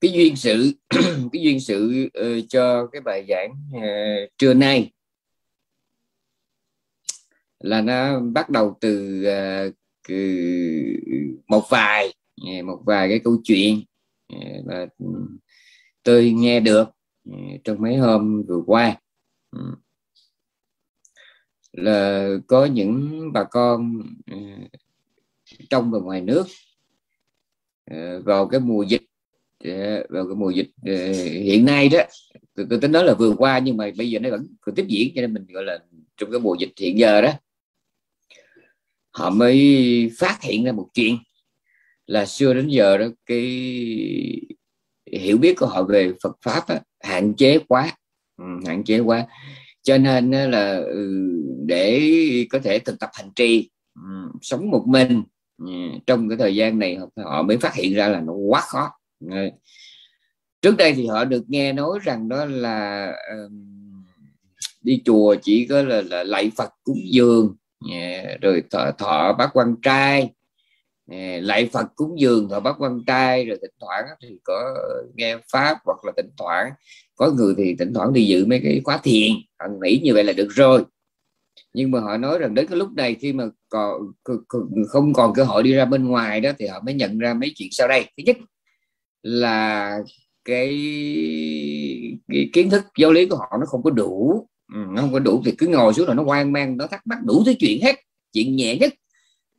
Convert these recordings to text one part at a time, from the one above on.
cái duyên sự cái duyên sự uh, cho cái bài giảng uh, trưa nay là nó bắt đầu từ uh, một vài một vài cái câu chuyện mà ừ, tôi nghe được trong mấy hôm vừa qua. Ừ. Là có những bà con trong và ngoài nước vào cái mùa dịch Dạ, vào cái mùa dịch ờ, hiện nay đó tôi tính nói là vừa qua nhưng mà bây giờ nó vẫn còn tiếp diễn cho nên mình gọi là trong cái mùa dịch hiện giờ đó họ mới phát hiện ra một chuyện là xưa đến giờ đó cái hiểu biết của họ về Phật pháp á, hạn chế quá. Ừ, hạn chế quá. Cho nên là ừ, để có thể thực tập hành trì ừ, sống một mình ừ, trong cái thời gian này họ mới phát hiện ra là nó quá khó trước đây thì họ được nghe nói rằng đó là đi chùa chỉ có là, là lạy Phật cúng dường rồi thọ, thọ bác quan trai. Lạy Phật cúng dường thọ bác quan trai rồi thỉnh thoảng thì có nghe pháp hoặc là thỉnh thoảng có người thì thỉnh thoảng đi dự mấy cái khóa thiền. Họ nghĩ như vậy là được rồi. Nhưng mà họ nói rằng đến cái lúc này khi mà còn không còn cơ hội đi ra bên ngoài đó thì họ mới nhận ra mấy chuyện sau đây. Thứ nhất là cái, cái kiến thức giáo lý của họ nó không có đủ. Ừ, nó không có đủ thì cứ ngồi xuống rồi nó hoang mang nó thắc mắc đủ thứ chuyện hết chuyện nhẹ nhất.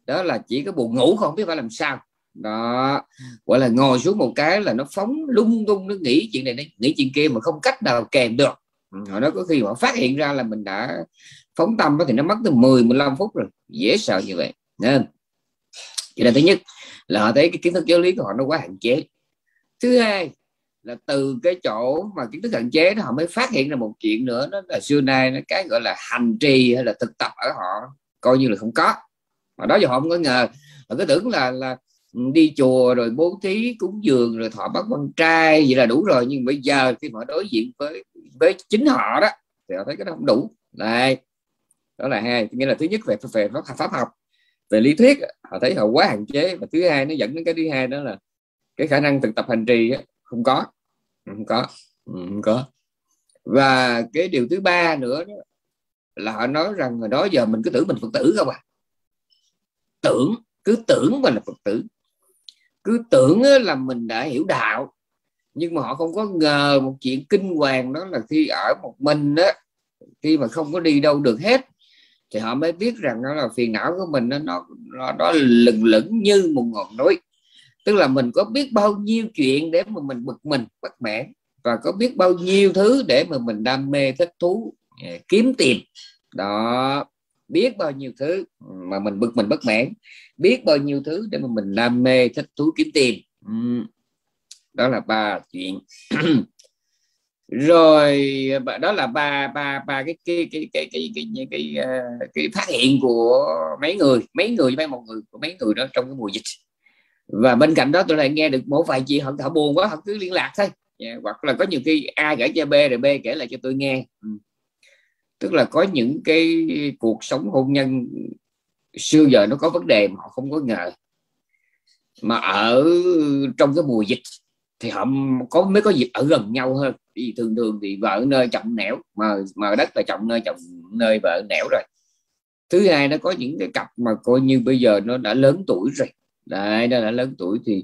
Đó là chỉ có buồn ngủ không biết phải làm sao. Đó. Gọi là ngồi xuống một cái là nó phóng lung tung nó nghĩ chuyện này nó nghĩ chuyện kia mà không cách nào kèm được. Ừ, họ nói có khi họ phát hiện ra là mình đã phóng tâm thì nó mất từ 10 15 phút rồi. Dễ sợ như vậy. Nên cho nên thứ nhất là họ thấy cái kiến thức giáo lý của họ nó quá hạn chế thứ hai là từ cái chỗ mà kiến thức hạn chế đó họ mới phát hiện ra một chuyện nữa đó là xưa nay nó cái gọi là hành trì hay là thực tập ở họ coi như là không có. Mà đó giờ họ không có ngờ. Họ cứ tưởng là là đi chùa rồi bố thí cúng dường rồi thọ bắt quan trai vậy là đủ rồi. Nhưng bây giờ khi họ đối diện với với chính họ đó thì họ thấy cái đó không đủ. Này đó là hai. Nghĩa là thứ nhất về về pháp, pháp học về lý thuyết họ thấy họ quá hạn chế. Và thứ hai nó dẫn đến cái thứ hai đó là cái khả năng thực tập hành trì không có. Ừ, không có. Ừ, không có. Và cái điều thứ ba nữa đó là họ nói rằng hồi đó giờ mình cứ tưởng mình phật tử không à. Tưởng cứ tưởng mình là phật tử. Cứ tưởng là mình đã hiểu đạo. Nhưng mà họ không có ngờ một chuyện kinh hoàng đó là khi ở một mình đó khi mà không có đi đâu được hết thì họ mới biết rằng đó là phiền não của mình nó nó nó, nó lừng lững như một ngọn núi tức là mình có biết bao nhiêu chuyện để mà mình bực mình bất mãn. Và có biết bao nhiêu thứ để mà mình đam mê thích thú à, kiếm tiền đó biết bao nhiêu thứ mà mình bực mình bất mãn. Biết bao nhiêu thứ để mà mình đam mê thích thú kiếm tiền đó là ba chuyện. Rồi đó là ba ba ba cái cái cái cái cái cái cái, cái, cái, cái phát hiện của mấy người mấy người mấy một người của mấy người đó trong cái mùa dịch và bên cạnh đó tôi lại nghe được một vài chị họ, họ buồn quá họ cứ liên lạc thôi. Yeah, hoặc là có nhiều khi a gửi cho b rồi b kể lại cho tôi nghe. Ừ. tức là có những cái cuộc sống hôn nhân xưa giờ nó có vấn đề mà họ không có ngờ. Mà ở trong cái mùa dịch thì họ có mới có dịp ở gần nhau hơn. Vì thường thường thì vợ nơi chồng nẻo mà mà đất là chồng nơi chồng nơi vợ nẻo rồi. Thứ hai nó có những cái cặp mà coi như bây giờ nó đã lớn tuổi rồi đấy đó là lớn tuổi thì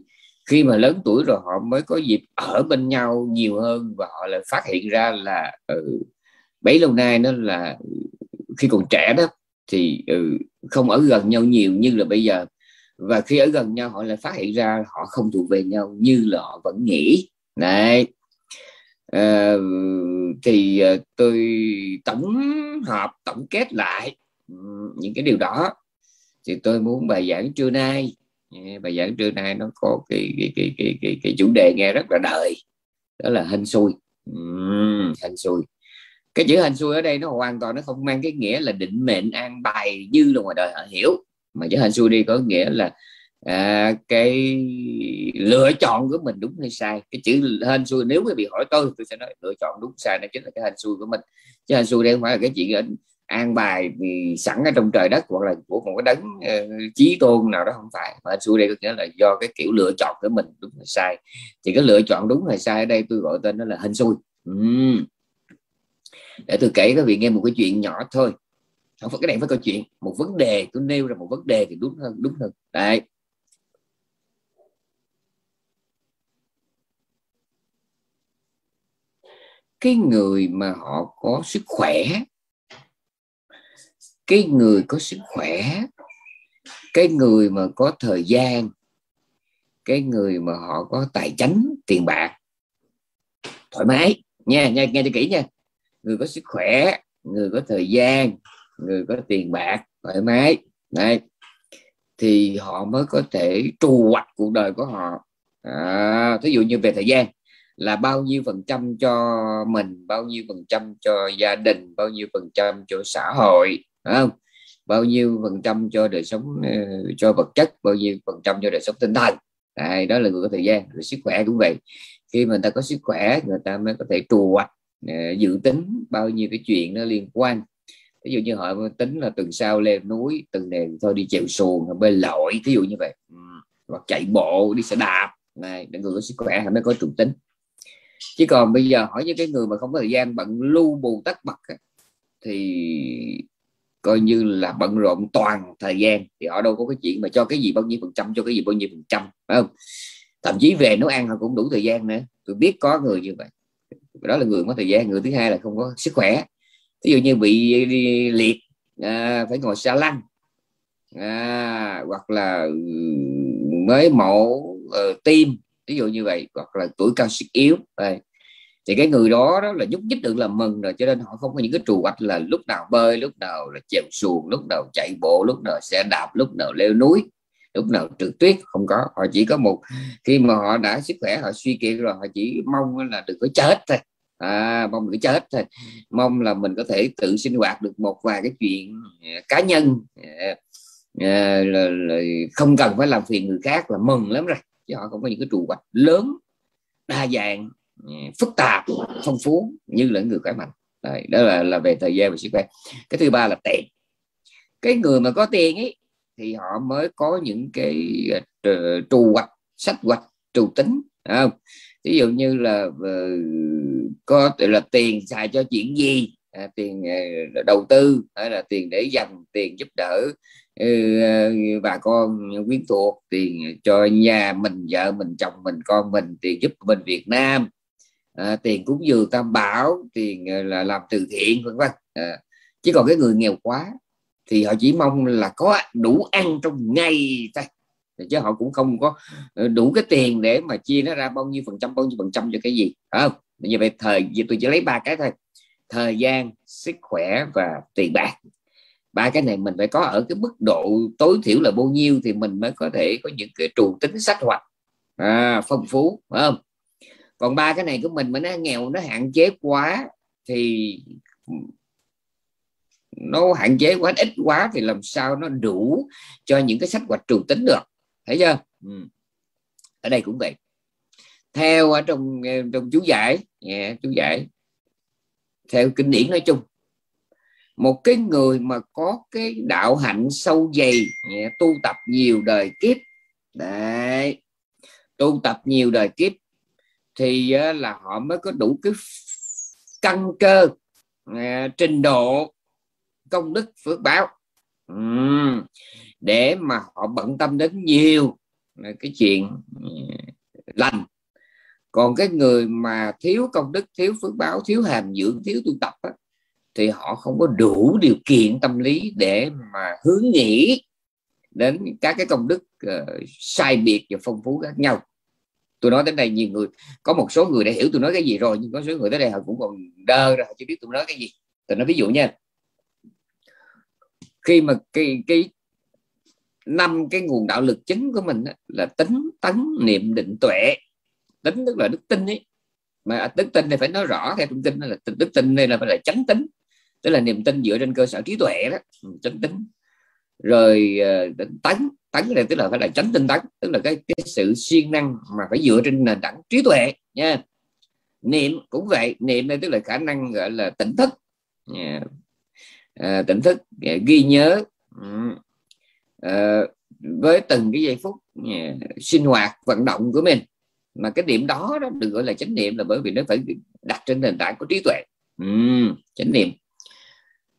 khi mà lớn tuổi rồi họ mới có dịp ở bên nhau nhiều hơn và họ lại phát hiện ra là ừ, bấy lâu nay nó là ừ, khi còn trẻ đó thì ừ, không ở gần nhau nhiều như là bây giờ. Và khi ở gần nhau họ lại phát hiện ra họ không thuộc về nhau như là họ vẫn nghĩ. Này à, ờ, thì ờ, tôi tổng hợp tổng kết lại ừ, những cái điều đó. Thì tôi muốn bài giảng trưa nay bài giảng trưa nay nó có cái cái cái cái cái, cái chủ đề nghe rất là đời đó là hên xui. Uhm, hên xui. Cái chữ hên xui ở đây nó hoàn toàn nó không mang cái nghĩa là định mệnh an bài như là ngoài đời họ hiểu. Mà chữ hên xui đi có nghĩa là à, cái lựa chọn của mình đúng hay sai. Cái chữ hên xui nếu mà bị hỏi tôi tôi sẽ nói lựa chọn đúng sai nó chính là cái hên xui của mình. Chứ hên xui đây không phải là cái chuyện an bài vì sẵn ở trong trời đất hoặc là của một cái đấng uh, chí tôn nào đó không phải. Mà su đây có nghĩa là do cái kiểu lựa chọn của mình đúng hay sai. Thì cái lựa chọn đúng hay sai ở đây tôi gọi tên nó là hình xui. Uhm. để tôi kể các vị nghe một cái chuyện nhỏ thôi. Không phải cái này phải câu chuyện. Một vấn đề tôi nêu ra một vấn đề thì đúng hơn đúng hơn. Đấy. Cái người mà họ có sức khỏe cái người có sức khỏe cái người mà có thời gian cái người mà họ có tài chánh tiền bạc thoải mái. Nha nha nghe cho kỹ nha. Người có sức khỏe người có thời gian người có tiền bạc thoải mái. Này thì họ mới có thể trù hoạch cuộc đời của họ. À, thí dụ như về thời gian là bao nhiêu phần trăm cho mình bao nhiêu phần trăm cho gia đình bao nhiêu phần trăm cho xã hội không? Bao nhiêu phần trăm cho đời sống ờ, cho vật chất bao nhiêu phần trăm cho đời sống tinh thần. Đấy, đó là người có thời gian rồi sức khỏe cũng vậy. Khi mà người ta có sức khỏe người ta mới có thể trù hoạch ờ, dự tính bao nhiêu cái chuyện nó liên quan. Ví dụ như họ tính là tuần sau leo núi tuần này thôi đi chèo xuồng bơi lội ví dụ như vậy. Ừ, hoặc chạy bộ đi xe đạp. Này để người có sức khỏe họ mới có trù tính chứ còn bây giờ hỏi những cái người mà không có thời gian bận lưu bù tắt bật thì coi như là bận rộn toàn thời gian thì họ đâu có cái chuyện mà cho cái gì bao nhiêu phần trăm cho cái gì bao nhiêu phần trăm phải không? Thậm chí về nấu ăn họ cũng đủ thời gian nữa. Tôi biết có người như vậy. Đó là người có thời gian người thứ hai là không có sức khỏe. Ví dụ như bị liệt à, phải ngồi xa lăn à, hoặc là ừ, mới mổ uh, tim ví dụ như vậy hoặc là tuổi cao sức yếu à, thì cái người đó đó là nhúc nhích được là mừng rồi cho nên họ không có những cái trù hoạch là lúc nào bơi lúc nào là chèo xuồng lúc nào chạy bộ lúc nào xe đạp lúc nào leo núi lúc nào trượt tuyết không có. Họ chỉ có một khi mà họ đã sức khỏe họ suy kiệt rồi họ chỉ mong là đừng có chết thôi. À, mong đừng chết thôi. Mong là mình có thể tự sinh hoạt được một vài cái chuyện à, cá nhân à, à, là, là không cần phải làm phiền người khác là mừng lắm rồi chứ họ không có những cái trù hoạch lớn đa dạng phức tạp phong phú như là người khỏe mạnh. Đấy, đó là là về thời gian và sức khỏe. Cái thứ ba là tiền. Cái người mà có tiền ấy thì họ mới có những cái à, trù hoạch sách hoạch trù tính không? Ví dụ như là ờ, có là tiền xài cho chuyện gì à, tiền à, đầu tư hay là tiền để dành tiền giúp đỡ ừ, à, bà con quyến thuộc tiền cho nhà mình vợ mình chồng mình con mình tiền giúp mình Việt Nam à, tiền cúng dường tam bảo tiền ờ, là làm từ thiện vân vân. À, chứ còn cái người nghèo quá thì họ chỉ mong là có đủ ăn trong ngày thôi. Chứ họ cũng không có ờ, đủ cái tiền để mà chia nó ra bao nhiêu phần trăm bao nhiêu phần trăm cho cái gì không? Như vậy thời tôi chỉ lấy ba cái thôi. Thời gian sức khỏe và tiền bạc. Ba cái này mình phải có ở cái mức độ tối thiểu là bao nhiêu thì mình mới có thể có những cái trụ tính sách hoạch à, phong phú phải không? Còn ba cái này của mình mà nó nghèo nó hạn chế quá thì nó hạn chế quá ít quá thì làm sao nó đủ cho những cái sách hoạch trù tính được. Thấy chưa? Ừ. ở đây cũng vậy. Theo ở trong trong chú giải yeah, chú giải theo kinh điển nói chung một cái người mà có cái đạo hạnh sâu dày yeah, tu tập nhiều đời kiếp đấy tu tập nhiều đời kiếp thì ờ, là họ mới có đủ cái căn cơ à, trình độ công đức phước báo. Để mà họ bận tâm đến nhiều à, cái chuyện à, lành. Còn cái người mà thiếu công đức thiếu phước báo thiếu hàm dưỡng thiếu tu tập á, thì họ không có đủ điều kiện tâm lý để mà hướng nghĩ đến các cái công đức uh, sai biệt và phong phú khác nhau tôi nói đến đây nhiều người, có một số người đã hiểu tôi nói cái gì rồi, nhưng có số người tới đây họ cũng còn đơ ra, họ chưa biết tôi nói cái gì. Tôi nói ví dụ nha, khi mà cái cái năm cái nguồn đạo lực chính của mình là tính tấn niệm định tuệ, tính tức là đức tin ấy. Mà đức tin này phải nói rõ theo thông tin là đức tin đây là phải là chánh tính, tức là niềm tin dựa trên cơ sở trí tuệ đó, chánh tính rồi uh, tấn tấn này tức là phải là tránh tinh tấn tức là cái, cái sự siêng năng mà phải dựa trên nền tảng trí tuệ nha. Niệm cũng vậy niệm đây tức là khả năng gọi là tỉnh thức. Yeah. à, ờ, tỉnh thức yeah, ghi nhớ à, với từng cái giây phút yeah, sinh hoạt vận động của mình. Mà cái điểm đó đó được gọi là chánh niệm là bởi vì nó phải đặt trên nền tảng của trí tuệ. Uhm, chánh niệm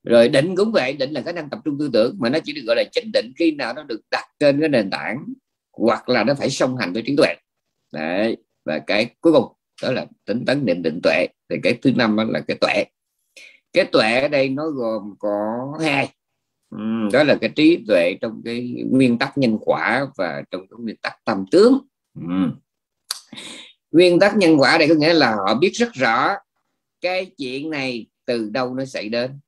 rồi định cũng vậy, định là khả năng tập trung tư tưởng mà nó chỉ được gọi là chánh định khi nào nó được đặt trên cái nền tảng hoặc là nó phải song hành với trí tuệ. Đấy, và cái cuối cùng, đó là tính tấn định định tuệ. Thì cái thứ năm đó là cái tuệ. Cái tuệ ở đây nó gồm có hai. Đó là cái trí tuệ trong cái nguyên tắc nhân quả và trong cái nguyên tắc tâm tướng. Nguyên tắc nhân quả đây có nghĩa là họ biết rất rõ cái chuyện này từ đâu nó xảy đến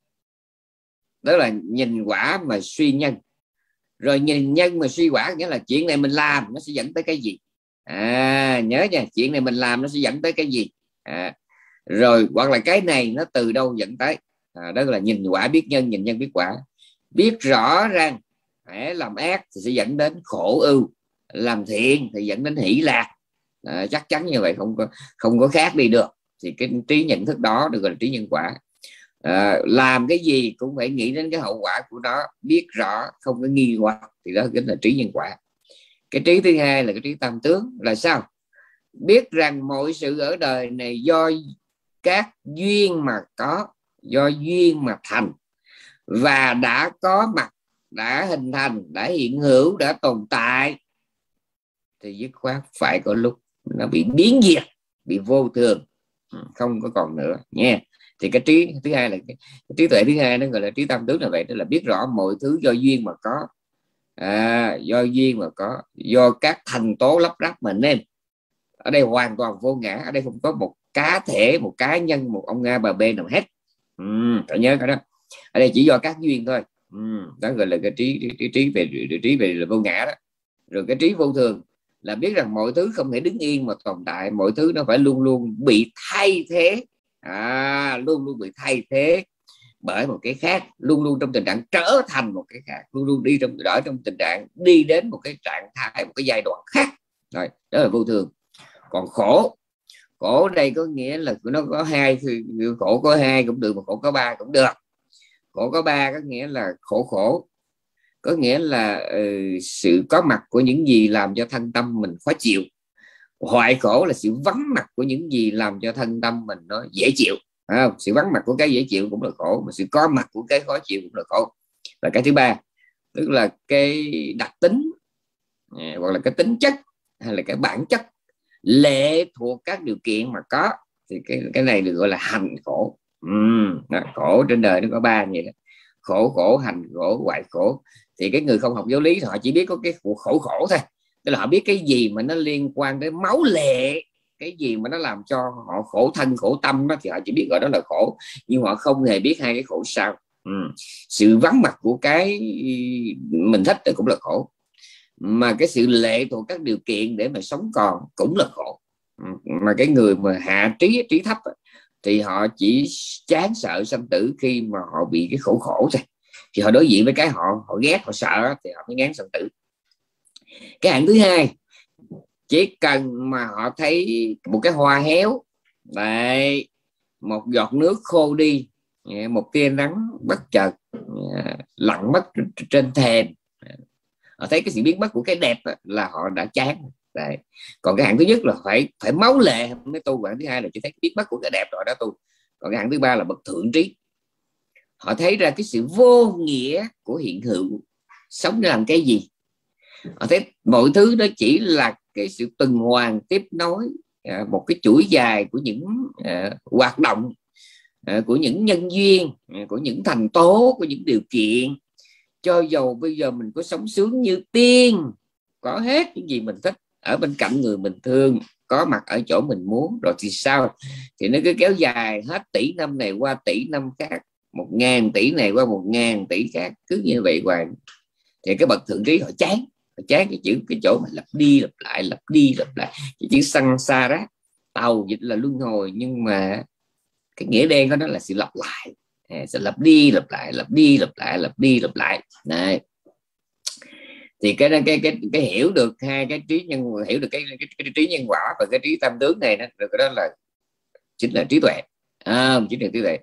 đó là nhìn quả mà suy nhân. Rồi nhìn nhân mà suy quả nghĩa là chuyện này mình làm nó sẽ dẫn tới cái gì? À nhớ nha chuyện này mình làm nó sẽ dẫn tới cái gì? À, rồi hoặc là cái này nó từ đâu dẫn tới? À, đó là nhìn quả biết nhân nhìn nhân biết quả. Biết rõ rằng hãy làm ác thì sẽ dẫn đến khổ ưu làm thiện thì dẫn đến hỷ lạc. À, chắc chắn như vậy không có không có khác đi được. Thì cái trí nhận thức đó được gọi là trí nhân quả à, làm cái gì cũng phải nghĩ đến cái hậu quả của nó biết rõ không có nghi hoặc thì đó chính là trí nhân quả. Cái trí thứ hai là cái trí tam tướng là sao? Biết rằng mọi sự ở đời này do các duyên mà có do duyên mà thành và đã có mặt đã hình thành đã hiện hữu đã tồn tại thì dứt khoát phải có lúc nó bị biến diệt bị vô thường không có còn nữa nha thì cái trí thứ hai là cái, cái trí tuệ thứ hai nó gọi là trí tâm tướng là vậy đó là biết rõ mọi thứ do duyên mà có. À, do duyên mà có do các thành tố lắp ráp mà nên. Ở đây hoàn toàn vô ngã ở đây không có một cá thể một cá nhân một ông nga bà b nào hết. Ừ, phải nhớ cái đó. Ở đây chỉ do các duyên thôi. Ừ, đó gọi là cái trí, trí, trí về trí về là vô ngã đó. Rồi cái trí vô thường là biết rằng mọi thứ không thể đứng yên mà tồn tại mọi thứ nó phải luôn luôn bị thay thế à, luôn luôn bị thay thế bởi một cái khác luôn luôn trong tình trạng trở thành một cái khác luôn luôn đi trong đó trong tình trạng đi đến một cái trạng thái một cái giai đoạn khác. Rồi đó là vô thường. Còn khổ khổ đây có nghĩa là nó có hai khổ có hai cũng được mà khổ có ba cũng được. Khổ có ba có nghĩa là khổ khổ có nghĩa là uh, sự có mặt của những gì làm cho thân tâm mình khó chịu hoại khổ là sự vắng mặt của những gì làm cho thân tâm mình nó dễ chịu không? sự vắng mặt của cái dễ chịu cũng là khổ mà sự có mặt của cái khó chịu cũng là khổ. Và cái thứ ba tức là cái đặc tính à, hoặc là cái tính chất hay là cái bản chất lệ thuộc các điều kiện mà có thì cái cái này được gọi là hành khổ. Uhm, khổ trên đời nó có ba như đó khổ khổ hành khổ hoại khổ. Thì cái người không học giáo lý thì họ chỉ biết có cái khổ khổ, khổ thôi tức là họ biết cái gì mà nó liên quan đến máu lệ cái gì mà nó làm cho họ khổ thân khổ tâm đó, thì họ chỉ biết gọi đó là khổ. Nhưng họ không hề biết hai cái khổ sau. Ừ. sự vắng mặt của cái ừ, mình thích thì cũng là khổ. Mà cái sự lệ thuộc các điều kiện để mà sống còn cũng là khổ. Ừ. Mà cái người mà hạ trí trí thấp thì họ chỉ chán sợ sanh tử khi mà họ bị cái khổ khổ thôi. Thì họ đối diện với cái họ họ ghét họ sợ thì họ mới ngán sanh tử cái hạng thứ hai, chỉ cần mà họ thấy một cái hoa héo, đấy, một giọt nước khô đi một tia nắng bất chợt lặn mất trên thềm. Họ thấy cái sự biến mất của cái đẹp là họ đã chán đấy. còn cái hạng thứ nhất là phải phải máu lệ, mới tu. Hạng thứ hai là chỉ thấy cái biến mất của cái đẹp rồi đó tu. Còn cái hạng thứ ba là bậc thượng trí. Họ thấy ra cái sự vô nghĩa của hiện hữu, sống để làm cái gì? Ờ, thế mọi thứ đó chỉ là cái sự tuần hoàn tiếp nối ờ, một cái chuỗi dài của những ờ, hoạt động của những nhân duyên của những thành tố, của những điều kiện. Cho dầu bây giờ mình có sống sướng như tiên, có hết những gì mình thích ở bên cạnh người mình thương, có mặt ở chỗ mình muốn, rồi thì sao? Thì nó cứ kéo dài hết tỷ năm này qua tỷ năm khác, một ngàn tỷ này qua một ngàn tỷ khác, cứ như vậy hoài. Thì cái bậc thượng trí họ chán chán cái chữ cái chỗ mà lặp đi lặp lại lặp đi lặp lại. Cái chữ xăng xa rác tàu dịch là luân hồi nhưng mà cái nghĩa đen của nó là sự lặp lại. À, sẽ lặp đi lặp lại lặp đi lặp lại lặp đi lặp lại. Này thì cái cái cái cái hiểu được hai cái trí nhân hiểu được cái, cái, cái, cái trí nhân quả và cái trí tam tướng này đó được đó là chính là trí tuệ. À, chính là trí tuệ.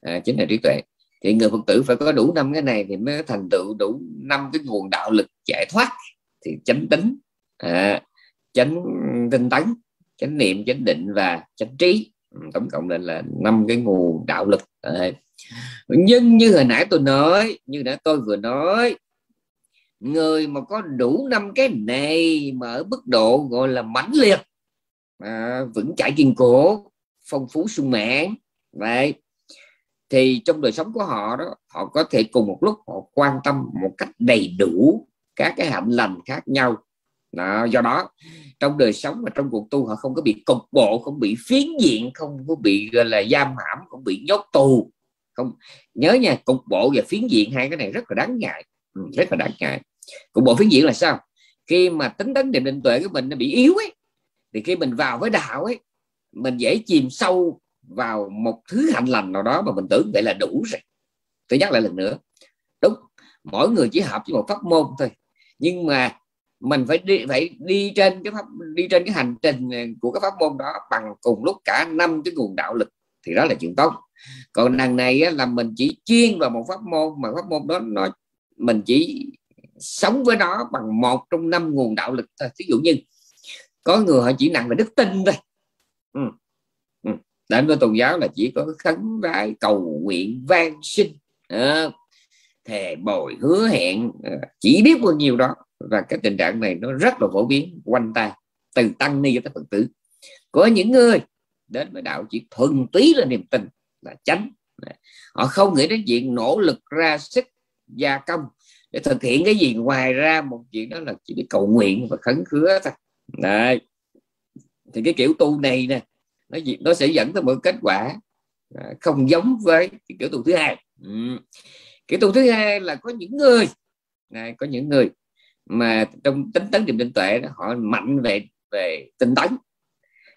À, chính là trí tuệ. Thì người phật tử phải có đủ năm cái này thì mới thành tựu đủ năm cái nguồn đạo lực giải thoát thì chánh tính à, chánh tinh tấn chánh niệm chánh định và chánh trí ừ, tổng cộng lên là năm cái nguồn đạo lực à. nhưng như hồi nãy tôi nói như đã tôi vừa nói người mà có đủ năm cái này mà ở mức độ gọi là mãnh liệt à, vững chãi kiên cố phong phú sung mãn vậy thì trong đời sống của họ đó họ có thể cùng một lúc họ quan tâm một cách đầy đủ các cái hạnh lành khác nhau. Đó, do đó trong đời sống và trong cuộc tu họ không có bị cục bộ không bị phiến diện không có bị gọi là giam hãm không bị nhốt tù. Không nhớ nha cục bộ và phiến diện hai cái này rất là đáng ngại. Ừ, rất là đáng ngại. Cục bộ phiến diện là sao? Khi mà tính tấn niệm định tuệ của mình nó bị yếu ấy thì khi mình vào với đạo ấy mình dễ chìm sâu vào một thứ hạnh lành nào đó mà mình tưởng vậy là đủ rồi. Tôi nhắc lại lần nữa đúng mỗi người chỉ hợp với một pháp môn thôi nhưng mà mình phải đi phải đi trên cái pháp đi trên cái hành trình của cái pháp môn đó bằng cùng lúc cả năm cái nguồn đạo lực thì đó là chuyện tốt. Còn đằng này á, là mình chỉ chuyên vào một pháp môn mà pháp môn đó nó mình chỉ sống với nó bằng một trong năm nguồn đạo lực thôi. Ví dụ như có người họ chỉ nặng về đức tin thôi. Ừ. Ừ. đến với tôn giáo là chỉ có khấn vái cầu nguyện van sinh à, thề bồi hứa hẹn ờ, chỉ biết bao nhiêu đó. Và cái tình trạng này nó rất là phổ biến, quanh ta từ tăng ni cho tới phật tử. Có những người đến với đạo chỉ thuần túy là niềm tin, là chánh. Họ không nghĩ đến chuyện nỗ lực ra sức gia công để thực hiện cái gì. Ngoài ra một chuyện đó là chỉ biết cầu nguyện và khấn khứa thôi. Đấy. thì cái kiểu tu này nè, nó nó sẽ dẫn tới một kết quả à, không giống với cái kiểu tu thứ hai. Ừ cái tu thứ hai là có những người này, có những người mà trong tính tấn niệm định tuệ đó, họ mạnh về về tinh tấn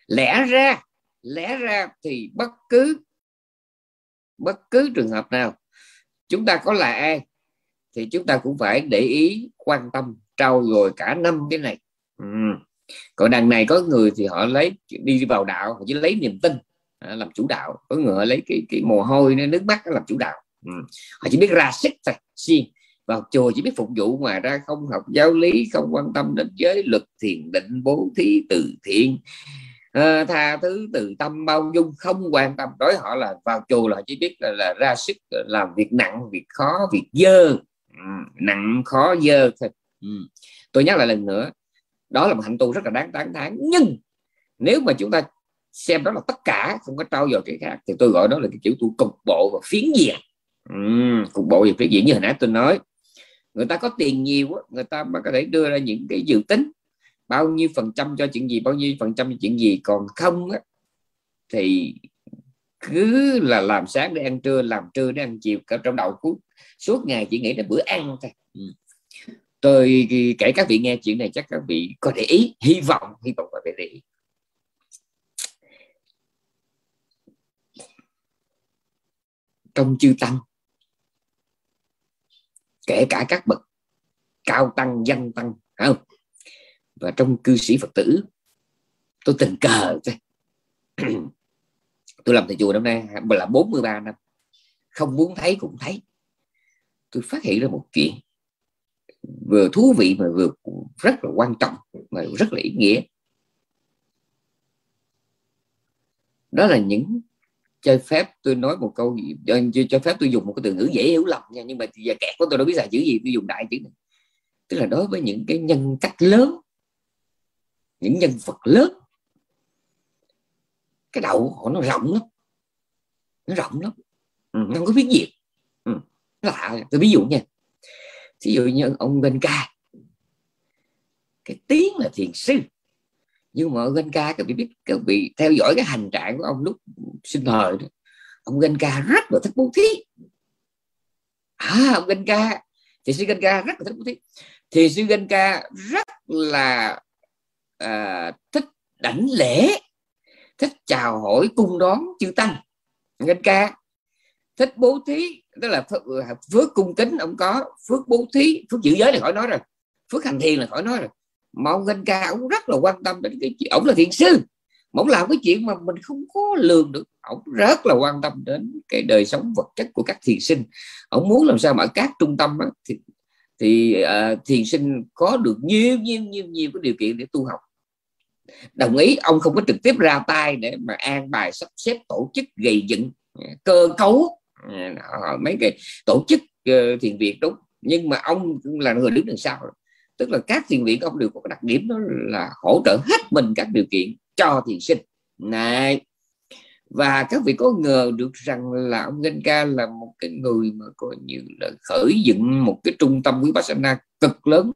lẽ ra lẽ ra thì bất cứ bất cứ trường hợp nào chúng ta có là ai thì chúng ta cũng phải để ý quan tâm trau dồi cả năm cái này. Ừ. còn đằng này có người thì họ lấy đi vào đạo họ chỉ lấy niềm tin à, làm chủ đạo. Có người họ lấy cái cái mồ hôi nước mắt làm chủ đạo ừ. họ chỉ biết ra sức thôi xiên vào chùa chỉ biết phục vụ ngoài ra không học giáo lý không quan tâm đến giới luật thiền định bố thí từ thiện. À, tha thứ từ tâm bao dung không quan tâm. Đối họ là vào chùa là chỉ biết là, là ra sức làm việc nặng việc khó việc dơ. Ừ, nặng khó dơ thôi. Ừ. tôi nhắc lại lần nữa đó là một hạnh tu rất là đáng tán thán. Nhưng nếu mà chúng ta xem đó là tất cả không có trao dồi cái khác thì tôi gọi đó là cái kiểu tu cục bộ và phiến diện cục bộ việc diễn như hồi nãy tôi nói. Người ta có tiền nhiều người ta mới có thể đưa ra những cái dự tính. Bao nhiêu phần trăm cho chuyện gì bao nhiêu phần trăm cho chuyện gì. Còn không á, thì cứ là làm sáng để ăn trưa làm trưa để ăn chiều cả trong đầu cuối suốt ngày chỉ nghĩ đến bữa ăn thôi. Tôi kể các vị nghe chuyện này chắc các vị có để ý hy vọng hy vọng là để ý. Trong chư tăng kể cả các bậc cao tăng, dân tăng không? Và trong cư sĩ phật tử, tôi tình cờ thôi tôi làm thầy chùa năm nay là 43 năm. Không muốn thấy cũng thấy. Tôi phát hiện ra một chuyện vừa thú vị mà vừa rất là quan trọng, mà rất là ý nghĩa. Đó là những cho phép tôi nói một câu gì cho phép tôi dùng một cái từ ngữ dễ hiểu lầm nha nhưng mà giờ kẹt của tôi đâu biết là chữ gì tôi dùng đại chữ này. Tức là đối với những cái nhân cách lớn những nhân vật lớn cái đầu họ nó rộng lắm nó rộng lắm. Ừ, nó không có biết gì. Ừ, nó lạ tôi ví dụ nha ví dụ như ông Gân Ca cái tiếng là thiền sư nhưng mà ganh Ca các vị biết các vị theo dõi cái hành trạng của ông lúc sinh thời đó ông ganh Ca rất là thích bố thí. À ông ganh Ca thì sư ganh Ca rất là thích bố thí. Thì sư ganh Ca rất là à, thích đảnh lễ thích chào hỏi cung đón chư tăng. Ganh Ca thích bố thí tức là phước cung kính ông có phước bố thí phước giữ giới là khỏi nói rồi phước hành thiền là khỏi nói rồi mà ông anh Ca ông rất là quan tâm đến cái chuyện ông là thiền sư. Ông làm cái chuyện mà mình không có lường được. Ông rất là quan tâm đến cái đời sống vật chất của các thiền sinh. Ông muốn làm sao mà ở các trung tâm đó, thì thì uh, thiền sinh có được nhiều nhiều nhiều nhiều cái điều kiện để tu học. Đồng ý ông không có trực tiếp ra tay để mà an bài sắp xếp tổ chức gây dựng à, cơ cấu à, mấy cái tổ chức uh, thiền viện đúng. Nhưng mà ông cũng là người đứng đằng sau tức là các thiền viện ông đều có cái đặc điểm đó là hỗ trợ hết mình các điều kiện cho thiền sinh. Này, và các vị có ngờ được rằng là ông Genka là một cái người mà coi như là khởi dựng một cái trung tâm quý vipassana cực lớn,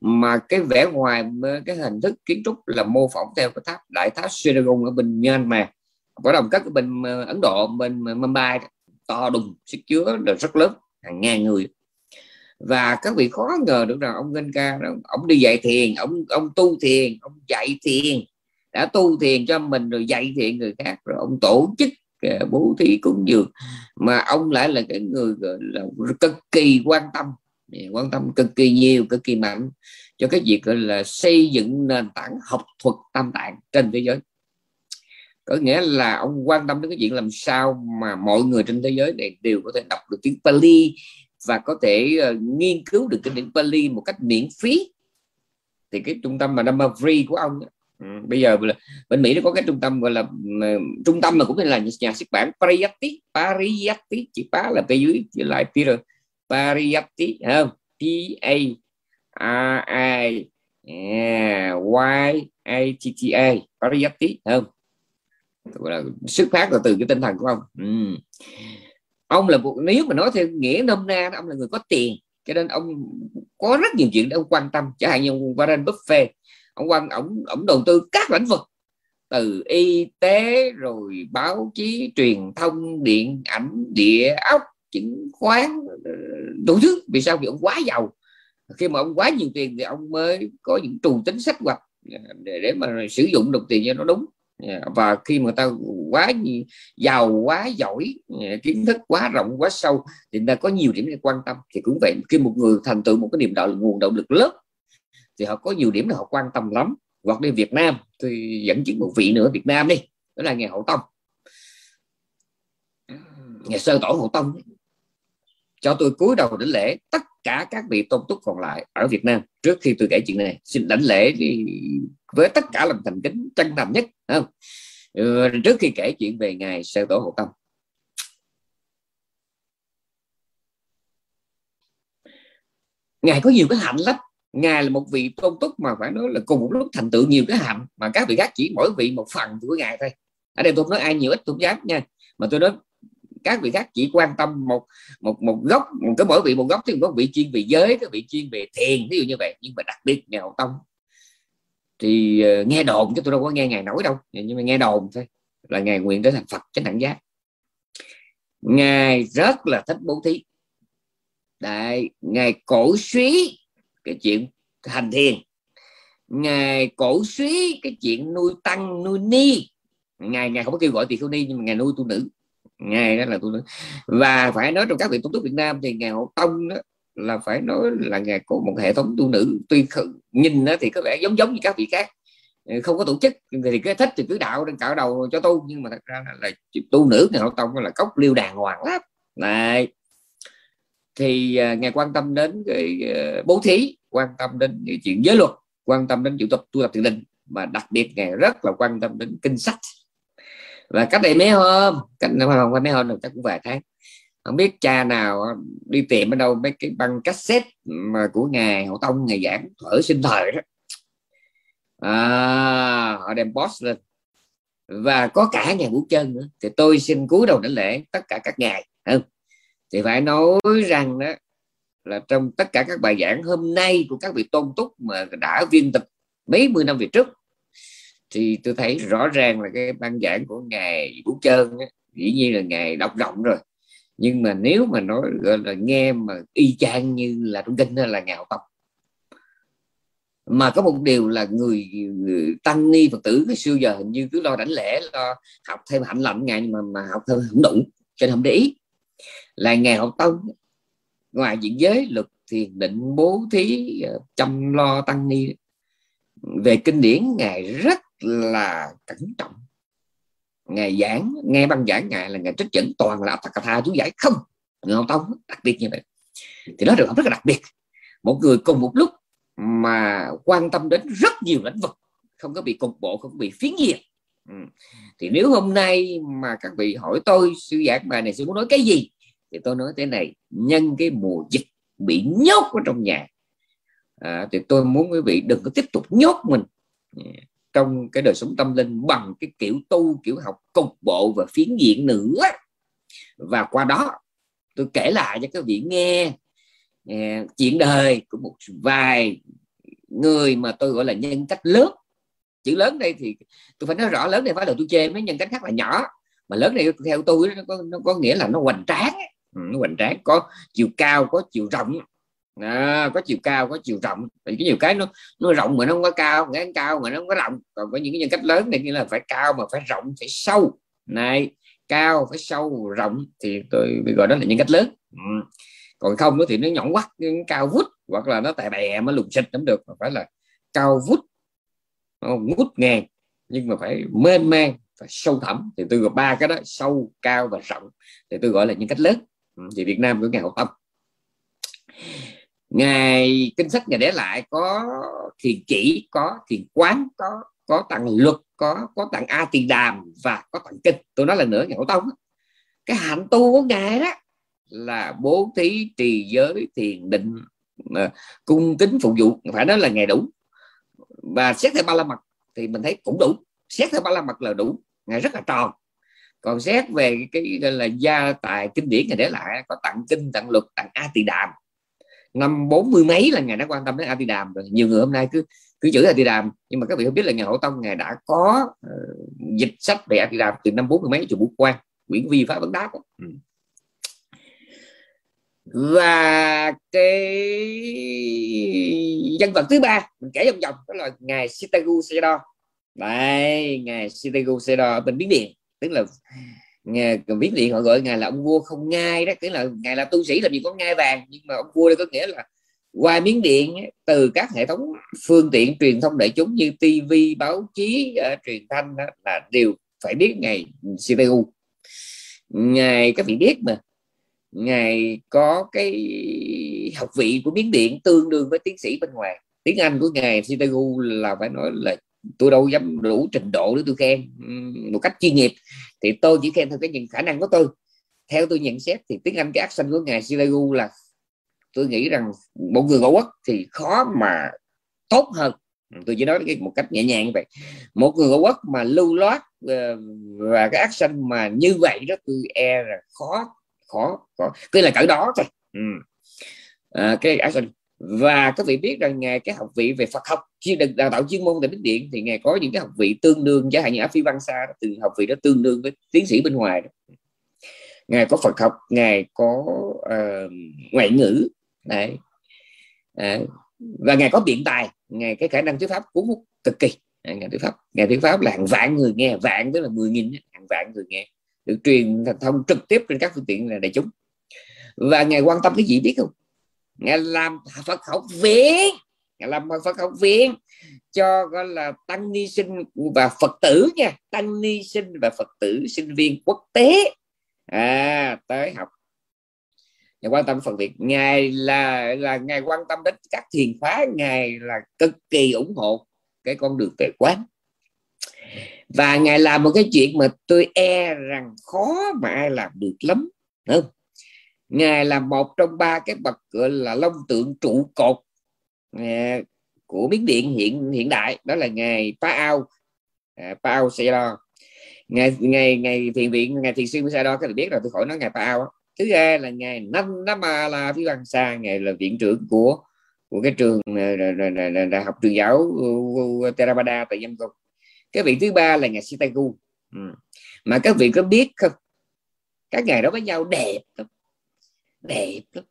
mà cái vẻ ngoài cái hình thức kiến trúc là mô phỏng theo cái tháp, đại tháp Seragon ở bên Myanmar. Có đồng, các bên ờ, Ấn Độ, bên ờ, Mumbai to đùng, sức chứa là rất lớn, hàng ngàn người và các vị khó ngờ được rằng ông Genka ông đi dạy thiền, ông ông tu thiền, ông dạy thiền, đã tu thiền cho mình rồi dạy thiền người khác, rồi ông tổ chức ờ, bố thí cúng dường. Mà ông lại là cái người là, cực kỳ quan tâm quan tâm cực kỳ nhiều, cực kỳ mạnh cho cái việc, gọi là, xây dựng nền tảng học thuật tam tạng trên thế giới. Có nghĩa là ông quan tâm đến cái chuyện làm sao mà mọi người trên thế giới này đều có thể đọc được tiếng Pali và có thể uh, nghiên cứu được cái điển Pali một cách miễn phí. Thì cái trung tâm mà number free của ông Ừ, bây giờ bên Mỹ nó có cái trung tâm gọi là uh, trung tâm mà cũng là nhà xuất bản Pariyatti Pariyatti chỉ pá là phía dưới chữ lại Peter Pariyatti không? P A R I Y A T T A Pariyatti không? Gọi là xuất phát là từ cái tinh thần của ông. Ừ ông là một nếu mà nói theo nghĩa nôm na ông là người có tiền cho nên ông có rất nhiều chuyện để ông quan tâm. Chẳng hạn như ông Warren Buffett ông quan ông ông đầu tư các lĩnh vực từ y tế rồi báo chí truyền thông điện ảnh địa ốc chứng khoán đủ thứ. Vì sao? Vì ông quá giàu. Khi mà ông quá nhiều tiền thì ông mới có những trù tính sách hoạch ờ, để, để mà sử dụng đồng tiền cho nó đúng. Dạ. và khi mà ta quá giàu, quá giỏi dạ, kiến thức quá rộng, quá sâu, thì ta có nhiều điểm để quan tâm. Thì cũng vậy, khi một người thành tựu một cái niềm đạo, nguồn động lực lớn, thì họ có nhiều điểm là họ quan tâm lắm. Hoặc đi Việt Nam thì dẫn chứng một vị nữa, Việt Nam đi, đó là ngày Hậu Tông. Ngày sơ tổ Hậu Tông cho tôi cúi đầu đảnh lễ tất cả các vị tôn túc còn lại ở Việt Nam trước khi tôi kể chuyện này. Xin đảnh lễ đi với tất cả lòng thành kính chân thành nhất không? Ừ, trước khi kể chuyện về ngài sơ tổ Hộ Tông. Ngài có nhiều cái hạnh lắm. Ngài là một vị tôn túc mà phải nói là cùng một lúc thành tựu nhiều cái hạnh mà các vị khác chỉ mỗi vị một phần của ngài thôi. Ở đây tôi nói ai nhiều ít tôi dám nha. Mà tôi nói các vị khác chỉ quan tâm một một một góc một cái mỗi vị một góc thì có vị chuyên về giới có vị chuyên về thiền ví dụ như vậy nhưng mà đặc biệt nhà hậu tông. Thì uh, nghe đồn chứ tôi đâu có nghe ngài nói đâu nhưng mà nghe đồn thôi là ngài nguyện trở thành phật chánh đẳng giác. Ngài rất là thích bố thí. Đại ngài cổ suý cái chuyện hành thiền. Ngài cổ suý cái chuyện nuôi tăng nuôi ni. Ngài ngài không có kêu gọi tỳ khưu ni nhưng mà ngài nuôi tu nữ ngài đó là tu nữ và phải nói trong các vị tu túc Việt Nam thì ngài Hộ Tông đó là phải nói là ngài có một hệ thống tu nữ tuy nhìn thì có vẻ giống giống như các vị khác. Ờ, không có tổ chức thì cái thích thì cứ đạo lên cạo đầu cho tu nhưng mà thật ra là, là tu nữ ngài Hộ Tông là cốc liêu đàng hoàng lắm. Này thì uh, ngài quan tâm đến cái uh, bố thí quan tâm đến cái chuyện giới luật quan tâm đến chủ tập tu tập thiền định mà đặc biệt ngài rất là quan tâm đến kinh sách và cách đây mấy hôm cách không phải mấy hôm được chắc cũng vài tháng. Không biết cha nào đi tìm ở đâu mấy cái băng cassette mà của ngài hậu tông ngày giảng ở sinh thời đó. À, họ đem post lên. Và có cả ngày vũ chân nữa. Thì tôi xin cúi đầu đảnh lễ tất cả các ngài không? Thì phải nói rằng đó là trong tất cả các bài giảng hôm nay của các vị tôn túc mà đã viên tịch mấy mươi năm về trước thì tôi thấy rõ ràng là cái ban giảng của ngài Vũ Trơn ấy, dĩ nhiên là ngài đọc rộng rồi. Nhưng mà nếu mà nói gọi là nghe mà y chang như là trong kinh là ngạo tông mà có một điều là người, người tăng ni phật tử cái xưa giờ hình như cứ lo đảnh lễ lo học thêm hạnh lạnh ngài mà mà học thêm không đủ cho nên không để ý. Là ngài học tông ngoài diện giới luật thiền định bố thí ờ, chăm lo tăng ni. Về kinh điển ngài rất là cẩn trọng. Ngài giảng nghe băng giảng ngài là ngài trích dẫn toàn là tha chú giải. Không ngon tông đặc biệt như vậy. Thì nó được rất là đặc biệt. Một người cùng một lúc mà quan tâm đến rất nhiều lĩnh vực không có bị cục bộ không có bị phiến diện ừ. thì nếu hôm nay mà các vị hỏi tôi sư giảng bài này sư muốn nói cái gì? Thì tôi nói thế này nhân cái mùa dịch bị nhốt ở trong nhà. À, thì tôi muốn quý vị đừng có tiếp tục nhốt mình trong cái đời sống tâm linh bằng cái kiểu tu kiểu học cục bộ và phiến diện nữa. Và qua đó tôi kể lại cho các vị nghe uh, chuyện đời của một vài người mà tôi gọi là nhân cách lớn. Chữ lớn đây thì tôi phải nói rõ lớn này phải là tôi chê mấy nhân cách khác là nhỏ mà lớn này theo tôi nó có, nó có nghĩa là nó hoành tráng. Ừ, nó hoành tráng có chiều cao có chiều rộng à, có chiều cao có chiều rộng. Thì cái nhiều cái nó nó rộng mà nó không có cao ngắn cao mà nó không có rộng. Còn có những cái nhân cách lớn này như là phải cao mà phải rộng phải sâu. Này cao phải sâu rộng thì tôi gọi đó là nhân cách lớn. Ừ. còn không thì nó nhọn quắt cao vút hoặc là nó tè bè mới lùn xịt cũng được. Mà phải là cao vút ngút ngàn nhưng mà phải mênh mang phải sâu thẳm. Thì tôi gọi ba cái đó sâu cao và rộng. Thì tôi gọi là nhân cách lớn. Ừ, thì Việt Nam có ngày hậu tâm ngài kinh sách ngài để lại có thiền chỉ, có thiền quán, có có tặng luật, có có tặng a tỳ đàm và có tặng kinh. Tôi nói là nữa, ngài tông cái hạnh tu của ngài đó là bố thí trì giới thiền định ờ, cung kính phục vụ. Phải nói là ngài đủ. Và xét theo ba la mật thì mình thấy cũng đủ. Xét theo ba la mật là đủ. Ngài rất là tròn. Còn xét về cái gọi là gia tài kinh điển ngài để lại có tặng kinh, tặng luật, tặng a tỳ đàm năm bốn mươi mấy là ngài đã quan tâm đến a tỳ đàm rồi. Nhiều người hôm nay cứ cứ chữ a tỳ đàm nhưng mà các vị không biết là ngài hậu tông ngài đã có uh, dịch sách về a tỳ đàm từ năm bốn mươi mấy chùa bút quan quyển vi pháp vấn đáp ừ. và cái nhân vật thứ ba mình kể vòng vòng đó là ngài Sitagu Sedo đây ngài Sitagu Sedo ở bên Biến Điện. Tức là ngài viết điện họ gọi ngài là ông vua không ngai đó tức là ngài là tu sĩ làm gì có ngai vàng nhưng mà ông vua đây có nghĩa là qua miếng điện từ các hệ thống phương tiện truyền thông đại chúng như TV báo chí uh, truyền thanh đó, là đều phải biết ngài CPU ngài các vị biết mà ngài có cái học vị của miếng điện tương đương với tiến sĩ bên ngoài. Tiếng Anh của ngài CPU là phải nói là tôi đâu dám đủ trình độ để tôi khen một cách chuyên nghiệp thì tôi chỉ khen theo cái những khả năng của tôi. Theo tôi nhận xét thì tiếng Anh cái accent của ngài Silagu là tôi nghĩ rằng một người ngoại quốc thì khó mà tốt hơn. Tôi chỉ nói một cách nhẹ nhàng như vậy. Một người ngoại quốc mà lưu loát ờ, và cái accent mà như vậy đó tôi e là khó khó khó. Cứ là cỡ đó thôi. Ừ. à, cái accent và các vị biết rằng ngài cái học vị về Phật học chuyên được đào tạo chuyên môn tại Đức Điện thì ngài có những cái học vị tương đương chẳng hạn như ở phi văn xa từ học vị đó tương đương với tiến sĩ bên ngoài đó. ngài có Phật học ngài có uh, ngoại ngữ đấy. À, và ngài có biện tài ngài cái khả năng thuyết pháp cuốn hút cực kỳ. Ngài thuyết pháp ngài thuyết pháp là hàng vạn người nghe vạn tức là mười nghìn hàng vạn người nghe được truyền thông trực tiếp trên các phương tiện là đại chúng. Và ngài quan tâm cái gì biết không? Ngài làm phật học viện. Ngài làm phật học viện cho gọi là tăng ni sinh và phật tử nha. Tăng ni sinh và phật tử sinh viên quốc tế. À tới học. Ngài quan tâm phật việt ngài là là ngài quan tâm đến các thiền khóa, ngài là cực kỳ ủng hộ cái con đường về quán. Và ngài làm một cái chuyện mà tôi e rằng khó mà ai làm được lắm đúng không? Ngài là một trong ba cái bậc gọi là long tượng trụ cột à, của miến điện hiện hiện đại. Đó là ngài Pa Ao. À, Pa Ao Sero ngài ngài ngài thiền viện ngài thiền sư đó các bạn biết rồi tôi khỏi nói ngài Pa Ao thứ hai là ngài năm năm ba là phi văn sa ngài là viện trưởng của của cái trường à, đại học trường giáo Theravada tại Nhâm Cung cái vị thứ ba là ngài Sitagu. Ừ. mà các vị có biết không? Các ngài đó với nhau đẹp lắm đẹp lắm.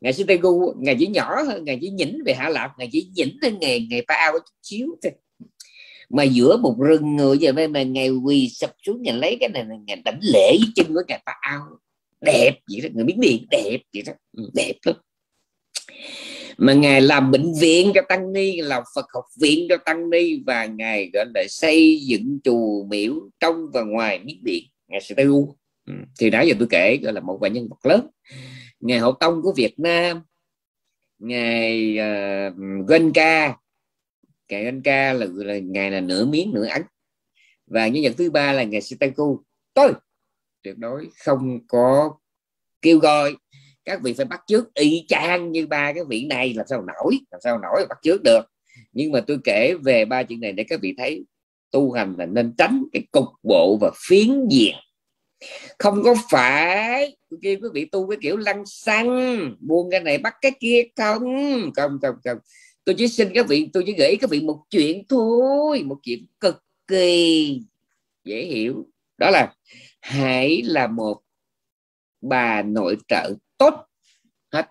Ngài sư tây gu ngài chỉ nhỏ hơn ngài chỉ nhỉnh về hạ lạc, ngài chỉ nhỉnh hơn ngày ngày pa ao chút xíu thôi. Mà giữa một rừng người giờ mà ngày quỳ sập xuống ngài lấy cái này ngài đảnh lễ với chân của ngài pa ao. Đẹp vậy đó người biến điện đẹp vậy đó ừ, đẹp lắm. Mà ngài làm bệnh viện cho tăng ni làm phật học viện cho tăng ni và ngài gọi là xây dựng chùa miếu trong và ngoài miếng điện ngài sẽ tu ừ, thì nãy giờ tôi kể gọi là một vài nhân vật lớn ngài hậu tông của việt nam ngài uh, ờ, Genka ngài Genka là, là ngài là nửa miếng nửa ấn. Và nhân vật thứ ba là ngài Sitaku. Tôi tuyệt đối không có kêu gọi các vị phải bắt chước y chang như ba cái vị này làm sao nổi làm sao nổi bắt chước được. Nhưng mà tôi kể về ba chuyện này để các vị thấy tu hành là nên tránh cái cục bộ và phiến diện. Không có phải kêu quý vị tu cái kiểu lăng xăng, buông cái này bắt cái kia không? Không không không. Tôi chỉ xin các vị, tôi chỉ gửi các vị một chuyện thôi, một chuyện cực kỳ dễ hiểu. Đó là, hãy là một bà nội trợ tốt. Hết.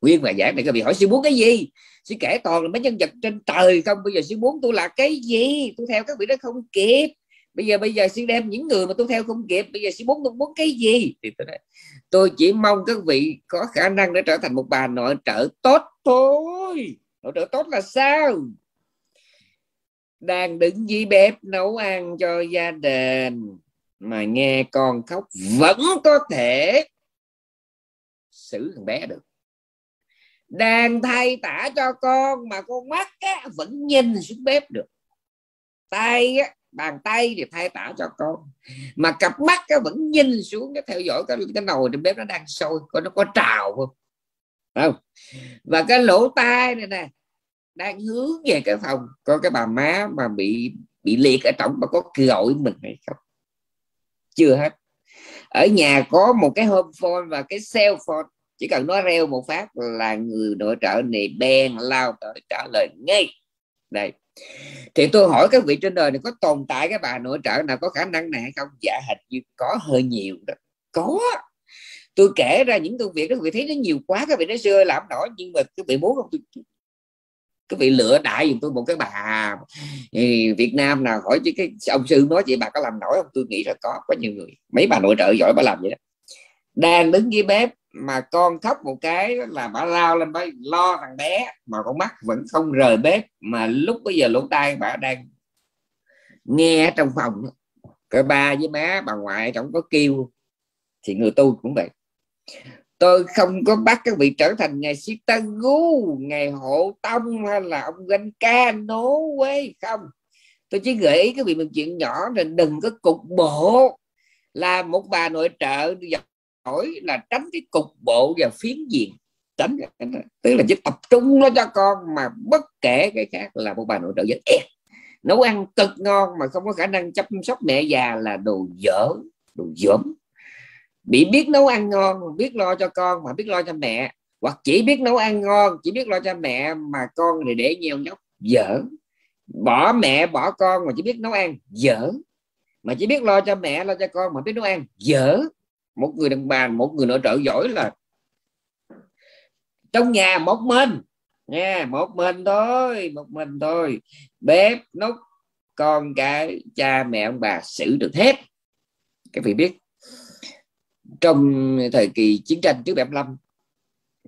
Nguyên và giảng này, các vị hỏi, sư muốn cái gì? Sư kể toàn là mấy nhân vật trên trời không? Bây giờ sư muốn tôi là cái gì? Tôi theo các vị đó không kịp bây giờ bây giờ sư đem những người mà tôi theo không kịp bây giờ sư muốn tôi muốn cái gì? Thì tôi nói tôi chỉ mong các vị có khả năng để trở thành một bà nội trợ tốt thôi. Nội trợ tốt là sao? Đang đứng dưới bếp nấu ăn cho gia đình mà nghe con khóc vẫn có thể xử thằng bé được. Đang thay tả cho con mà con mắt á, vẫn nhìn xuống bếp được. Tay á, bàn tay thì thay tả cho con. Mà cặp mắt nó vẫn nhìn xuống cái theo dõi cái, cái nồi trên bếp nó đang sôi coi nó có trào không? Không? Và cái lỗ tai này nè đang hướng về cái phòng có cái bà má mà bị bị liệt ở trong mà có gọi mình hay không? Chưa hết. Ở nhà có một cái home phone và cái cell phone. Chỉ cần nó reo một phát là người nội trợ này bèn lao tới trả lời ngay. Đây thì tôi hỏi các vị trên đời này có tồn tại cái bà nội trợ nào có khả năng này hay không? Dạ hình như có hơi nhiều đó có. Tôi kể ra những công việc đó, các vị thấy nó nhiều quá, các vị nói xưa làm nổi, nhưng mà các vị muốn không, tôi, các vị lựa đại dùm tôi một cái bà. Việt Nam nào hỏi chứ cái ông sư nói vậy bà có làm nổi không? Tôi nghĩ là có có nhiều người. Mấy bà nội trợ giỏi bà làm vậy đó. Đang đứng dưới bếp mà con khóc một cái là bà lao lên bà lo thằng bé, mà con mắt vẫn không rời bếp, mà lúc bây giờ lỗ tai bà đang nghe trong phòng. Cái ba với má bà ngoại chẳng có kêu, thì người tu cũng vậy. Tôi không có bắt các vị trở thành ngày Sitagu ngày hộ tông hay là ông ganh ca nố quê không. Tôi chỉ gợi ý các vị một chuyện nhỏ là đừng có cục bộ. Là một bà nội trợ nổi là tránh cái cục bộ và phiến diện. Tránh tức là chỉ tập trung nó cho con mà bất kể cái khác là một bà nội trợ rất ép nấu ăn cực ngon mà không có khả năng chăm sóc mẹ già là đồ dở, đồ dởm. Bị biết nấu ăn ngon, biết lo cho con mà biết lo cho mẹ. Hoặc chỉ biết nấu ăn ngon, chỉ biết lo cho mẹ mà con thì để nhiều nhóc, dở. Bỏ mẹ, bỏ con mà chỉ biết nấu ăn, dở. Mà chỉ biết lo cho mẹ, lo cho con mà biết nấu ăn, dở một người đàn bà một người nội trợ giỏi là trong nhà một mình. Nha một mình thôi một mình thôi. Bếp nút con cái cha mẹ ông bà xử được hết. Các vị biết trong thời kỳ chiến tranh trước 75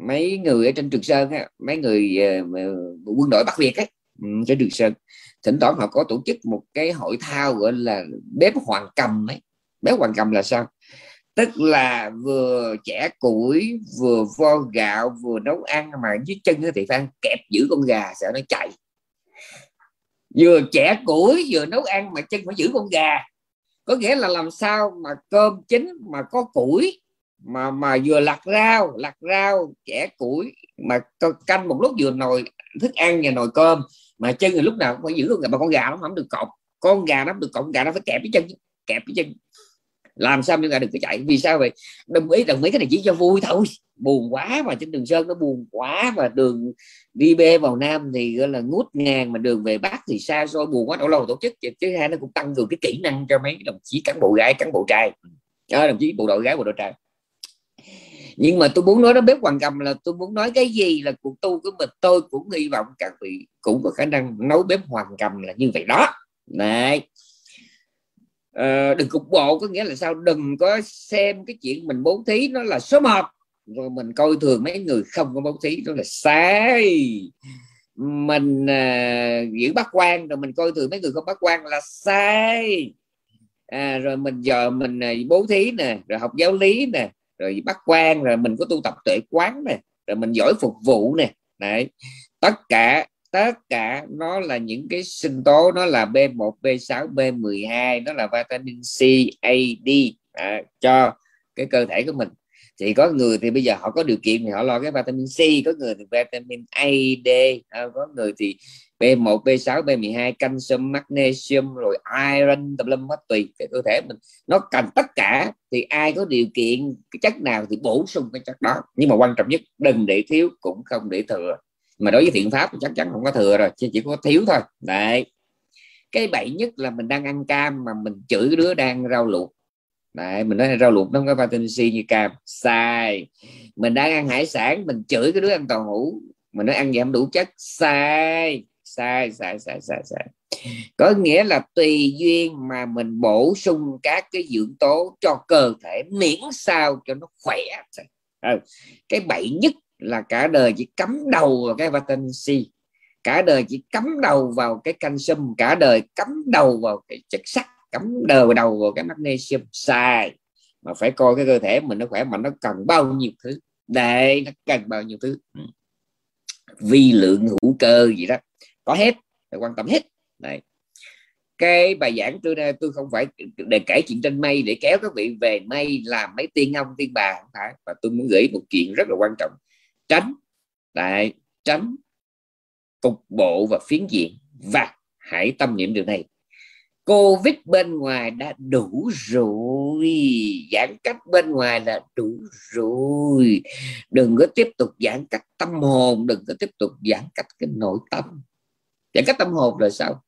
mấy người ở trên Trường Sơn á, mấy người ờ, quân đội Bắc Việt ấy, ừ, trên Trường Sơn thỉnh thoảng họ có tổ chức một cái hội thao gọi là bếp hoàng cầm ấy. Bếp hoàng cầm là sao? Tức là vừa chẻ củi, vừa vo gạo, vừa nấu ăn mà dưới chân thì phải kẹp giữ con gà, sợ nó chạy. Vừa chẻ củi, vừa nấu ăn mà chân phải giữ con gà. Có nghĩa là làm sao mà cơm chín mà có củi, mà mà vừa lặt rau lặt rau chẻ củi, mà canh một lúc vừa nồi thức ăn và nồi cơm, mà chân thì lúc nào cũng phải giữ con gà, mà con gà nó không được cọc con gà nó được cọc gà nó phải kẹp cái chân, kẹp cái chân làm sao chúng ta đừng có chạy? Vì sao vậy? Đồng ý đồng ý cái này chỉ cho vui thôi. Buồn quá mà trên đường sơn nó buồn quá mà đường đi bê vào nam thì gọi là ngút ngàn mà đường về bắc thì xa xôi buồn quá. Đâu lâu tổ chức chứ hai nó cũng tăng cường cái kỹ năng cho mấy đồng chí cán bộ gái cán bộ trai. À, đồng chí bộ đội gái bộ đội trai. Nhưng mà tôi muốn nói đó bếp hoàng cầm là tôi muốn nói cái gì là cuộc tu của mình. Tôi cũng hy vọng các vị cũng có khả năng nấu bếp hoàng cầm là như vậy đó. Này à, đừng cục bộ có nghĩa là sao? Đừng có xem cái chuyện mình bố thí nó là số một. Rồi mình coi thường mấy người không có bố thí đó là sai. Mình à, giữ bác quan rồi mình coi thường mấy người không bác quan là sai. À, rồi mình giờ mình à, bố thí nè rồi học giáo lý nè rồi bác quan rồi mình có tu tập tuệ quán nè rồi mình giỏi phục vụ nè. Đấy. Tất cả tất cả nó là những cái sinh tố nó là B1 B6 B12 nó là vitamin C A D à, cho cái cơ thể của mình. Thì có người thì bây giờ họ có điều kiện thì họ lo cái vitamin C có người thì vitamin A D à, có người thì B1 B6 B12 canxi magnesium rồi iron tùm lum hết tùy cái cơ thể mình. Nó cần tất cả thì ai có điều kiện cái chất nào thì bổ sung cái chất đó. Nhưng mà quan trọng nhất đừng để thiếu cũng không để thừa mà đối với thiện pháp thì chắc chắn không có thừa rồi chứ chỉ có thiếu thôi. Đấy. Cái bậy nhất là mình đang ăn cam mà mình chửi đứa đang rau luộc. Đấy, mình nói rau luộc nó không có vitamin C như cam. Sai. Mình đang ăn hải sản mình chửi cái đứa ăn tàu hũ mình nói ăn gì không đủ chất. Sai. Sai sai sai sai sai. Có nghĩa là tùy duyên mà mình bổ sung các cái dưỡng tố cho cơ thể miễn sao cho nó khỏe. Cái bậy nhất là cả đời chỉ cắm đầu vào cái vitamin C, cả đời chỉ cắm đầu vào cái canxi cả đời cắm đầu vào cái chất sắt cắm đầu đầu vào cái magnesium. Sai. Mà phải coi cái cơ thể mình nó khỏe mạnh, nó cần bao nhiêu thứ? Đây nó cần bao nhiêu thứ? Ừ. Vi lượng hữu cơ gì đó. Có hết. Phải quan tâm hết. Này. Cái bài giảng tôi tôi không phải để kể chuyện trên mây, để kéo các vị về mây, làm mấy tiên ông, tiên bà không phải. Và tôi muốn gửi một chuyện rất là quan trọng tránh tại tránh, cục bộ và phiến diện. Và hãy tâm niệm điều này. Covid bên ngoài đã đủ rồi. Giãn cách bên ngoài là đủ rồi. Đừng có tiếp tục giãn cách tâm hồn, đừng có tiếp tục giãn cách cái nội tâm. Giãn cách tâm hồn là sao?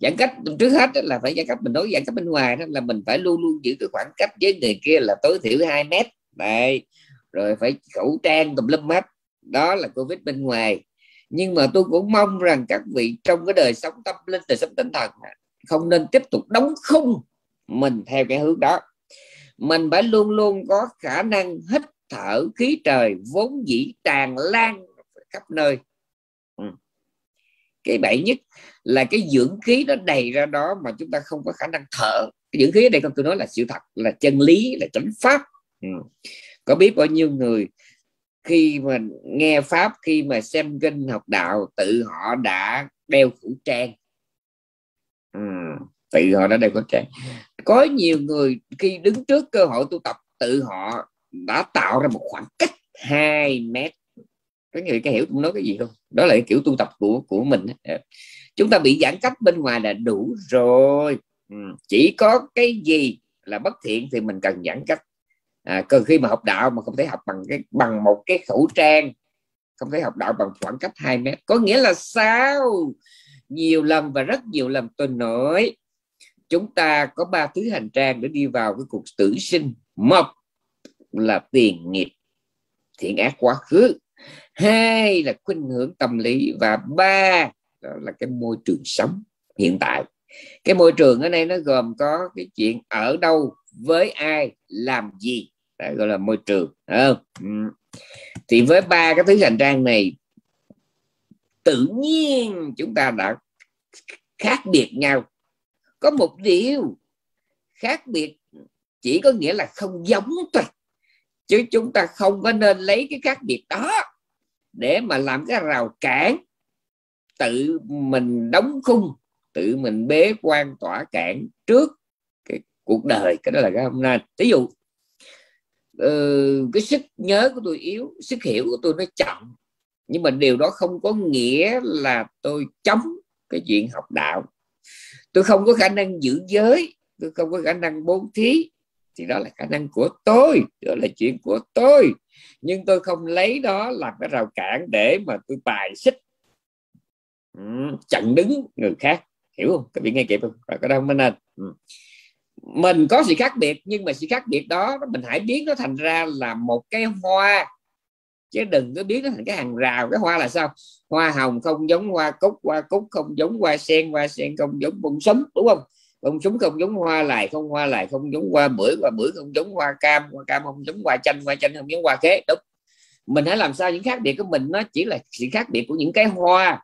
Giãn cách trước hết là phải giãn cách mình nói, giãn cách bên ngoài đó là mình phải luôn luôn giữ cái khoảng cách với người kia là tối thiểu 2 mét. Đây rồi phải khẩu trang tùm lum hết. Đó là covid bên ngoài. Nhưng mà tôi cũng mong rằng các vị trong cái đời sống tâm linh, đời sống tinh thần không nên tiếp tục đóng khung mình theo cái hướng đó. Mình phải luôn luôn có khả năng hít thở khí trời vốn dĩ tràn lan khắp nơi. Ừ. Cái bậy nhất là cái dưỡng khí nó đầy ra đó mà chúng ta không có khả năng thở. Cái dưỡng khí ở đây không, tôi nói là sự thật, là chân lý, là chánh pháp. Ừ có biết bao nhiêu người khi mà nghe pháp khi mà xem kinh học đạo tự họ đã đeo khẩu trang? Ừ, tự họ đã đeo khẩu trang. Có nhiều người khi đứng trước cơ hội tu tập tự họ đã tạo ra một khoảng cách 2 mét. Cái người cái hiểu tôi nói cái gì không? Đó là cái kiểu tu tập của của mình dạ. chúng ta bị giãn cách bên ngoài là đủ rồi. Ừ. chỉ có cái gì là bất thiện thì mình cần giãn cách à, cần khi mà học đạo mà không thể học bằng cái bằng một cái khẩu trang không thể học đạo bằng khoảng cách 2 mét. Có nghĩa là sao? Nhiều lần và rất nhiều lần tôi nói chúng ta có ba thứ hành trang để đi vào cái cuộc tử sinh. Một là tiền nghiệp thiện ác quá khứ. Hai là khuynh hướng tâm lý. Và ba đó là cái môi trường sống hiện tại. Cái môi trường ở đây nó gồm có cái chuyện ở đâu với ai làm gì. Đấy, gọi là môi trường không? Ừ. thì với ba cái thứ hành trang này tự nhiên chúng ta đã khác biệt nhau có một điều khác biệt chỉ có nghĩa là không giống thôi chứ chúng ta không có nên lấy cái khác biệt đó để mà làm cái rào cản tự mình đóng khung tự mình bế quan tỏa cản trước cái cuộc đời cái đó là cái hôm nay ví dụ uh, cái sức nhớ của tôi yếu sức hiểu của tôi nó chậm. Nhưng mà điều đó không có nghĩa là tôi chống cái chuyện học đạo. Tôi không có khả năng giữ giới tôi không có khả năng bố thí. Thì đó là khả năng của tôi đó là chuyện của tôi. Nhưng tôi không lấy đó làm cái rào cản để mà tôi bài xích. Ừ, chặn đứng người khác. Hiểu không? Các vị nghe kịp không? Có đang minh anh? Ừ mình có sự khác biệt, nhưng mà sự khác biệt đó, mình hãy biến nó thành ra là một cái hoa. Chứ đừng có biến nó thành cái hàng rào. Cái hoa là sao? Hoa hồng không giống hoa cúc hoa cúc không giống hoa sen hoa sen không giống bông súng, đúng không? Bông súng không giống hoa lại không hoa lại không giống hoa bưởi hoa bưởi không giống hoa cam hoa cam không giống hoa chanh hoa chanh không giống hoa khế, đúng. Mình hãy làm sao những khác biệt của mình nó chỉ là sự khác biệt của những cái hoa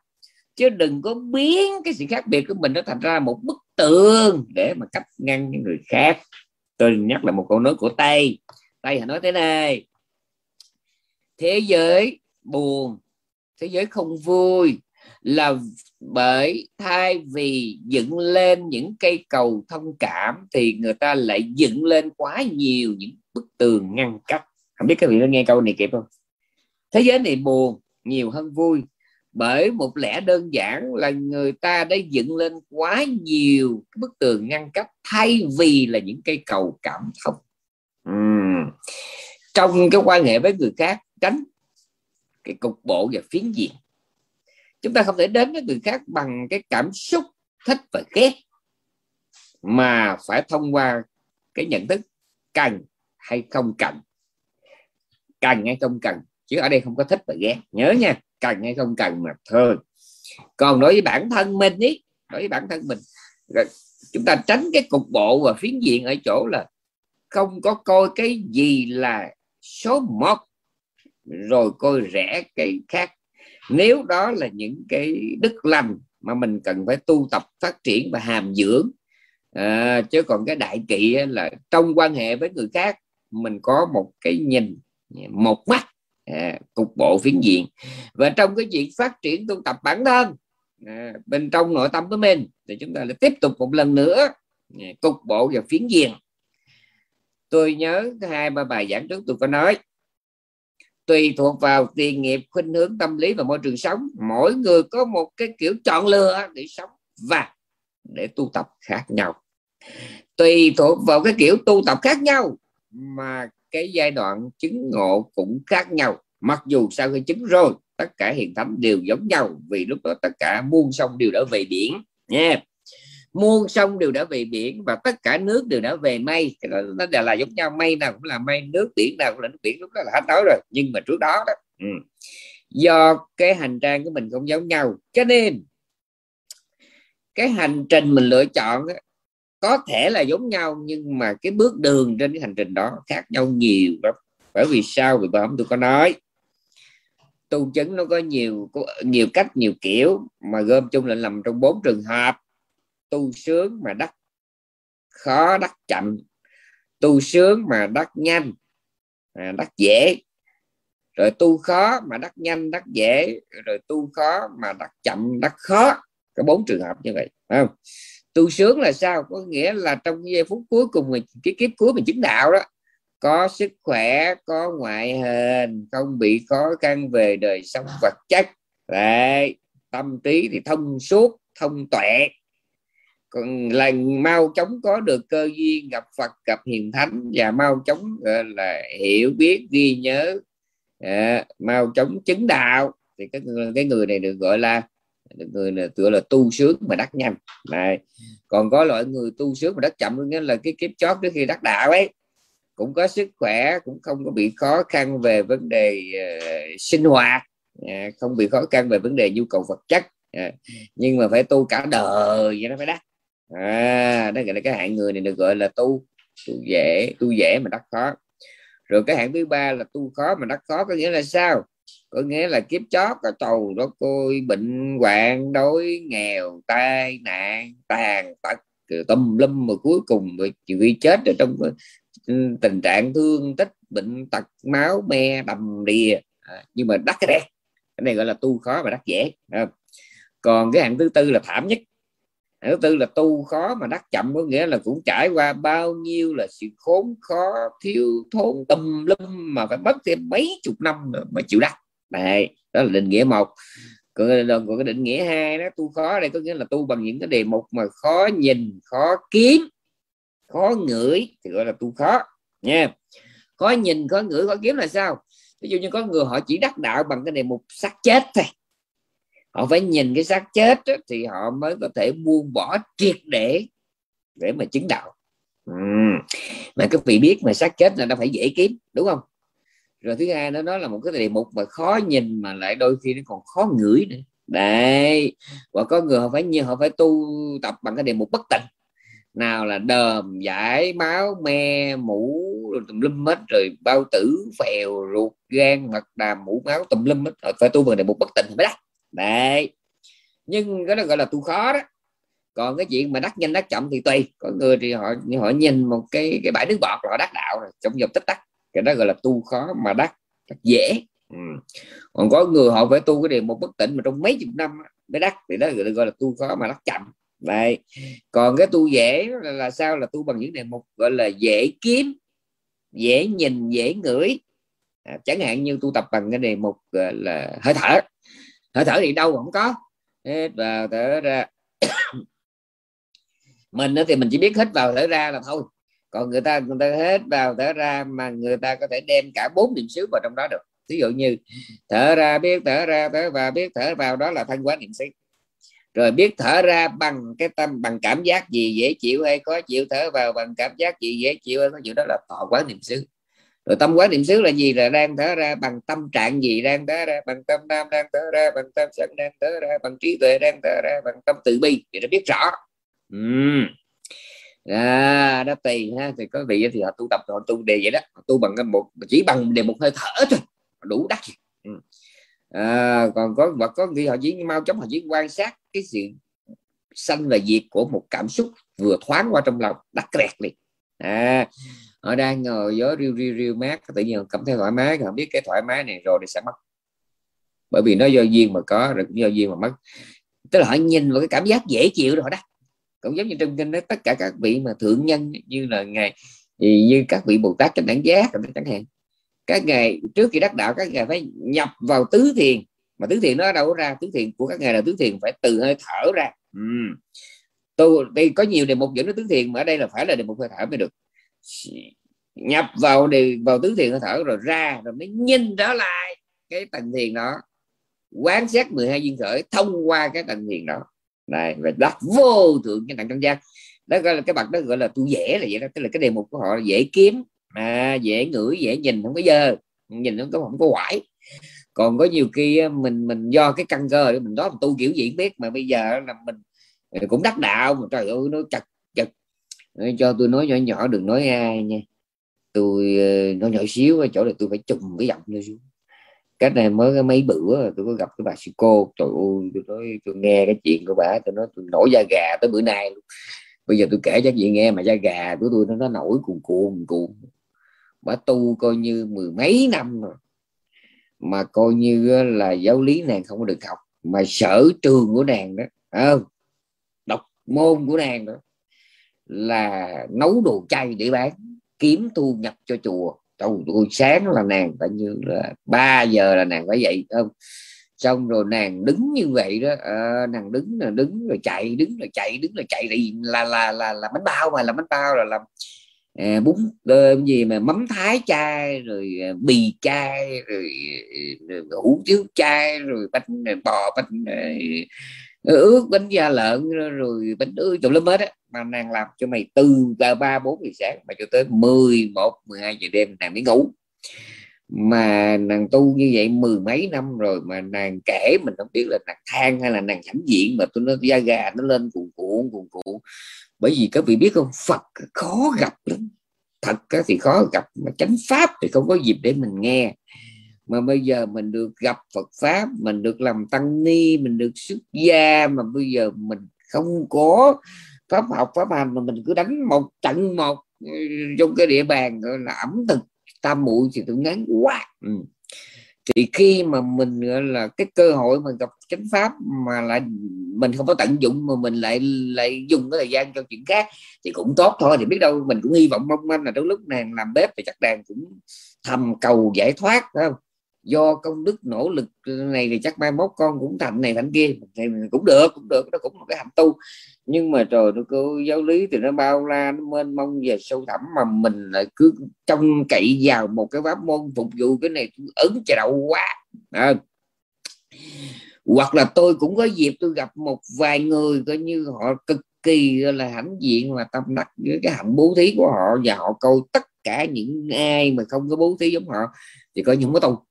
chứ đừng có biến cái sự khác biệt của mình nó thành ra một bức tường để mà cách ngăn những người khác. Tôi nhắc lại một câu nói của tây. Tây nói thế này, thế giới buồn, thế giới không vui là bởi thay vì dựng lên những cây cầu thông cảm thì người ta lại dựng lên quá nhiều những bức tường ngăn cách. Không biết các vị có nghe câu này kịp không? Thế giới này buồn, nhiều hơn vui bởi một lẽ đơn giản là người ta đã dựng lên quá nhiều bức tường ngăn cách thay vì là những cây cầu cảm thông. Uhm. trong cái quan hệ với người khác, tránh cái cục bộ và phiến diện. Chúng ta không thể đến với người khác bằng cái cảm xúc thích và ghét, mà phải thông qua cái nhận thức cần hay không cần. Cần hay không cần, chứ ở đây không có thích và ghét. Nhớ nha cần hay không cần mà thôi. Còn đối với bản thân mình ý đối với bản thân mình chúng ta tránh cái cục bộ và phiến diện ở chỗ là không có coi cái gì là số một rồi coi rẻ cái khác. Nếu đó là những cái đức lành mà mình cần phải tu tập phát triển và hàm dưỡng à, chứ còn cái đại kỵ là trong quan hệ với người khác mình có một cái nhìn một mắt à, cục bộ phiến diện. Và trong cái chuyện phát triển tu tập bản thân à, bên trong nội tâm của mình thì chúng ta lại tiếp tục một lần nữa à, cục bộ và phiến diện. Tôi nhớ hai ba bài giảng trước tôi có nói tùy thuộc vào tiền nghiệp khuynh hướng tâm lý và môi trường sống mỗi người có một cái kiểu chọn lựa để sống và để tu tập khác nhau. Tùy thuộc vào cái kiểu tu tập khác nhau mà cái giai đoạn chứng ngộ cũng khác nhau. Mặc dù sau khi chứng rồi, tất cả hiện thánh đều giống nhau, vì lúc đó tất cả muôn sông đều đã về biển nha muôn sông đều đã về biển và tất cả nước đều đã về mây. Nó đều là giống nhau. Mây nào cũng là mây, nước biển nào cũng là nước biển, lúc đó là hết nói rồi. Nhưng mà trước đó đó ừ. do cái hành trang của mình không giống nhau, cho nên cái hành trình mình lựa chọn có thể là giống nhau, nhưng mà cái bước đường trên cái hành trình đó khác nhau nhiều lắm. Bởi vì sao? Vì bà hôm tôi có nói, tu chứng nó có nhiều có nhiều cách, nhiều kiểu, mà gom chung lại nằm trong bốn trường hợp. Tu sướng mà đắc khó, đắc chậm. Tu sướng mà đắc nhanh mà đắc dễ. Rồi tu khó mà đắc nhanh, đắc dễ. Rồi tu khó mà đắc chậm, đắc khó. Có bốn trường hợp như vậy không? Tu sướng là sao? Có nghĩa là trong giây phút cuối cùng mình cái kiếp cuối mình chứng đạo đó có sức khỏe có ngoại hình không bị khó khăn về đời sống vật chất. Đấy, tâm trí thì thông suốt thông tuệ. Còn là mau chóng có được cơ duyên gặp Phật gặp hiền thánh và mau chóng ờ, là hiểu biết ghi nhớ à, mau chóng chứng đạo thì cái người, cái người này được gọi là người là tựa là tu sướng mà đắc nhanh. Này còn có loại người tu sướng mà đắc chậm nghĩa là cái kiếp chót trước khi đắc đạo ấy. Cũng có sức khỏe cũng không có bị khó khăn về vấn đề uh, sinh hoạt uh, không bị khó khăn về vấn đề nhu cầu vật chất uh, nhưng mà phải tu cả đời vậy nó phải đắc. À đó gọi là cái hạng người này được gọi là tu tu dễ tu dễ mà đắc khó. Rồi cái hạng thứ ba là tu khó mà đắc khó có nghĩa là sao? Có nghĩa là kiếp chót có tàu đó côi bệnh hoạn đói nghèo tai nạn tàn tật tâm lâm mà cuối cùng bị chết ở trong ừ, tình trạng thương tích bệnh tật máu me đầm đìa. À, nhưng mà đắc cái đen cái này gọi là tu khó mà đắc dễ à. còn cái hạng thứ tư là thảm nhất. Hạng thứ tư là tu khó mà đắc chậm có nghĩa là cũng trải qua bao nhiêu là sự khốn khó thiếu thốn tâm lâm mà phải mất thêm mấy chục năm mà chịu đắc đây đó là định nghĩa một. Còn, còn cái định nghĩa hai đó tu khó đây có nghĩa là tu bằng những cái đề mục mà khó nhìn khó kiếm khó ngửi thì gọi là tu khó nha. Khó nhìn khó ngửi khó kiếm là sao? Ví dụ như có người họ chỉ đắc đạo bằng cái đề mục xác chết thôi. Họ phải nhìn cái xác chết đó, thì họ mới có thể buông bỏ triệt để để mà chứng đạo. Ừ. mà các vị biết mà xác chết là nó phải dễ kiếm đúng không? Rồi thứ hai nó đó là một cái đề mục mà khó nhìn mà lại đôi khi nó còn khó ngửi nữa. Đấy. Và có người họ phải như họ phải tu tập bằng cái đề mục bất tịnh. Nào là đờm, giải máu, me, mũ tùm lum hết, rồi bao tử, phèo, ruột, gan mật đàm, mũ, máu, tùm lum hết. Rồi phải tu bằng đề mục bất tịnh mới đắc. Đấy. Nhưng cái đó gọi là tu khó đó. Còn cái chuyện mà đắc nhanh đắc chậm thì tùy. Có người thì họ họ nhìn một cái cái bãi nước bọt là họ đắc đạo rồi, trong vòng tích tắc cái đó gọi là tu khó mà đắc, dễ. Ừ. còn có người họ phải tu cái điều một bất tỉnh mà trong mấy chục năm mới đắc. Thì đó gọi là tu khó mà đắc chậm. Đây còn cái tu dễ là, là sao? Là tu bằng những đề mục gọi là dễ kiếm dễ nhìn dễ ngửi. À, chẳng hạn như tu tập bằng cái đề mục là hơi thở. Hơi thở thì đâu không có. Hết vào thở ra. Mình thì mình chỉ biết hít vào thở ra là thôi còn người ta người ta hết vào thở ra mà người ta có thể đem cả bốn niệm xứ vào trong đó được. Ví dụ như, thở ra biết thở ra, thở vào biết thở vào, đó là thanh quá niệm xứ. Rồi biết thở ra bằng cái tâm, bằng cảm giác gì dễ chịu hay khó chịu, thở vào bằng cảm giác gì dễ chịu hay khó chịu, đó là thọ quán niệm xứ. Rồi tâm quán niệm xứ là gì? Là đang thở ra bằng tâm trạng gì? Đang thở ra bằng tâm nam, đang thở ra bằng tâm sân, đang thở ra bằng trí tuệ, đang thở ra bằng tâm từ bi. Thì nó biết rõ. Uhm à, đó tùy ha thì có vị thì họ tu tập họ tu đề vậy đó. Họ tu bằng cái một chỉ bằng đề một hơi thở thôi đủ đắt ừ. à, còn có và có khi họ chỉ mau chóng họ chỉ quan sát cái sự sanh và diệt của một cảm xúc vừa thoáng qua trong lòng đắt rẹt liền. À, họ đang ngồi gió riêu riêu riêu mát tự nhiên cảm thấy thoải mái họ biết cái thoải mái này rồi thì sẽ mất. Bởi vì nó do duyên mà có rồi cũng do duyên mà mất. Tức là họ nhìn vào cái cảm giác dễ chịu rồi họ đắt cũng giống như trong kinh đó, tất cả các vị mà thượng nhân như là ngài như các vị bồ tát chánh đẳng giác chẳng hạn. Các ngài, trước khi đắc đạo, các ngài phải nhập vào tứ thiền. Mà tứ thiền nó đâu ra? Tứ thiền của các ngài là tứ thiền phải từ hơi thở ra. Ừ. tôi đây có nhiều đề mục dẫn đến tứ thiền, mà ở đây là phải là đề mục hơi thở mới được. Nhập vào đề, vào tứ thiền hơi thở rồi ra, rồi mới nhìn trở lại cái tầng thiền đó. Quán xét 12 duyên khởi thông qua cái tầng thiền đó này và đắc vô thượng nhân đẳng trong giác đó gọi là cái bậc đó gọi là tu dễ là vậy đó tức là cái đề mục của họ là dễ kiếm à, dễ ngửi dễ nhìn không có dơ. Nhìn nó có không có quải. Còn có nhiều khi mình mình do cái căn cơ để mình đó mình tu kiểu gì biết mà bây giờ là mình à, cũng đắc đạo mà trời ơi nó chặt chặt ờ, cho tôi nói nhỏ nhỏ đừng nói ai nha. Tôi ờ, nói nhỏ xíu ở chỗ này tôi phải trùng cái giọng lên xuống cách này mới cái mấy bữa tôi có gặp cái bà sư cô. Trời ơi, tôi nói, tôi nghe cái chuyện của bà, tôi nói tôi nổi da gà tới bữa nay luôn. Bây giờ tôi kể cho chị nghe mà da gà của tôi nó nó nổi cuồn cuộn cuộn. Bà tu coi như mười mấy năm rồi. Mà coi như là giáo lý nàng không có được học. Mà sở trường của nàng đó không? Đọc môn của nàng đó là nấu đồ chay để bán, kiếm thu nhập cho chùa trong buổi sáng là nàng phải như là 3 giờ là nàng phải dậy không? Xong rồi nàng đứng như vậy đó à, nàng đứng là đứng rồi chạy đứng rồi chạy đứng rồi chạy thì là là là là bánh bao mà là bánh bao là làm à, bún uh, gì mà mắm thái chai rồi bì chai rồi, rồi hủ tiếu chai rồi bánh bò bánh ướt bánh da lợn rồi bánh ướt tùm lum hết á. Mà nàng làm cho mày từ ba, bốn giờ sáng mà cho tới 11 12 giờ đêm nàng mới ngủ. Mà nàng tu như vậy mười mấy năm rồi mà nàng kể mình không biết là nàng than hay là nàng hãnh diện mà tôi nó da gà nó lên cuồn cuộn cuồn cuộn. Bởi vì các vị biết không, Phật khó gặp lắm. Thật thì khó gặp, mà chánh pháp thì không có dịp để mình nghe mà bây giờ mình được gặp Phật pháp, mình được làm tăng ni, mình được xuất gia, mà bây giờ mình không có pháp học, pháp hành, mà mình cứ đánh một trận một ừ, trong cái địa bàn, gọi là, ẩm thực, tam muội thì tôi ngán quá. Ừ. thì khi mà mình, gọi là, cái cơ hội mà gặp chánh pháp mà lại mình không có tận dụng, mà mình lại lại dùng cái thời gian cho chuyện khác thì cũng tốt thôi. Thì biết đâu mình cũng hy vọng mong manh là trong lúc nàng làm bếp thì chắc đàn cũng thầm cầu giải thoát, phải không? Do công đức, nỗ lực này thì chắc mai mốt con cũng thành này thành kia. Thì cũng được cũng được, nó cũng là cái hạnh tu. Nhưng mà trời, nó cứ, giáo lý thì nó bao la, nó mênh mông về sâu thẳm mà mình lại cứ trông cậy vào một cái pháp môn phục vụ cái này ấn chà đậu quá. À. hoặc là tôi cũng có dịp tôi gặp một vài người coi như họ cực kỳ là hãnh diện và tâm đắc với cái hạnh bố thí của họ và họ câu tất cả những ai mà không có bố thí giống họ thì coi như không có tu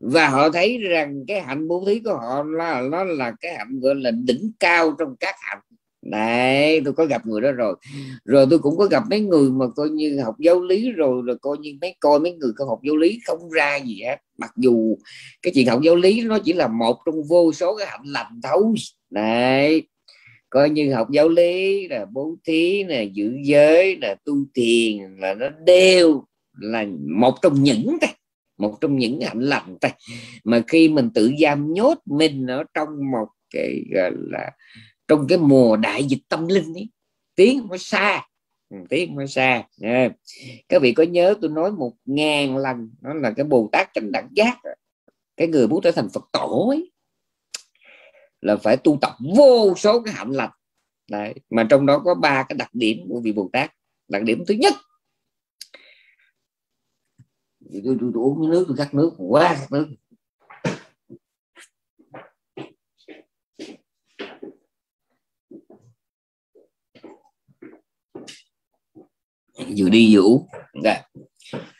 và họ thấy rằng cái hạnh bố thí của họ là, nó là cái hạnh, gọi là, đỉnh cao trong các hạnh. Đấy, tôi có gặp người đó rồi. Rồi tôi cũng có gặp mấy người mà coi như học giáo lý rồi rồi coi như mấy, coi mấy người không học giáo lý không ra gì hết. Mặc dù cái chuyện học giáo lý nó chỉ là một trong vô số cái hạnh lành thôi. Đấy, coi như học giáo lý là bố thí là giữ giới là tu thiền là nó đều là một trong những cái một trong những hạnh lành thôi mà khi mình tự giam nhốt mình ở trong một cái, gọi là, trong cái mùa đại dịch tâm linh ấy, tiếng nó xa ừ, tiếng nó xa yeah. các vị có nhớ tôi nói một ngàn lần, đó là cái bồ tát chánh đẳng giác à, cái người muốn trở thành phật tổ ấy, là phải tu tập vô số cái hạnh lành Đấy. mà trong đó có ba cái đặc điểm của vị bồ tát đặc điểm thứ nhất thì tôi, tôi, tôi uống nước tôi cắt nước quá cắt nước. Vừa đi vừa uống. Okay.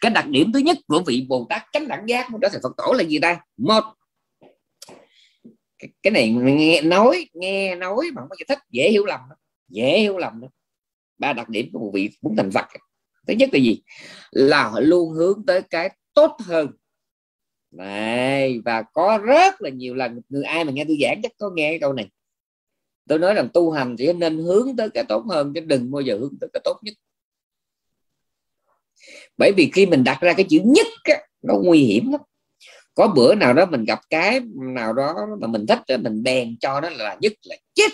cái đặc điểm thứ nhất của vị bồ tát chánh đẳng giác muốn trở thành phật tổ là gì ta? Một cái này nghe nói nghe nói mà không có giải thích dễ hiểu lầm dễ hiểu lầm đó. ba đặc điểm của một vị muốn thành phật thứ nhất là gì? Là họ luôn hướng tới cái tốt hơn. Này và có rất là nhiều lần người ai mà nghe tôi giảng chắc có nghe cái câu này. Tôi nói rằng tu hành chỉ nên hướng tới cái tốt hơn chứ đừng bao giờ hướng tới cái tốt nhất. Bởi vì khi mình đặt ra cái chữ nhất á, nó nguy hiểm lắm. Có bữa nào đó mình gặp cái nào đó mà mình thích mình bèn cho nó là nhất là chết.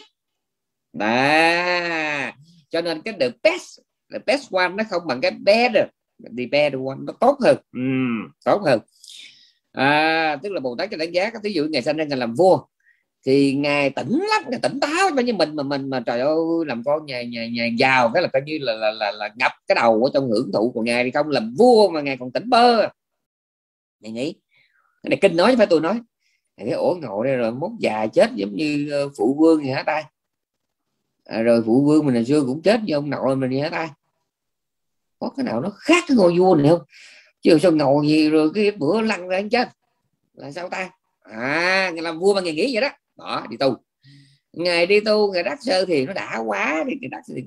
Đó cho nên cái the best the best one nó không bằng cái better the better one nó tốt hơn. Uhm, tốt hơn. À, tức là bồ tát cho đánh giá ví dụ ngày sinh ra ngày làm vua thì ngài tỉnh lắm ngài tỉnh táo bao như mình mà mình mà trời ơi làm con nhà nhà nhà giàu cái là coi như là là, là, là ngập cái đầu ở trong hưởng thụ của ngài thì không làm vua mà ngài còn tỉnh bơ. Ngài nghĩ. Cái này kinh nói chứ phải tôi nói. Cái ổ ngộ đây rồi mốt già chết giống như ờ, phụ vương gì hả tay à, rồi phụ vương mình hồi xưa cũng chết như ông nội mình gì hả có cái nào nó khác cái ngôi vua này không? Chứ sao ngồi gì rồi cái bữa lăn ra chết? Là sao ta? À ngày làm vua mà ngày nghỉ vậy đó. Đó đi tu. Ngày đi tu ngày đắc sơ thì nó đã quá thì cái đắc thì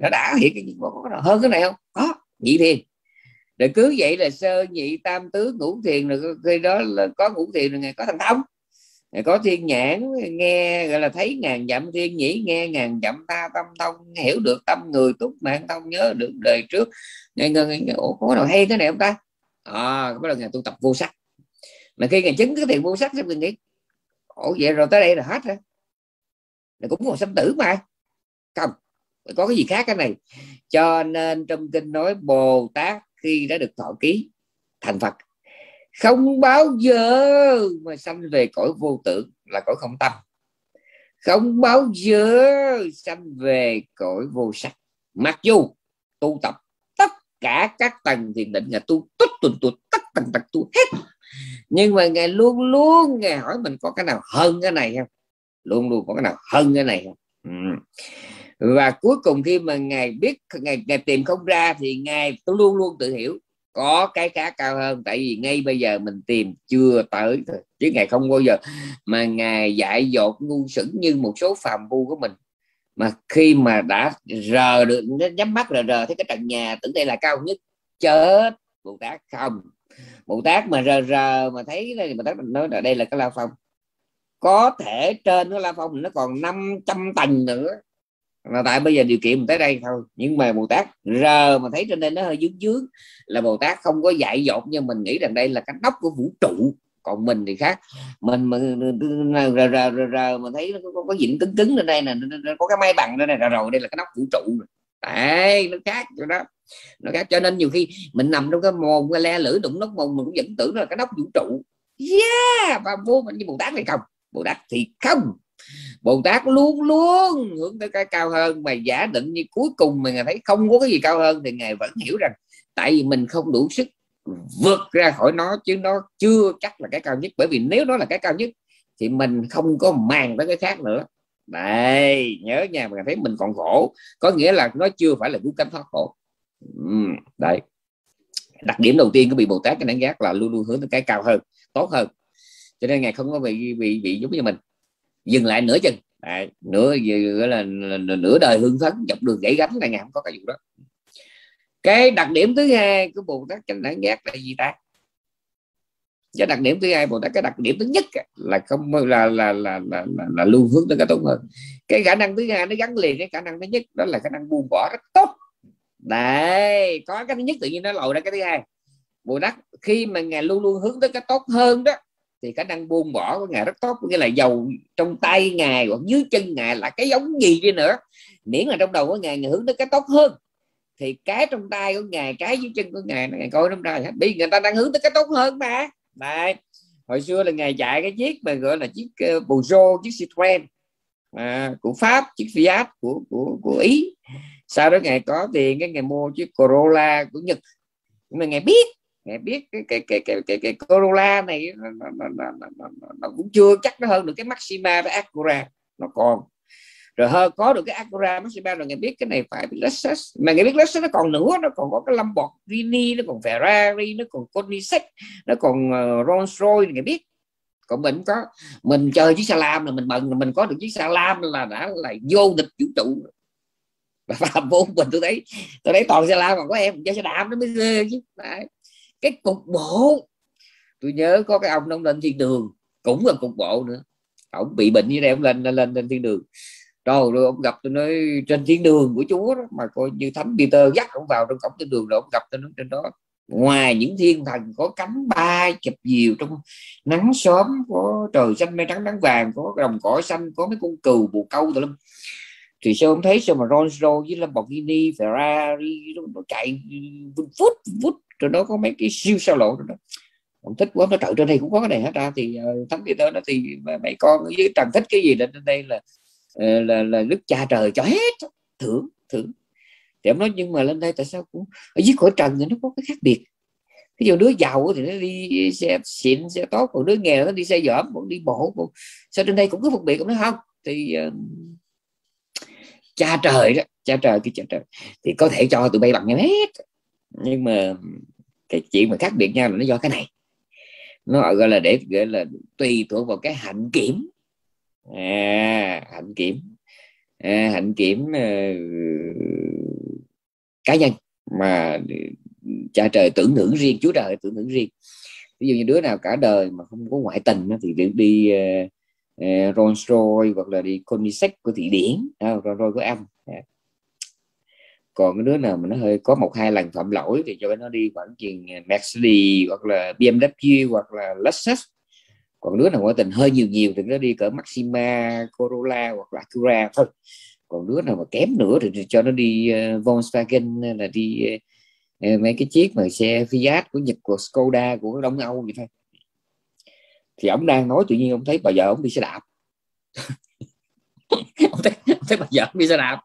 nó đã hiện cái gì có hơn cái này không? Có nhị thiền. Rồi cứ vậy là sơ nhị tam tứ ngũ thiền rồi khi đó là có ngũ thiền rồi ngày có thành thông có thiên nhãn nghe gọi là thấy ngàn dặm thiên nhĩ nghe ngàn dặm ta tâm thông hiểu được tâm người túc mạng thông nhớ được đời trước. Nghe ngân nghe, ủa có nào hay thế này không ta? À bắt đầu ngày tu tập vô sắc. Mà khi ngày chứng cái tiền vô sắc thì mình nghĩ ủa vậy rồi tới đây là hết rồi. Là cũng một sanh tử mà. Không có cái gì khác cái này. Cho nên trong kinh nói bồ tát khi đã được thọ ký thành phật không bao giờ. Mà sanh về cõi vô tưởng là cõi không tâm. Không bao giờ sanh về cõi vô sắc. Mặc dù tu tập tất cả các tầng thiền định là tu tất tuần tu tất tầng tầng tu hết. Nhưng mà ngài luôn luôn ngài hỏi mình có cái nào hơn cái này không? Luôn luôn có cái nào hơn cái này không? Ừ. và cuối cùng khi mà ngài biết ngài, ngài tìm không ra thì ngài tôi luôn luôn tự hiểu có cái cá cao hơn. Tại vì ngay bây giờ mình tìm chưa tới thôi, chứ ngài không bao giờ. Mà ngài dạy dột ngu sững như một số phàm phu của mình. Mà khi mà đã rờ được nhắm mắt rờ rờ, thấy cái trần nhà tưởng đây là cao nhất, chết bồ tát. Không. Bồ tát mà rờ rờ mà thấy đây bồ tát mình nói là đây là cái la phong. Có thể trên cái la phong nó còn 500 tầng nữa là tại bây giờ điều kiện mình tới đây thôi. Nhưng mà bồ tát rờ mà thấy trên đây nó hơi dướng dướng là bồ tát không có dạy dột nhưng mình nghĩ rằng đây là cái nóc của vũ trụ. Còn mình thì khác. Mình mà rờ rờ rờ, rờ mà thấy nó có, có dịnh cứng cứng lên đây nè có cái máy bằng đây này rồi đây là cái nóc vũ trụ đấy nó khác cho đó. Nó khác. Cho nên nhiều khi mình nằm trong cái mồm cái le lưỡi đụng nóc mồm mình cũng vẫn tưởng là cái nóc vũ trụ. Yeah! Và vô mình như bồ tát hay không? Bồ tát thì không bồ tát luôn luôn hướng tới cái cao hơn mà giả định như cuối cùng mà ngài thấy không có cái gì cao hơn thì ngài vẫn hiểu rằng tại vì mình không đủ sức vượt ra khỏi nó chứ nó chưa chắc là cái cao nhất. Bởi vì nếu nó là cái cao nhất thì mình không có màng tới cái khác nữa. Đây nhớ nhà mà thấy mình còn khổ. Có nghĩa là nó chưa phải là cứu cánh thoát khổ. Ừ, đấy. Đặc điểm đầu tiên của vị bồ tát cái đánh giác là luôn luôn hướng tới cái cao hơn tốt hơn. Cho nên ngài không có bị bị bị giống như mình dừng lại nửa chừng. Đấy, nửa gọi là, là, là nửa đời hương phấn dọc đường gãy gánh là ngài không có cái vụ đó. Cái đặc điểm thứ hai của bồ tát chánh đẳng giác là gì ta? Cái đặc điểm thứ hai bồ tát cái đặc điểm thứ nhất là không là là là là, là, là luôn hướng tới cái tốt hơn. Cái khả năng thứ hai nó gắn liền cái khả năng thứ nhất đó là khả năng buông bỏ rất tốt. Đấy có cái thứ nhất tự nhiên nó lội ra cái thứ hai. Bồ tát khi mà ngài luôn luôn hướng tới cái tốt hơn đó thì khả năng buông bỏ của ngài rất tốt nghĩa là dầu trong tay ngài hoặc dưới chân ngài là cái giống gì đi nữa. Miễn là trong đầu của ngài ngài hướng tới cái tốt hơn. Thì cái trong tay của ngài cái dưới chân của ngài ngài coi nó ra hết. Bị người ta đang hướng tới cái tốt hơn mà. Đấy. hồi xưa là ngài chạy cái chiếc mà gọi là chiếc uh, Peugeot chiếc Citroen à, của Pháp chiếc Fiat của của của Ý. Sau đó ngài có tiền cái ngài mua chiếc Corolla của Nhật. Nhưng mà ngài biết biết cái cái cái cái cái, cái Corolla này nó, nó, nó, nó, nó, nó cũng chưa chắc nó hơn được cái Maxima với Acura nó còn. Rồi hơn có được cái Acura Maxima rồi ngài biết cái này phải biết Lexus. Mà ngài biết Lexus nó còn nữa nó còn có cái Lamborghini nó còn Ferrari nó còn Koenigsegg nó còn uh, Rolls Royce ngài biết. Còn mình có mình chơi chiếc xe lam là mình mừng là mình có được chiếc xe lam là đã là vô địch vũ trụ. Và vô mình tôi thấy tôi thấy toàn xe lam còn có em chơi xe đạp nó mới ghê chứ Đấy cái cục bộ. Tôi nhớ có cái ông ông lên thiên đường cũng là cục bộ nữa. Ông bị bệnh như này ông lên lên lên thiên đường. Rồi rồi ông gặp tôi nói trên thiên đường của chúa đó mà coi như thánh Peter dắt ông vào trong cổng thiên đường rồi ông gặp tôi nói trên đó. Ngoài những thiên thần có cánh bay chụp diều trong nắng sớm có trời xanh mây trắng nắng vàng có đồng cỏ xanh có mấy con cừu bồ câu tụi lum. Thì sao ông thấy sao mà Rolls Royce với Lamborghini Ferrari nó, nó chạy vút phút phút trên đó có mấy cái siêu sao lộ đó ông thích quá nó trời trên đây cũng có cái này hết ra thì ờ, uh, thánh tới nó thì mấy con với trần thích cái gì lên trên đây là ờ, là là đức cha trời cho hết. Thưởng thưởng. Thì em nói nhưng mà lên đây tại sao cũng ở dưới cõi trần thì nó có cái khác biệt. Ví dụ đứa giàu thì nó đi xe xịn xe tốt còn đứa nghèo nó đi xe dởm còn đi bộ còn... sao trên đây cũng có phân biệt cũng nói không. Thì uh, cha trời đó cha trời cái cha trời. Thì có thể cho tụi bay bằng nhau hết nhưng mà cái chuyện mà khác biệt nhau là nó do cái này. Nó gọi là để gọi là tùy thuộc vào cái hạnh kiểm. À, hạnh kiểm. À, hạnh kiểm uh, cá nhân mà cha trời tưởng thưởng riêng chúa trời tưởng thưởng riêng. Ví dụ như đứa nào cả đời mà không có ngoại tình thì đi, đi uh, uh, Rolls Royce hoặc là đi Koenigsegg của Thụy Điển uh, Rolls Royce của Anh còn cái đứa nào mà nó hơi có một hai lần phạm lỗi thì cho nó đi khoảng chừng à, Mercedes hoặc là BMW hoặc là Lexus. Còn đứa nào ngoại tình hơi nhiều nhiều thì nó đi cỡ Maxima Corolla hoặc là Acura thôi. Còn đứa nào mà kém nữa thì cho nó đi uh, Volkswagen là đi uh, mấy cái chiếc mà xe Fiat của Nhật của Skoda của Đông Âu vậy thôi. Thì ông đang nói tự nhiên ông thấy bà vợ ông đi xe đạp. Ông thấy, ông thấy bà vợ ông đi xe đạp.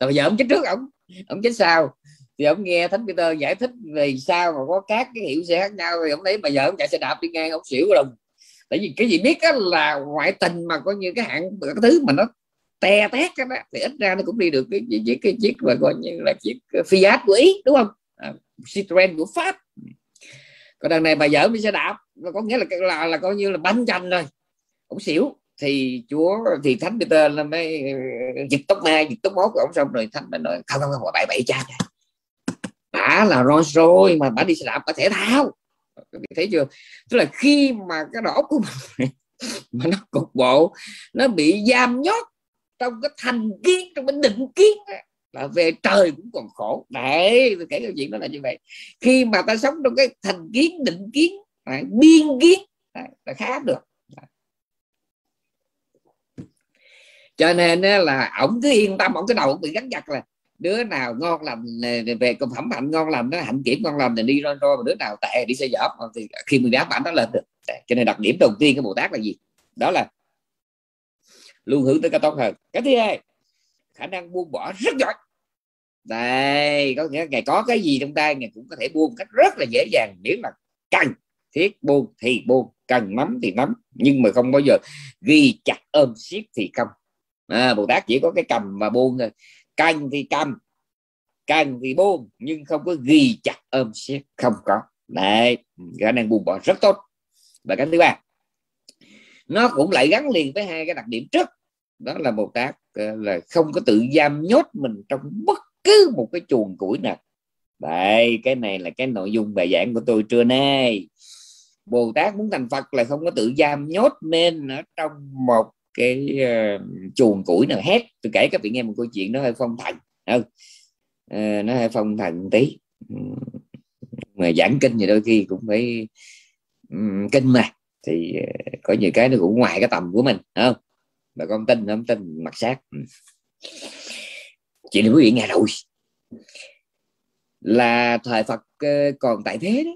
Là bà vợ ông chết trước ông ông chết sao? thì ông nghe thánh Peter giải thích về sao mà có các cái hiệu xe khác nhau. Thì ông thấy bà vợ ông chạy xe đạp đi ngang ông xỉu đồng tại vì cái gì biết á, là ngoại tình mà coi như cái hạng cái thứ mà nó te tét đó, thì ít ra nó cũng đi được cái chiếc cái chiếc mà coi như là chiếc Fiat của ý đúng không? À, Citroen của Pháp. Còn đằng này bà vợ đi xe đạp có nghĩa là là, là coi như là bánh chanh rồi. Cũng xỉu thì chúa, thì thánh Peter là mới ờ, giật tóc mai giật tóc mốt của ông xong rồi thánh mới nói, không không không bảy bảy cha bà là Rolls rồi mà bà đi xe đạp bà thể thao. Thấy chưa? Tức là khi mà cái đầu của mình mà nó cục bộ, nó bị giam nhốt trong cái thành kiến, trong cái định kiến là về trời cũng còn khổ. Đấy, tôi kể câu chuyện đó là như vậy. Khi mà ta sống trong cái thành kiến, định kiến à, biên kiến à, là khá được. Cho nên là ổng cứ yên tâm, ổng cái đầu ổng bị gắn chặt là đứa nào ngon lành về công phẩm hạnh ngon lành nó hạnh kiểm ngon lành thì đi rồi rồi, mà đứa nào tệ đi xe dở thì khi mình đáp bản nó lên được. Cho nên đặc điểm đầu tiên của bồ tát là gì? Đó là luôn hướng tới cái tốt hơn. Cái thứ hai, khả năng buông bỏ rất giỏi. Đây, có nghĩa ngày có cái gì trong tay, ngày cũng có thể buông cách rất là dễ dàng. Nếu mà cần thiết buông thì buông, cần nắm thì nắm nhưng mà không bao giờ ghi chặt ôm siết thì không à, bồ tát chỉ có cái cầm và buông thôi. Cần thì cầm cần thì buông nhưng không có ghi chặt ôm siết không có. Đấy khả năng buông bỏ rất tốt. Và cái thứ ba nó cũng lại gắn liền với hai cái đặc điểm trước. Đó là bồ tát ờ, là không có tự giam nhốt mình trong bất cứ một cái chuồng củi nào. Đây cái này là cái nội dung bài giảng của tôi trưa nay. Bồ tát muốn thành phật là không có tự giam nhốt nên ở trong một cái uh, chuồng củi nào hết. Tôi kể các vị nghe một câu chuyện nó hơi phong thần. Không uh, nó hơi phong thần tí. Ừ, mà giảng kinh thì đôi khi cũng phải um, kinh mà. Thì uh, có nhiều cái nó cũng ngoài cái tầm của mình không? Bà con tin không? Tin mặt sát. Chị này quý vị nghe rồi. Là thời Phật còn tại thế đó.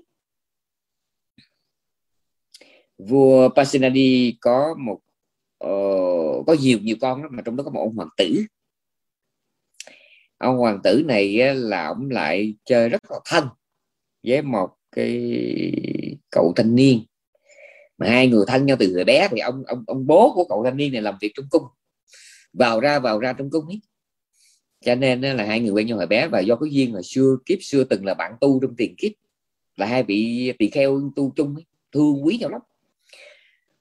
Vua Pasenadi có một uh, có nhiều nhiều con đó, mà trong đó có một ông hoàng tử. Ông hoàng tử này là ông lại chơi rất là thân với một cái cậu thanh niên. Mà hai người thân nhau từ người bé thì ông ông ông bố của cậu thanh niên này làm việc trong cung. Vào ra vào ra trong cung ấy. Cho nên là hai người quen nhau hồi bé và do có duyên hồi xưa kiếp xưa từng là bạn tu trong tiền kiếp là hai vị tỳ kheo tu chung ấy, thương quý nhau lắm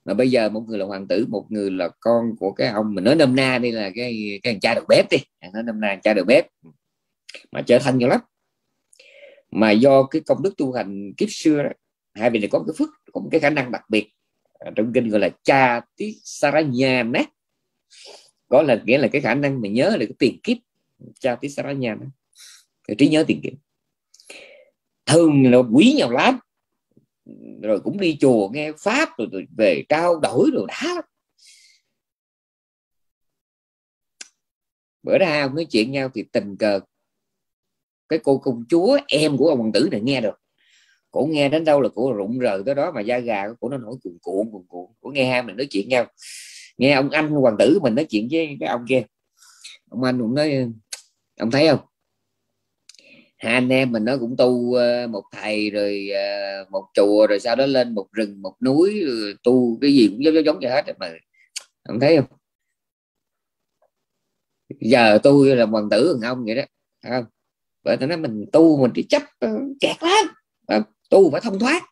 mà bây giờ một người là hoàng tử một người là con của cái ông mình nói nôm na đây là cái cái cha đầu bếp đi. À, nói nôm na cha đầu bếp. Mà trở thành nhiều lắm. Mà do cái công đức tu hành kiếp xưa đó, hai vị này có một cái phước có một cái khả năng đặc biệt. À, trong kinh gọi là cha tí saranya nát có là nghĩa là cái khả năng mà nhớ được cái tiền kiếp. Cha tí saranya trí nhớ tiền kiếp. Thường là quý nhau lắm rồi cũng đi chùa nghe pháp rồi, rồi về trao đổi rồi đã bữa ra nói chuyện nhau thì tình cờ. Cái cô công chúa em của ông hoàng tử này nghe được. Cổ nghe đến đâu là cổ rụng rời tới đó mà da gà của nó nổi cuồn cuộn cuồn cuộn. Cổ nghe hai mình nói chuyện nhau. Nghe ông anh hoàng tử mình nói chuyện với cái ông kia. Ông anh cũng nói ông thấy không? Hai anh em mình nó cũng tu ờ, một thầy rồi ờ, một chùa rồi sau đó lên một rừng, một núi ừ, tu cái gì cũng giống giống vậy hết mà. Ông thấy không? Giờ tôi là hoàng tử thằng ông vậy đó không? Bởi tôi nói mình tu mình chỉ chấp ừ, kẹt lắm tu phải thông thoát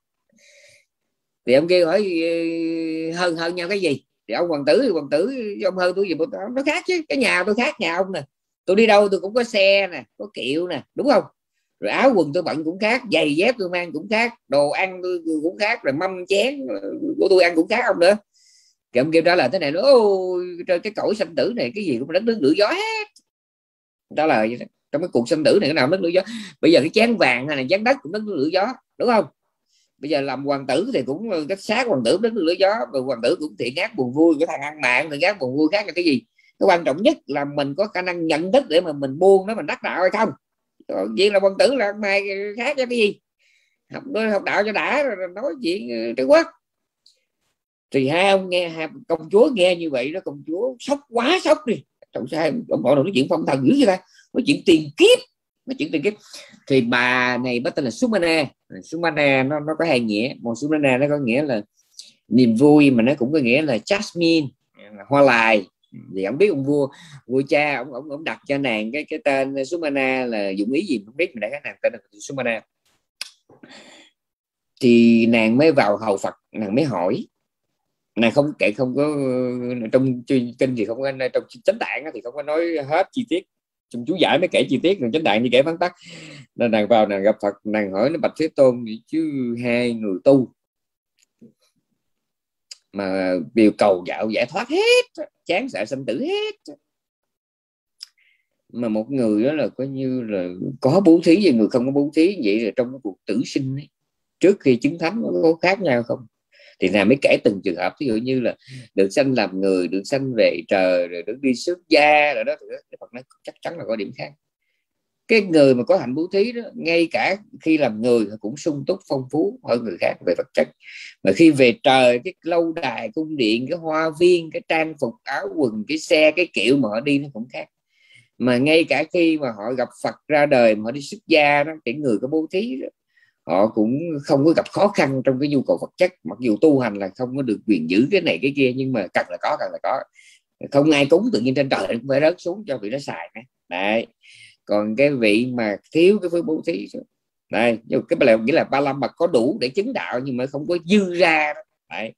thì ông kia hỏi ừ, hơn hơn nhau cái gì? Thì ông hoàng tử thì hoàng tử, ông hơn tôi gì nó khác chứ, cái nhà tôi khác nhà ông nè. Tôi đi đâu tôi cũng có xe nè, có kiệu nè, đúng không? Rồi áo quần tôi bận cũng khác, giày dép tôi mang cũng khác, đồ ăn tôi cũng khác, rồi mâm chén của tôi ăn cũng khác không nữa. Thì ông kêu trả lời thế này nó ôi cái cõi sanh tử này, cái gì cũng đánh nước lửa gió hết. Đó là trong cái cuộc sanh tử này, cái nào đất lửa gió. Bây giờ cái chén vàng hay là chén đất cũng đất nước lửa gió, đúng không? Bây giờ làm hoàng tử thì cũng ờ, cách sát hoàng tử đất nước lửa gió và hoàng tử cũng thiện ác buồn vui, cái thằng ăn mạng thì ác buồn vui khác là cái gì? Cái quan trọng nhất là mình có khả năng nhận thức để mà mình buông nó, mình đắc đạo hay không? Chuyện là quân tử là mày khác cho cái gì? Học học đạo cho đã, rồi nói chuyện ờ, trung quốc. Thì hai ông nghe, hai công chúa nghe như vậy đó, công chúa sốc quá sốc đi. Trời sao ông họ nói chuyện phong thần dữ vậy ta, nói chuyện tiền kiếp, nói chuyện tiền kiếp. Thì bà này bắt tên là Sumana Sumana nó nó có hai nghĩa. Một Sumana nó có nghĩa là niềm vui, mà nó cũng có nghĩa là jasmine hoa lại thì ông biết ông vua vua cha, ông ông ông đặt cho nàng cái cái tên Sumana là dụng ý gì? Không biết mình đã cái nàng tên là Sumana. Thì nàng mới vào hầu Phật, nàng mới hỏi. Nàng không kể, không có, trong kinh thì không có, trong chánh tạng thì không có nói hết chi tiết. Trong chú giải mới kể chi tiết rồi chánh đại như kể phán tắc nên nàng vào, nàng gặp Phật, nàng hỏi nó bạch thế tôn, chứ hai người tu mà điều cầu dạo giải thoát hết chán sợ sinh tử hết. Mà một người đó là coi như là có bố thí và người không có bố thí vậy là trong cái cuộc tử sinh ấy, trước khi chứng thánh có khác nhau không? Thì nào mới kể từng trường hợp ví dụ như là được sanh làm người được sanh về trời rồi được đi xuất gia rồi đó thì Phật nói chắc chắn là có điểm khác cái người mà có hạnh bố thí đó ngay cả khi làm người cũng sung túc phong phú hơn người khác về vật chất. Mà khi về trời cái lâu đài cung điện cái hoa viên cái trang phục áo quần cái xe cái kiểu mà họ đi nó cũng khác. Mà ngay cả khi mà họ gặp Phật ra đời mà họ đi xuất gia đó cái người có bố thí đó, họ cũng không có gặp khó khăn trong cái nhu cầu vật chất. Mặc dù tu hành là không có được quyền giữ cái này cái kia nhưng mà cần là có cần là có. Không ai cúng tự nhiên trên trời cũng phải rớt xuống cho vị nó xài đấy còn cái vị mà thiếu cái phước bố thí đây nhưng cái là nghĩa là ba la mật có đủ để chứng đạo nhưng mà không có dư ra đấy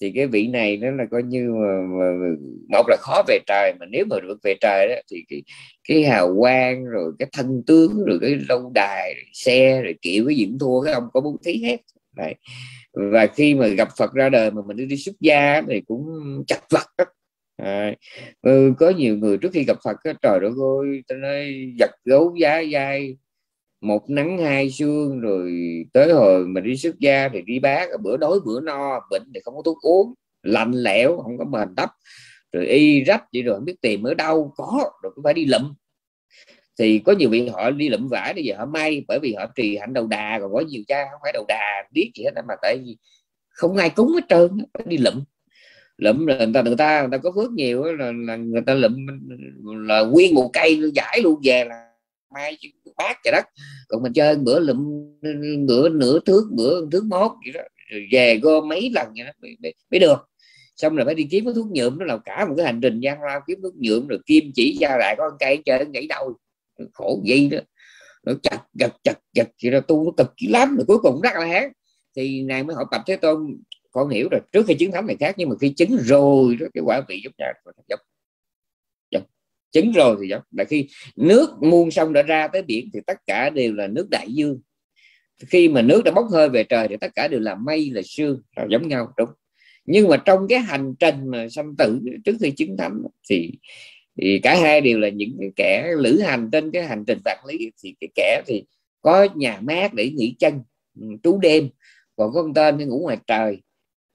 thì cái vị này nó là coi như mà, mà, một là khó về trời mà nếu mà được về trời đó thì cái, cái hào quang rồi cái thân tướng rồi cái lâu đài rồi xe rồi kiểu cái gì cũng thua cái ông có bố thí hết Đấy. và khi mà gặp Phật ra đời mà mình đi, đi xuất gia thì cũng chặt vật đó. À, ừ, có nhiều người trước khi gặp Phật á, trời đất ơi tôi nói giật gấu giá dai một nắng hai sương rồi tới hồi mình đi xuất gia thì đi bác bữa đói bữa no bệnh thì không có thuốc uống lạnh lẽo không có mền đắp rồi y rách vậy rồi không biết tìm ở đâu có rồi cũng phải đi lụm. Thì có nhiều vị họ đi lụm vải bây giờ họ may bởi vì họ trì hạnh đầu đà còn có nhiều cha không phải đầu đà biết gì hết mà tại vì không ai cúng hết trơn phải đi lụm lụm là người ta người ta người ta có phước nhiều là, là người ta lụm là nguyên một cây giải luôn về là mai bát trời đất. Còn mình chơi bữa lụm bữa nửa thước bữa thước mốt vậy đó rồi về gom mấy lần vậy đó mới, mới, mới được. Xong rồi phải đi kiếm cái thuốc nhuộm nó là cả một cái hành trình gian lao kiếm thuốc nhuộm rồi kim chỉ ra lại có con cây chơi nhảy đâu khổ gì đó. Nó chặt chặt chặt chặt thì nó tu nó cực lắm rồi cuối cùng rất là hán. Thì này mới hỏi bạch thế tôn con hiểu rồi, trước khi chứng thánh này khác, nhưng mà khi chứng rồi, đó, cái quả vị giúp nhà giống. Chứng rồi thì giống. Là khi nước muôn sông đã ra tới biển, thì tất cả đều là nước đại dương. Khi mà nước đã bốc hơi về trời, thì tất cả đều là mây, là sương, là giống nhau, đúng. Nhưng mà trong cái hành trình mà sanh tử trước khi chứng thánh thì thì cả hai đều là những cái kẻ lữ hành trên cái hành trình vật lý. Thì cái kẻ thì có nhà mát để nghỉ chân ừ, trú đêm, còn có con tên thì ngủ ngoài trời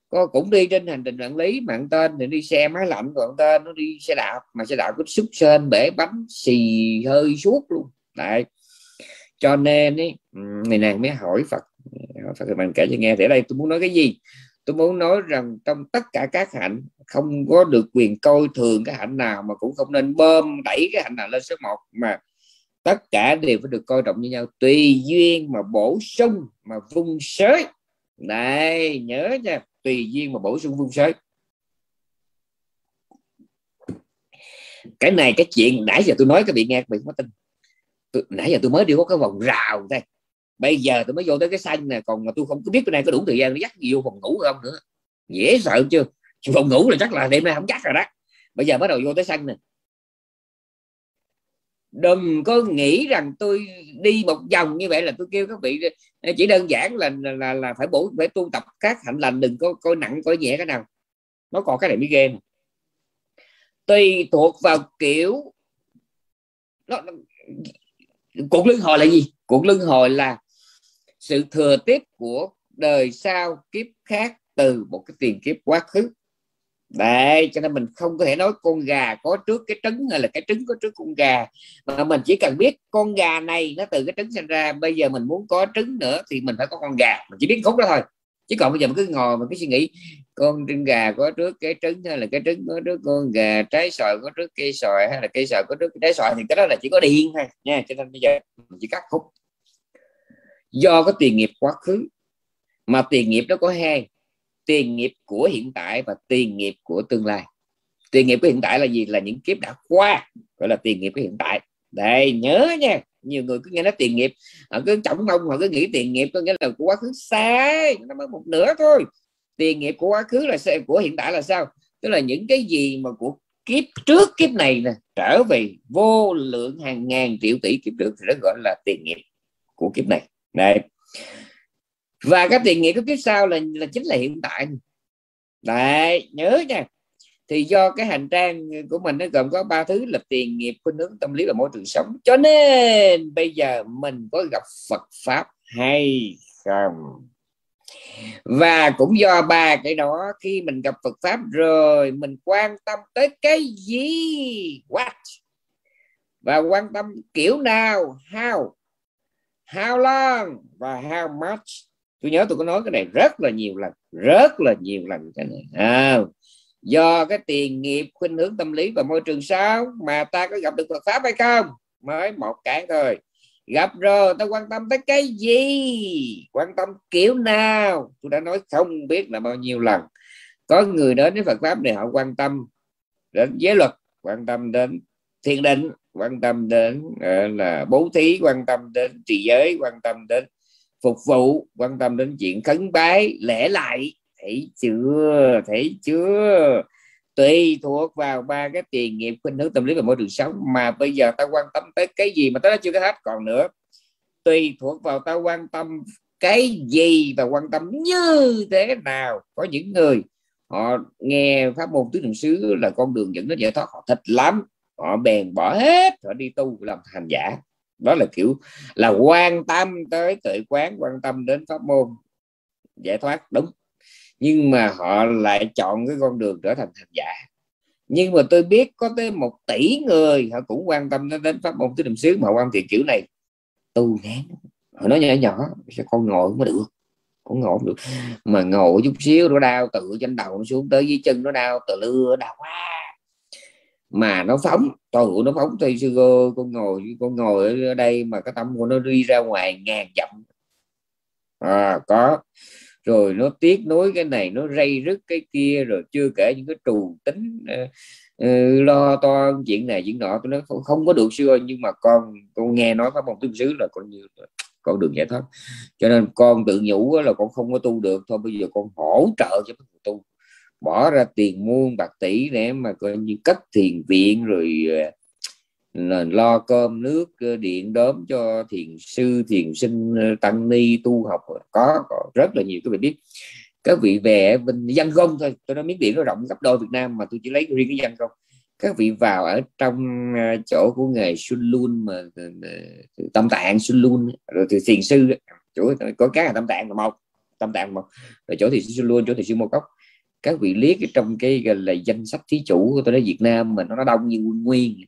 có cũng đi trên hành trình vạn lý mà tên thì đi xe máy lạnh còn tên nó đi xe đạp mà xe đạp có xúc sên bể bánh xì hơi suốt luôn. Đấy. Cho nên ấy, này nàng mới hỏi Phật. Phật thì mình kể cho nghe thì ở đây tôi muốn nói cái gì? Tôi muốn nói rằng trong tất cả các hạnh không có được quyền coi thường cái hạnh nào mà cũng không nên bơm đẩy cái hạnh nào lên số 1 mà tất cả đều phải được coi trọng như nhau. Tùy duyên mà bổ sung mà vung sới. Này nhớ nha tùy duyên mà bổ sung vung sới cái này cái chuyện nãy giờ tôi nói các vị nghe các vị có tin. Tôi, nãy giờ tôi mới đi có cái vòng rào đây. Bây giờ tôi mới vô tới cái xanh nè còn mà tôi không có biết cái này có đủ thời gian để dắt gì vô phòng ngủ không nữa. Dễ sợ chưa? Phòng ngủ là chắc là đêm nay không chắc rồi đó. Bây giờ bắt đầu vô tới xanh nè đừng có nghĩ rằng tôi đi một vòng như vậy là tôi kêu các vị à, chỉ đơn giản là là là phải bổ phải tu tập các hạnh lành đừng có coi nặng coi nhẹ cái nào. Nó còn cái này mới ghê tùy thuộc vào kiểu nó, nó cuộc luân hồi là gì? Cuộc luân hồi là sự thừa tiếp của đời sau kiếp khác từ một cái tiền kiếp quá khứ. Đấy, cho nên mình không có thể nói con gà có trước cái trứng hay là cái trứng có trước con gà. Mà mình chỉ cần biết con gà này nó từ cái trứng sinh ra bây giờ mình muốn có trứng nữa thì mình phải có con gà. Mình chỉ biết khúc đó thôi. Chứ còn bây giờ mình cứ ngồi mình cứ suy nghĩ con trứng gà có trước cái trứng hay là cái trứng có trước con gà trái sòi có trước cây sòi hay là cây sòi có trước trái sòi thì cái đó là chỉ có điên thôi nha. Cho nên bây giờ mình chỉ cắt khúc. Do có tiền nghiệp quá khứ mà tiền nghiệp nó có hai tiền nghiệp của hiện tại và tiền nghiệp của tương lai. Tiền nghiệp của hiện tại là gì? Là những kiếp đã qua gọi là tiền nghiệp của hiện tại. Đây nhớ nha. Nhiều người cứ nghe nói tiền nghiệp. Họ cứ trọng ông họ cứ nghĩ tiền nghiệp có nghĩa là của quá khứ xa, nó mới một nửa thôi. Tiền nghiệp của quá khứ là của hiện tại là sao? Tức là những cái gì mà của kiếp trước kiếp này nè trở về vô lượng hàng ngàn triệu tỷ kiếp trước thì nó gọi là tiền nghiệp của kiếp này. Đây và cái tiền nghiệp của kiếp sau là là chính là hiện tại đấy, nhớ nha. Thì do cái hành trang của mình nó gồm có ba thứ là tiền nghiệp, khuynh hướng, tâm lý và môi trường sống. Cho nên bây giờ mình có gặp Phật pháp hay không? Và cũng do ba cái đó, khi mình gặp Phật pháp rồi, mình quan tâm tới cái gì? What? Và quan tâm kiểu nào? How? How long? Và how much? Tôi nhớ tôi có nói cái này rất là nhiều lần rất là nhiều lần cái này à, do cái tiền nghiệp khuynh hướng tâm lý và môi trường sao mà ta có gặp được Phật pháp hay không? Mới một cái thôi. Gặp rồi ta quan tâm tới cái gì? Quan tâm kiểu nào? Tôi đã nói không biết là bao nhiêu lần. Có người đến với Phật pháp này họ quan tâm đến giới luật quan tâm đến thiền định quan tâm đến uh, là bố thí quan tâm đến trì giới quan tâm đến phục vụ, quan tâm đến chuyện khấn bái, lễ lại. Thấy chưa? Thấy chưa? Tùy thuộc vào ba cái tiền nghiệp khuynh hướng tâm lý và môi trường sống mà bây giờ ta quan tâm tới cái gì mà ta chưa có hết. Còn nữa, tùy thuộc vào ta quan tâm cái gì và quan tâm như thế nào. Có những người họ nghe pháp môn tứ niệm xứ là con đường dẫn đến giải thoát. Họ thích lắm. Họ bèn bỏ hết, họ đi tu làm hành giả đó là kiểu là quan tâm tới tự quán, quan tâm đến pháp môn. Giải thoát, đúng. Nhưng mà họ lại chọn cái con đường trở thành hành giả. Nhưng mà tôi biết có tới một tỷ người họ cũng quan tâm đến pháp môn. Tứ niệm xứ mà quan thiện kiểu này, tu ngán họ nói nhỏ nhỏ sẽ con ngồi mới được con ngồi được. Mà ngồi chút xíu nó đau, tự trên đầu nó xuống tới dưới chân nó đau từ lưa đau quá mà nó phóng toàn nó phóng thì sư cô con ngồi con ngồi ở đây mà cái tâm của nó đi ra ngoài ngàn dặm. À, có. Rồi nó tiếc nối cái này nó rây rứt cái kia rồi chưa kể những cái trù tính uh, lo to chuyện này chuyện nọ. Tôi nói không, không có được sư ơi nhưng mà con con nghe nói pháp môn tương xứ là con như con đường giải thoát. Cho nên con tự nhủ là con không có tu được. Thôi bây giờ con hỗ trợ cho người tu bỏ ra tiền muôn bạc tỷ để mà coi như cất thiền viện rồi ờ, là lo cơm nước ờ, điện đốm cho thiền sư thiền sinh ờ, tăng ni tu học. Có, có rất là nhiều các vị biết các vị về bên dân công thôi tôi nói miếng biển nó rộng gấp đôi Việt Nam mà tôi chỉ lấy riêng cái dân công các vị vào ở trong chỗ của nghề Xuân Luôn mà tâm tạng Xuân Luôn rồi thì thiền sư chỗ có cái là tâm tạng là một tâm tạng một rồi chỗ thì Xuân Luôn chỗ thì sư Mô Cốc các vị liếc trong cái là, danh sách thí chủ của tôi nói Việt Nam mà nó đông như quân nguyên.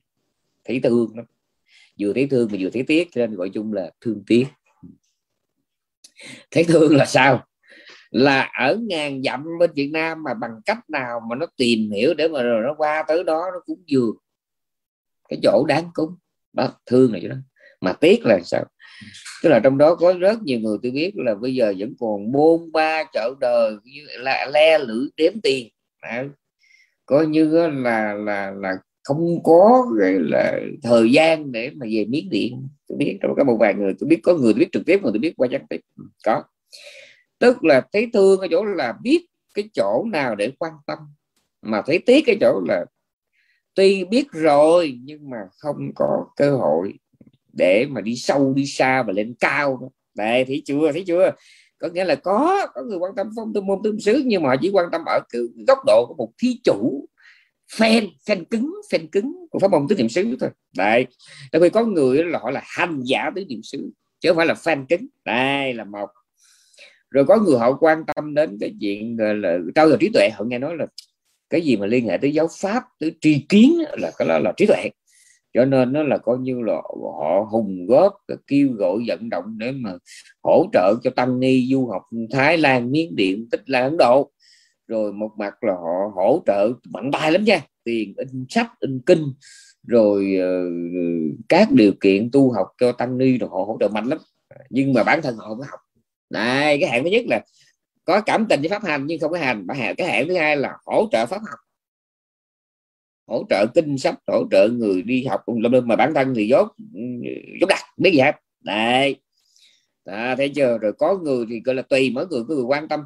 Thấy thương lắm. Vừa thấy thương mà vừa thấy tiếc, cho nên gọi chung là thương tiếc. Thấy thương là sao? Là ở ngàn dặm bên Việt Nam mà bằng cách nào mà nó tìm hiểu để mà rồi nó qua tới đó nó cũng vừa. Cái chỗ đáng cúng. Đó, thương này chứ đó. Mà tiếc là sao? Tức là trong đó có rất nhiều người tôi biết là bây giờ vẫn còn bôn ba chợ đời, như là le lưỡi đếm tiền. Đó. coi như là là là không có là thời gian để mà về miếng điện. Tôi biết trong có một vài người, tôi biết có người tôi biết trực tiếp người tôi biết qua gián tiếp. Ừ, có. Tức là thấy thương ở chỗ là biết cái chỗ nào để quan tâm, mà thấy tiếc cái chỗ là tuy biết rồi nhưng mà không có cơ hội để mà đi sâu, đi xa và lên cao đây thấy chưa? Thấy chưa? Có nghĩa là có có người quan tâm phong tư, môn tương xứ, nhưng mà họ chỉ quan tâm ở cái góc độ của một thí chủ, fan fan cứng fan cứng của pháp môn tứ niệm xứ thôi. Đây đặc biệt có người là họ là hành giả tứ niệm xứ, chứ không phải là fan cứng. Đây là một rồi có người họ quan tâm đến cái chuyện là, trao dồi trí tuệ. Họ nghe nói là cái gì mà liên hệ tới giáo pháp, tới tri kiến là cái đó là trí tuệ cho nên nó là coi như là họ hùng góp kêu gọi vận động để mà hỗ trợ cho tăng ni du học Thái Lan Miến Điện Tích Lan Ấn Độ. Rồi một mặt là họ hỗ trợ mạnh tay lắm nha tiền in sách in kinh. Rồi uh, các điều kiện tu học cho tăng ni rồi họ hỗ trợ mạnh lắm. Nhưng mà bản thân họ không học. Này cái hạng thứ nhất là có cảm tình với pháp hành nhưng không có hành. Cái hạng thứ hai là hỗ trợ pháp học hỗ trợ kinh sách hỗ trợ người đi học mà bản thân thì dốt dốt đặt biết gì hết. Đấy. À, thấy chưa? Rồi có người thì gọi là tùy mỗi người có người quan tâm.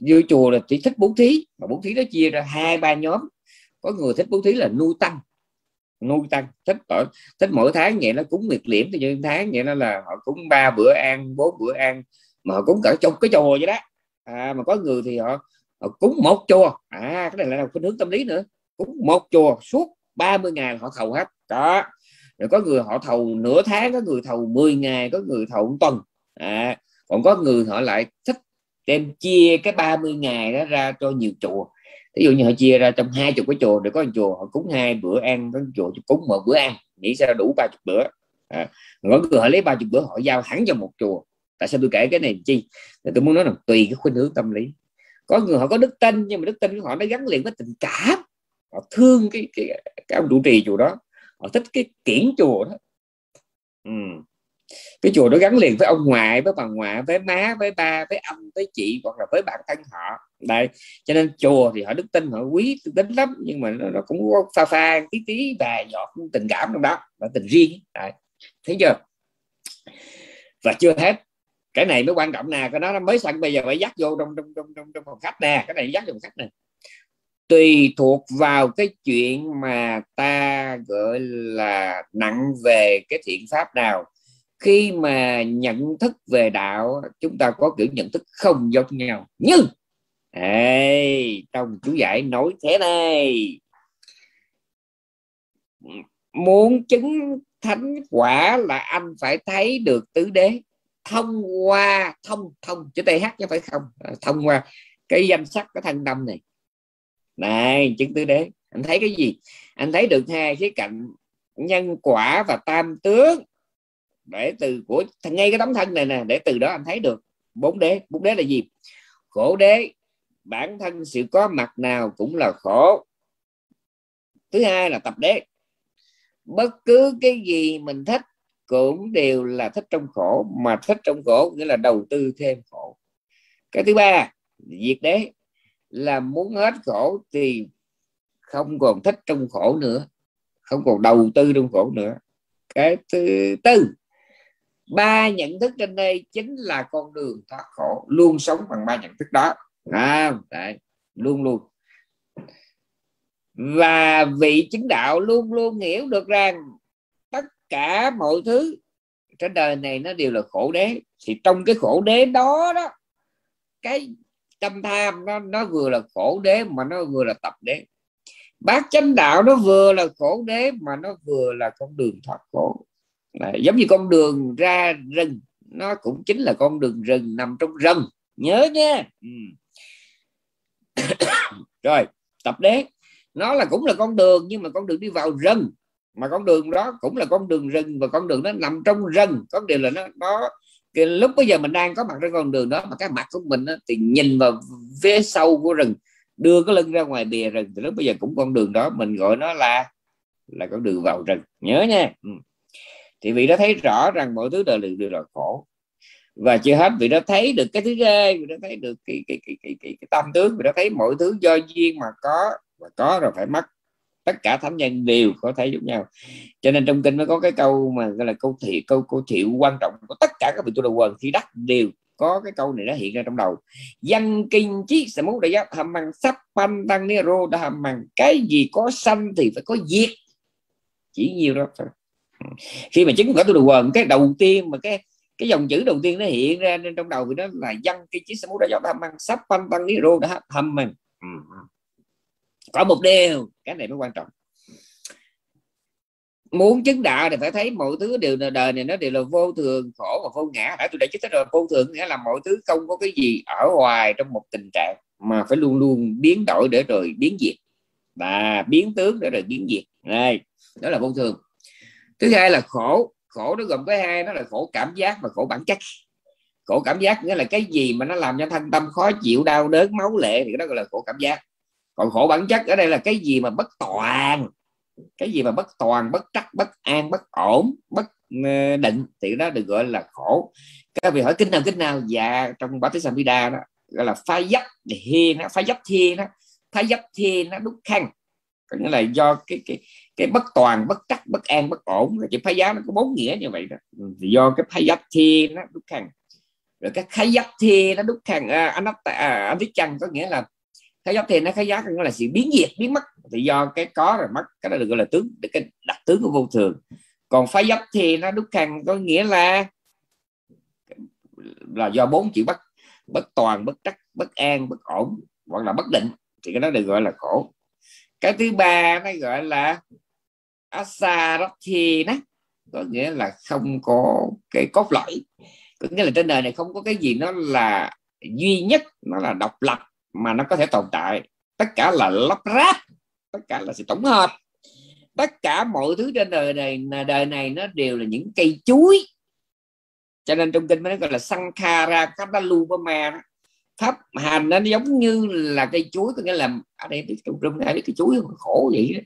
Như chùa là chỉ thích bố thí mà bố thí nó chia ra hai ba nhóm. Có người thích bố thí là nuôi tăng. Nuôi tăng. Thích ở thích mỗi tháng vậy nó cúng miệt liễm thì như tháng vậy nó là họ cúng ba bữa ăn bốn bữa ăn mà họ cúng cả trong cái chùa vậy đó. À, mà có người thì họ, họ cúng một chùa. À cái này là khuynh hướng tâm lý nữa một chùa suốt 30 ngày họ thầu hết. Đó. Rồi có người họ thầu nửa tháng có người thầu 10 ngày có người thầu một tuần. À, còn có người họ lại thích đem chia cái 30 ngày đó ra cho nhiều chùa. Ví dụ như họ chia ra trong hai chục cái chùa để có một chùa họ cúng hai bữa ăn có chùa cúng một bữa ăn. Nghĩ sao đủ ba chục bữa. À, có người họ lấy ba chục bữa họ giao hẳn cho một chùa. Tại sao tôi kể cái này chi? Tôi muốn nói là tùy cái khuynh hướng tâm lý. Có người họ có đức tin nhưng mà đức tin của họ nó gắn liền với tình cảm họ thương cái cái, cái ông trụ trì chùa đó. Họ thích cái kiển chùa đó. Ừ. cái chùa đó gắn liền với ông ngoại với bà ngoại với má với ba với ông với chị hoặc là với bản thân họ. Đây. Cho nên chùa thì họ đức tin họ quý tính lắm nhưng mà nó, nó cũng có pha pha tí tí vài giọt tình cảm trong đó. Và tình riêng. Đấy thấy chưa? Và chưa hết. Cái này mới quan trọng nè cái đó nó mới sẵn bây giờ phải dắt vô trong trong trong trong, trong phòng khách nè. Cái này dắt vô phòng khách nè tùy thuộc vào cái chuyện mà ta gọi là nặng về cái thiện pháp nào. Khi mà nhận thức về đạo chúng ta có kiểu nhận thức không giống nhau. Nhưng Ê, trong chú giải nói thế này. Muốn chứng thánh quả là anh phải thấy được tứ đế. Thông qua thông thông chữ th chứ phải không? Thông qua cái danh sắc cái thân tâm này này, chứng tứ đế. Anh thấy cái gì? Anh thấy được hai khía cạnh nhân quả và tam tướng. Để từ của ngay cái tấm thân này nè, để từ đó anh thấy được. Bốn đế. Bốn đế là gì? Khổ đế. Bản thân sự có mặt nào cũng là khổ. Thứ hai là tập đế. Bất cứ cái gì mình thích cũng đều là thích trong khổ, mà thích trong khổ nghĩa là đầu tư thêm khổ. Cái thứ ba, diệt đế là muốn hết khổ thì không còn thích trong khổ nữa không còn đầu tư trong khổ nữa. Cái thứ tư ba nhận thức trên đây chính là con đường thoát khổ luôn sống bằng ba nhận thức đó. À, đấy, luôn luôn. Và vị chứng đạo luôn luôn hiểu được rằng tất cả mọi thứ trên đời này nó đều là khổ đế. Thì trong cái khổ đế đó đó cái tâm tham nó nó vừa là khổ đế mà nó vừa là tập đế. Bát chánh đạo nó vừa là khổ đế mà nó vừa là con đường thoát khổ. Là giống như con đường ra rừng, nó cũng chính là con đường rừng nằm trong rừng. Nhớ nha. Ừ. rồi, tập đế. Nó là cũng là con đường, nhưng mà con đường đi vào rừng. Mà con đường đó cũng là con đường rừng và con đường nó nằm trong rừng. Có điều là nó nó cái lúc bây giờ mình đang có mặt trên con đường đó mà cái mặt của mình đó, thì nhìn vào phía sâu của rừng đưa cái lưng ra ngoài bìa rừng thì lúc bây giờ cũng con đường đó mình gọi nó là là con đường vào rừng. Nhớ nha. Ừ. thì vị đó thấy rõ rằng mọi thứ đời đều, đều là khổ. Và chưa hết vị đó thấy được cái thứ ghê vị đó thấy được cái cái cái cái, cái, cái tam tướng vị đó thấy mọi thứ do duyên mà có và có rồi phải mất tất cả thánh nhân đều có thể giống nhau. Cho nên trong kinh mới có cái câu mà gọi là câu thiệu câu câu thiệu quan trọng của tất cả các vị tu đầu quần khi đắc đều có cái câu này nó hiện ra trong đầu. Dân kinh chí sẽ muốn đại giác hàm bằng sắp pan tăng nero đã hàm bằng cái gì có sanh thì phải có diệt. Chỉ nhiều đó thôi. Khi mà chứng quả tu đầu quần, cái đầu tiên mà cái cái dòng chữ đầu tiên nó hiện ra nên trong đầu thì nó là dân kinh chí sẽ muốn đại giác hàm bằng sắp pan tăng nero đã hàm bằng có một điều, cái này mới quan trọng. Muốn chứng đạo thì phải thấy mọi thứ đều là đời này nó đều là vô thường, khổ và vô ngã. Đã tôi đã chứng rồi, vô thường nghĩa là mọi thứ không có cái gì ở ngoài trong một tình trạng mà phải luôn luôn biến đổi để rồi biến diệt. Và biến tướng để rồi biến diệt. Này, đó là vô thường. Thứ hai là khổ. Khổ nó gồm có hai, nó là khổ cảm giác và khổ bản chất. Khổ cảm giác nghĩa là cái gì mà nó làm cho thân tâm khó chịu, đau đớn, máu lệ thì đó gọi là khổ cảm giác còn khổ bản chất ở đây là cái gì mà bất toàn? Cái gì mà bất toàn bất trắc bất an bất ổn bất ờ, định? Thì đó được gọi là khổ. Các vị hỏi kinh nào kinh nào? Dạ trong bát samhita đó gọi là phá dấp thiên phá dấp thiên đó phá dấp thiên nó đúc khăn. Có nghĩa là do cái cái cái bất toàn bất trắc bất an bất ổn. Chỉ phá giá nó có bốn nghĩa như vậy đó. Ừ, thì do cái phá dấp thiên nó đúc khăn. Rồi cái khai dấp thiên nó đúc khăn. À, anh à, anh viết chăng có nghĩa là cái dốc thì nó cái giá là sự biến diệt biến mất. Thì do cái có rồi mất. Cái đó được gọi là tướng cái đặc tướng của vô thường. Còn phá dấp thì nó đúc khăn có nghĩa là là do bốn chữ bất bất toàn, bất trắc, bất an, bất ổn, hoặc là bất định. Thì cái đó được gọi là khổ. Cái thứ ba nó gọi là asarathi đó. Có nghĩa là không có cái cốt lõi. Có nghĩa là trên đời này không có cái gì nó là duy nhất, nó là độc lập mà nó có thể tồn tại. Tất cả là lắp ráp, tất cả là sự tổng hợp. Tất cả mọi thứ trên đời này đời này nó đều là những cây chuối. Cho nên trong kinh mới gọi là sankhara kadalupama pháp hành nó giống như là cây chuối, có nghĩa là, ở đây biết trong rung ai biết cây chuối khổ vậy đó.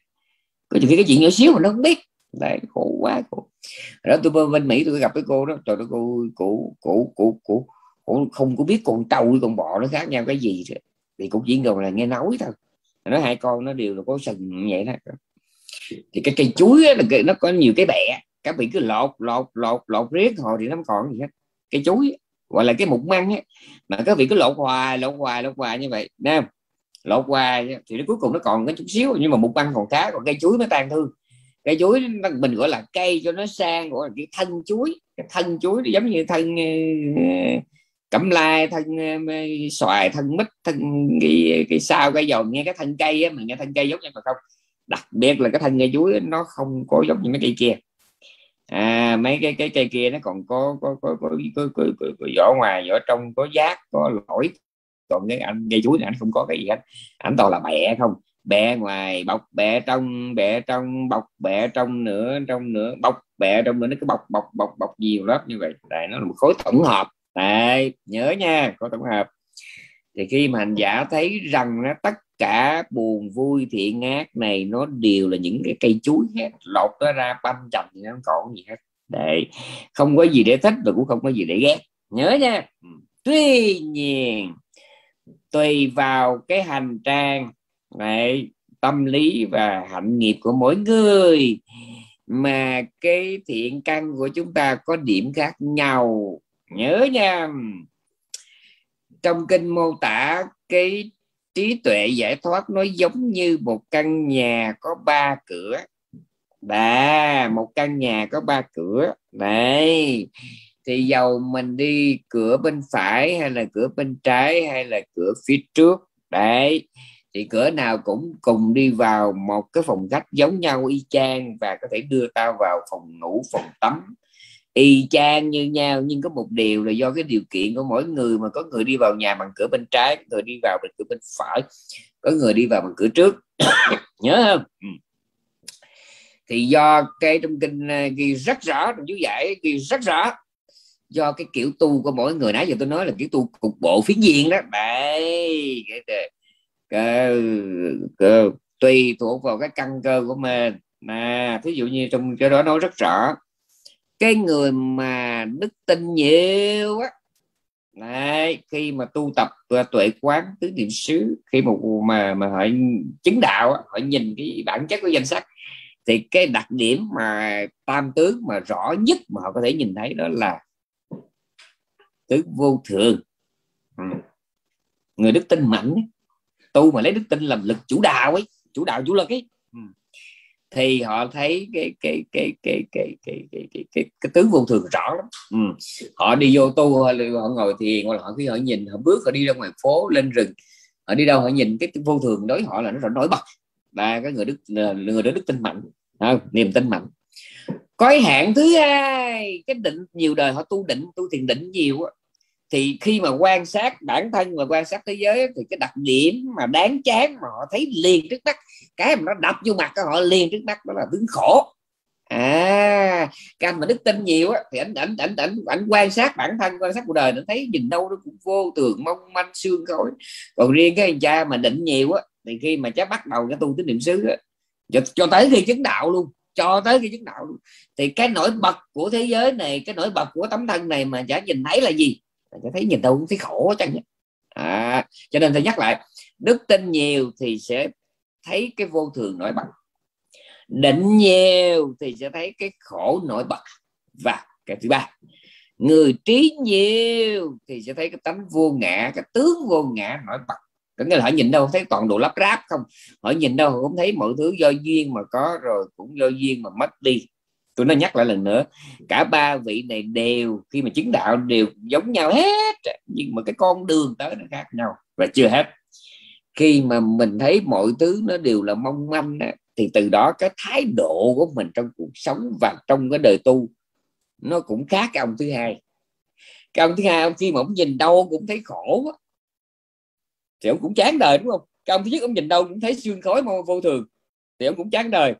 có những cái chuyện nhỏ xíu mà nó không biết. Đấy, khổ quá, khổ. Đó, tôi bên mỹ tôi gặp cái cô đó. Trời ơi, cô cụ cụ cụ cụ không có biết con trâu với con bò nó khác nhau cái gì. rồi thì cũng chỉ ngồi là nghe nói thôi. Nó hai con nó đều là có sừng vậy đó. Thì cái cây chuối là nó có nhiều cái bẹ. Các vị cứ lột lột lột lột riết hồi thì nó không còn gì hết. Cây chuối gọi là cái mục măng ấy. mà các vị cứ lột hoài lột hoài lột hoài như vậy. Nè lột hoài thì đến cuối cùng nó còn cái chút xíu. Nhưng mà mục măng còn khá còn cây chuối mới tan thương. Cây chuối mình gọi là cây cho nó sang gọi là cái thân chuối. Cái thân chuối giống như thân uh, cẩm lai thân ờ, xoài thân mít thân cái cái sao cái dầu nghe cái thân cây á mình nghe thân cây giống như mà không? Đặc biệt là cái thân cây chuối nó không có giống như mấy cây kia. À, mấy cái cái cây kia nó còn có có có có, có, có, có, có vỏ ngoài vỏ trong có giác có lỗi. Còn cái anh cây chuối này anh không có cái gì hết. Anh toàn là bẹ không? Bẹ ngoài bọc bẹ trong bẹ trong bọc bẹ trong nữa trong nữa bọc bẹ trong nữa nó cứ bọc bọc bọc bọc nhiều lớp như vậy. Tại nó là một khối tổng hợp đấy, nhớ nha, có tổng hợp. Thì khi mà hành giả thấy rằng nó tất cả buồn vui, thiện ác này nó đều là những cái cây chuối hết, lột nó ra băm chồng thì nó không còn gì hết. Để không có gì để thích và cũng không có gì để ghét. Nhớ nha. Ừ. Tuy nhiên, tùy vào cái hành trang này tâm lý và hạnh nghiệp của mỗi người, mà cái thiện căn của chúng ta có điểm khác nhau nhớ nha. Trong kinh mô tả, cái trí tuệ giải thoát nó giống như một căn nhà có ba cửa. Đà, một căn nhà có ba cửa. Này, thì dầu mình đi cửa bên phải hay là cửa bên trái hay là cửa phía trước, đấy, thì cửa nào cũng cùng đi vào một cái phòng khách giống nhau y chang và có thể đưa tao vào phòng ngủ, phòng tắm y chang như nhau nhưng có một điều là do cái điều kiện của mỗi người mà có người đi vào nhà bằng cửa bên trái người đi vào bằng cửa bên phải có người đi vào bằng cửa trước. Nhớ không? Ừ. Thì do cái trong kinh à, ghi rất rõ trong chú giải ghi rất rõ do cái kiểu tu của mỗi người. Nãy giờ tôi nói là kiểu tu cục bộ phiến diện đó. Đấy cái, cái, cái, tùy thuộc vào cái căn cơ của mình mà thí dụ như trong cái đó nói rất rõ cái người mà đức tin nhiều á. Đấy, khi mà tu tập à, tuệ quán tứ niệm xứ khi mà mà mà họ chứng đạo họ nhìn cái bản chất của danh sắc thì cái đặc điểm mà tam tướng mà rõ nhất mà họ có thể nhìn thấy đó là tứ vô thường. Ừ. người đức tin mạnh tu mà lấy đức tin làm lực chủ đạo ấy chủ đạo chủ lực ấy. Ừ thì họ thấy cái cái cái cái cái cái cái cái, cái, cái tướng vô thường rõ lắm. Ừ. họ đi vô tu họ, họ ngồi thiền hoặc là họ khi họ nhìn họ bước họ đi ra ngoài phố lên rừng. Họ đi đâu họ nhìn cái vô thường đối họ là nó nổi bật. Là cái người đức người đó đức tin mạnh à, niềm tin mạnh. Có hạn thứ hai cái định nhiều đời họ tu định tu thiền định nhiều thì khi mà quan sát bản thân và quan sát thế giới thì cái đặc điểm mà đáng chán mà họ thấy liền trước mắt cái mà nó đập vô mặt của họ liền trước mắt đó là tướng khổ. À cái anh mà đức tin nhiều á thì anh ảnh ảnh ảnh ảnh quan sát bản thân quan sát cuộc đời nó thấy nhìn đâu nó cũng vô tường mong manh xương khói. Còn riêng cái anh cha mà định nhiều á thì khi mà cháu bắt đầu cái tu tín niệm xứ á cho, cho tới khi chứng đạo luôn cho tới khi chứng đạo luôn. Thì cái nổi bật của thế giới này cái nổi bật của tấm thân này mà chả nhìn thấy là gì? Chả thấy nhìn đâu cũng thấy khổ chẳng à, cho nên tôi nhắc lại đức tin nhiều thì sẽ thấy cái vô thường nổi bật. Định nhiều thì sẽ thấy cái khổ nổi bật. Và cái thứ ba người trí nhiều thì sẽ thấy cái tánh vô ngã cái tướng vô ngã nổi bật. Có nghĩa là họ nhìn đâu thấy toàn đồ lắp ráp không? Họ nhìn đâu cũng thấy mọi thứ do duyên mà có rồi cũng do duyên mà mất đi tôi nói nhắc lại lần nữa cả ba vị này đều khi mà chứng đạo đều giống nhau hết nhưng mà cái con đường tới nó khác nhau và chưa hết. Khi mà mình thấy mọi thứ nó đều là mong manh đó, thì từ đó cái thái độ của mình trong cuộc sống và trong cái đời tu nó cũng khác cái ông thứ hai. Cái ông thứ hai ông khi mà ông nhìn đâu cũng thấy khổ thì ông cũng chán đời đúng không? Cái ông thứ nhất ông nhìn đâu cũng thấy xương khói vô thường thì ông cũng chán đời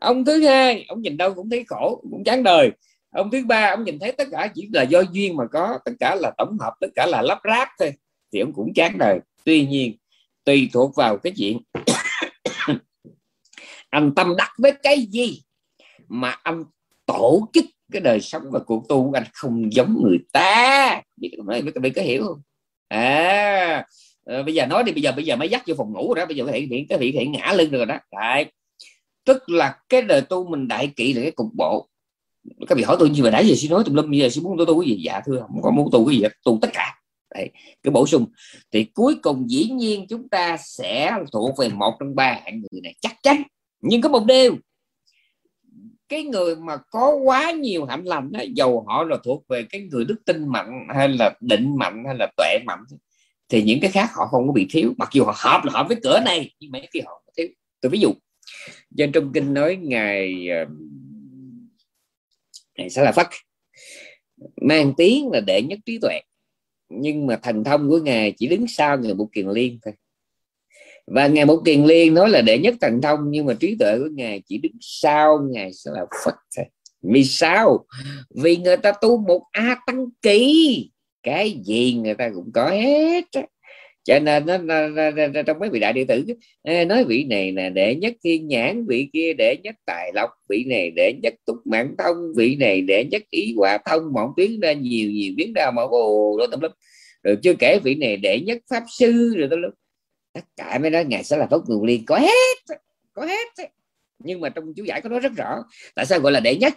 ông thứ hai ông nhìn đâu cũng thấy khổ cũng chán đời. Ông thứ ba ông nhìn thấy tất cả chỉ là do duyên mà có tất cả là tổng hợp tất cả là lắp ráp thôi thì ông cũng chán đời. Tuy nhiên tùy thuộc vào cái chuyện anh tâm đắc với cái gì mà anh tổ chức cái đời sống và cuộc tu của anh không giống người ta. Biết nói biết có hiểu không? À, ờ, bây giờ nói đi bây giờ bây giờ mới dắt vô phòng ngủ rồi đó bây giờ có thể hiện cái hiện ngã lưng rồi đó. Đấy tức là cái đời tu mình đại kỵ là cái cục bộ. Các vị hỏi tôi như vậy nãy giờ xin nói tùm lum giờ xin muốn tôi tu cái gì? Dạ thưa không có muốn tu cái gì tu tất cả. Đấy, cái bổ sung. Thì cuối cùng dĩ nhiên chúng ta sẽ thuộc về một trong ba hạng người này chắc chắn nhưng có một điều. Cái người mà có quá nhiều hạnh lành đó, dầu họ là thuộc về cái người đức tin mạnh hay là định mạnh hay là tuệ mạnh thì những cái khác họ không có bị thiếu. Mặc dù họ hợp là hợp với cửa này nhưng mấy cái họ thiếu. Tôi ví dụ trên trong kinh nói ngài ờ, ngài sẽ là phật mang tiếng là đệ nhất trí tuệ, nhưng mà thành thông của ngài chỉ đứng sau người một kiền liên thôi. Và ngài một kiền liên nói là đệ nhất thần thông, nhưng mà trí tuệ của ngài chỉ đứng sau ngài sẽ là phật thôi. Vì sao? Vì người ta tu một a tăng kỳ. Cái gì người ta cũng có hết cho nên nó, nó, nó, nó, trong mấy vị đại đệ tử nói vị này là đệ nhất thiên nhãn vị kia đệ nhất tài lộc vị này đệ nhất túc mạng thông vị này đệ nhất ý quả thông. Mọi tiếng ra nhiều nhiều biến ra mà ồ đó tầm lắm rồi chưa kể vị này đệ nhất pháp sư rồi đó lắm tất cả mấy đó ngài sẽ là tốt nguồn liên có hết có hết. Nhưng mà trong chú giải có nói rất rõ tại sao gọi là đệ nhất?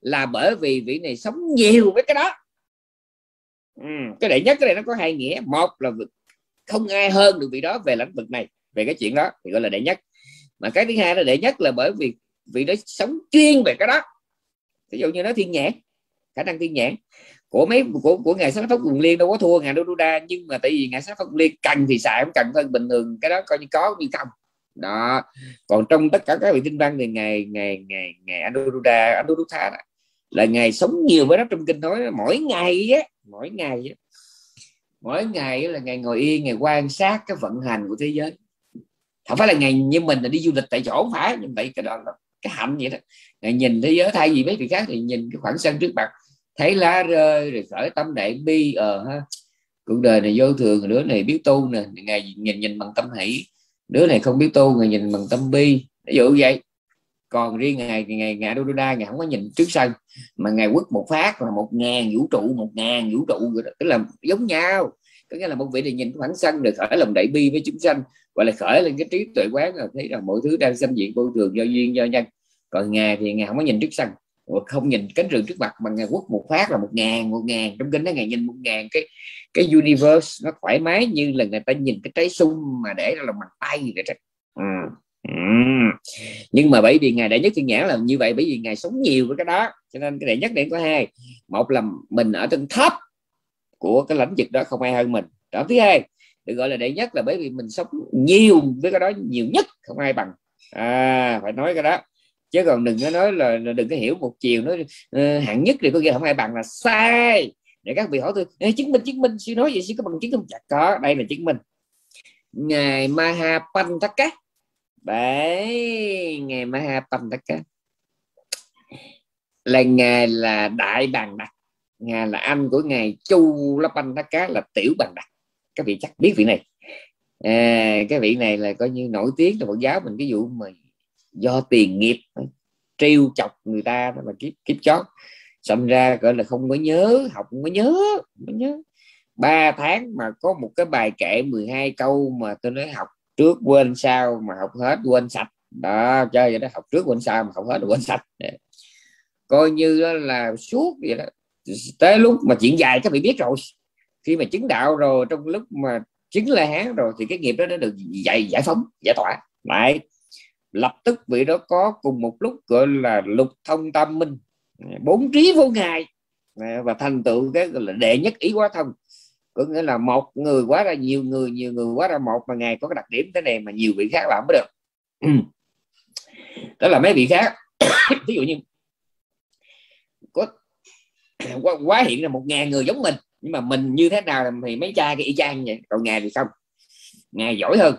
Là bởi vì vị này sống nhiều với cái đó. Ừ, cái đệ nhất cái này nó có hai nghĩa. Một là không ai hơn được vị đó về lĩnh vực này về cái chuyện đó thì gọi là đệ nhất. Mà cái thứ hai là đệ nhất là bởi vì vị đó sống chuyên về cái đó. Ví dụ như nó thiên nhãn khả năng thiên nhãn. Của mấy của của ngài sáng pháp quần liên đâu có thua ngài đô đa nhưng mà tại vì ngài sáng pháp quần liên cần thì xài không cần hơn bình thường cái đó coi như có như không. Đó. Còn trong tất cả các vị tinh văn thì ngày ngày ngày ngày Anuruddha Anuruddha đó, là ngày sống nhiều với đó trong kinh nói mỗi ngày á mỗi ngày á, mỗi ngày là ngày ngồi yên, ngày quan sát cái vận hành của thế giới. Không phải là ngày như mình là đi du lịch tại chỗ, không phải, nhưng vậy cái đó là cái hạnh vậy đó. Ngày nhìn thế giới, thay vì mấy việc khác thì nhìn cái khoảng sân trước mặt, thấy lá rơi, rồi khởi tâm đại bi ờ ha. Cuộc đời này vô thường, đứa này biết tu nè, ngày nhìn nhìn bằng tâm hỷ. Đứa này không biết tu, ngày nhìn bằng tâm bi. Ví dụ vậy còn riêng ngày ngày ngày đô đô đa, ngày không có nhìn trước sân, mà ngày quất một phát là một ngàn vũ trụ, một ngàn vũ trụ tức là giống nhau. Có nghĩa là một vị này nhìn khoảng sân được khởi lòng đại bi với chúng sanh và là khởi lên cái trí tuệ quán là thấy rằng mọi thứ đang xâm diện vô thường, do duyên, do nhân. Còn ngày thì ngày không có nhìn trước sân không nhìn cánh rừng trước mặt, mà ngày quốc một phát là một ngàn một ngàn. Trong kinh đó ngày nhìn một ngàn, cái cái universe nó thoải mái như là người ta nhìn cái trái sung mà để ra lòng bàn tay vậy đó. Ừ. Nhưng mà bởi vì ngài đệ nhất thiên nhãn là như vậy bởi vì ngài sống nhiều với cái đó. Cho nên cái đệ nhất điểm có hai một là mình ở trên thấp của cái lãnh vực đó không ai hơn mình. Đó thứ hai được gọi là đệ nhất là bởi vì mình sống nhiều với cái đó nhiều nhất không ai bằng. À phải nói cái đó. Chứ còn đừng có nói là, là đừng có hiểu một chiều nói uh, hạng nhất thì có nghĩa không ai bằng là sai. Để các vị hỏi tôi chứng minh chứng minh suy nói gì suy có bằng chứng không? Chặt có đây là chứng minh. Ngài Mahapantaka đấy ngài Mahapantaka là ngài là đại bàn đặc ngài là anh của ngài Chu La cá là tiểu bàn đặc các vị chắc biết vị này. À, cái vị này là coi như nổi tiếng trong Phật giáo mình cái vụ mà do tiền nghiệp trêu chọc người ta đó mà kiếp kiếp chót. Xong ra gọi là không có nhớ học không có nhớ không có nhớ. Ba tháng mà có một cái bài kệ 12 câu mà tôi nói học trước quên sau mà học hết quên sạch. Đó, chơi vậy đó, học trước quên sau mà học hết quên sạch. Coi như đó là suốt vậy đó. Tới lúc mà chuyện dài các vị biết rồi. Khi mà chứng đạo rồi, trong lúc mà chứng la hán rồi thì cái nghiệp đó nó được giải giải phóng, giải tỏa. Lại lập tức vị đó có cùng một lúc gọi là lục thông tâm minh. Bốn trí vô ngài. Và thành tựu cái gọi là đệ nhất ý quá thông có nghĩa là một người quá ra nhiều người nhiều người quá ra một mà ngài có cái đặc điểm thế này mà nhiều vị khác làm mới được. Đó là mấy vị khác. Ví dụ như có quá, quá hiện là một ngàn người giống mình nhưng mà mình như thế nào thì mấy cha cái y chang vậy? Còn ngài thì không ngài giỏi hơn.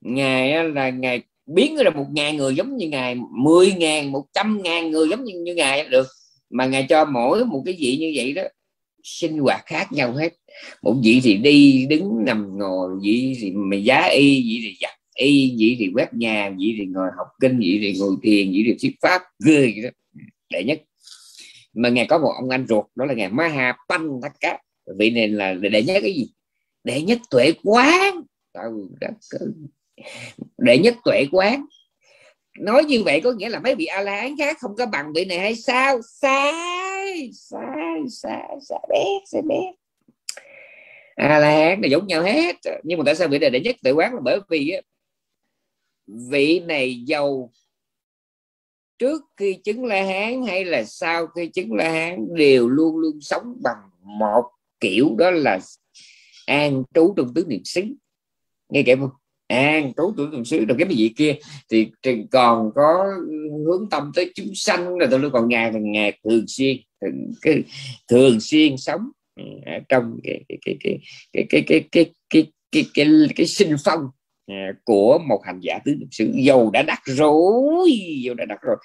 Ngài là ngài biến ra một ngàn người giống như ngài mười ngàn một trăm ngàn người giống như, như ngài được. Mà ngài cho mỗi một cái vị như vậy đó sinh hoạt khác nhau hết. Một vị thì đi đứng nằm ngồi, vị thì mày giá y, vị thì giặt y, vị thì quét nhà, vị thì ngồi học kinh, vị thì ngồi thiền, vị thì thuyết pháp, ghê vậy đó. Đệ nhất. Mà ngài có một ông anh ruột, đó là ngài Maha Pan vị này là đệ nhất cái gì? Đệ nhất tuệ quán. Đệ nhất tuệ quán. Nói như vậy có nghĩa là mấy vị a la hán khác không có bằng vị này hay sao? Sao? Sai sai sai bé sai bé a la hán là giống nhau hết. Nhưng mà tại sao vị này đệ nhất tự quán là bởi vì á, vị này giàu trước khi chứng la hán hay là sau khi chứng la hán đều luôn luôn sống bằng một kiểu đó là an trú trong tứ niệm xứ. Nghe kể không? An trú tuổi tứ xứ rồi cái gì kia thì còn có hướng tâm tới chúng sanh rồi tôi còn ngày là ngày thường xuyên thường, cái, thường xuyên sống ở trong cái cái cái cái cái cái cái cái cái cái, cái, cái sinh phong của một hành giả tứ niệm xứ dầu đã đắc rồi dầu đã đắc rồi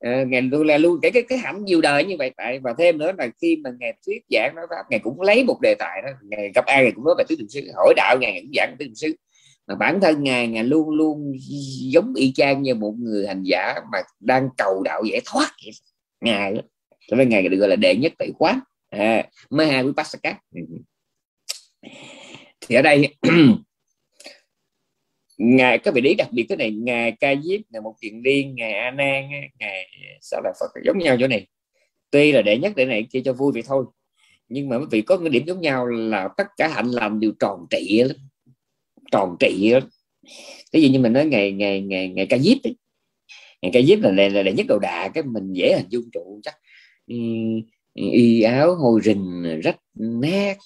à, ngài luôn là luôn cái cái cái hạnh nhiều đời như vậy tại và thêm nữa là khi mà ngài thuyết giảng nói pháp ngài cũng lấy một đề tài đó ngài gặp ai ngài cũng nói về tứ niệm xứ hỏi đạo ngài cũng giảng tứ niệm xứ mà bản thân ngài ngài luôn luôn giống y chang như một người hành giả mà đang cầu đạo giải thoát vậy. ngài cho nên ngài được gọi là đệ nhất tự quán à, hai của Pascal. thì ở đây ngài các vị lý đặc biệt cái này ngài ca diếp ngài một kiện Liên, ngài a nan ngài sao là phật giống nhau chỗ này. Tuy là đệ nhất đệ này kia cho vui vậy thôi. Nhưng mà quý vị có cái điểm giống nhau là tất cả hạnh làm đều tròn trị lắm tròn trị ví cái gì như mình nói ngày ngày ngày ngày ca diếp ấy. ngày ca diếp là, là, là nhất đầu đà cái mình dễ hình dung trụ chắc. Y áo hôi rình rách nát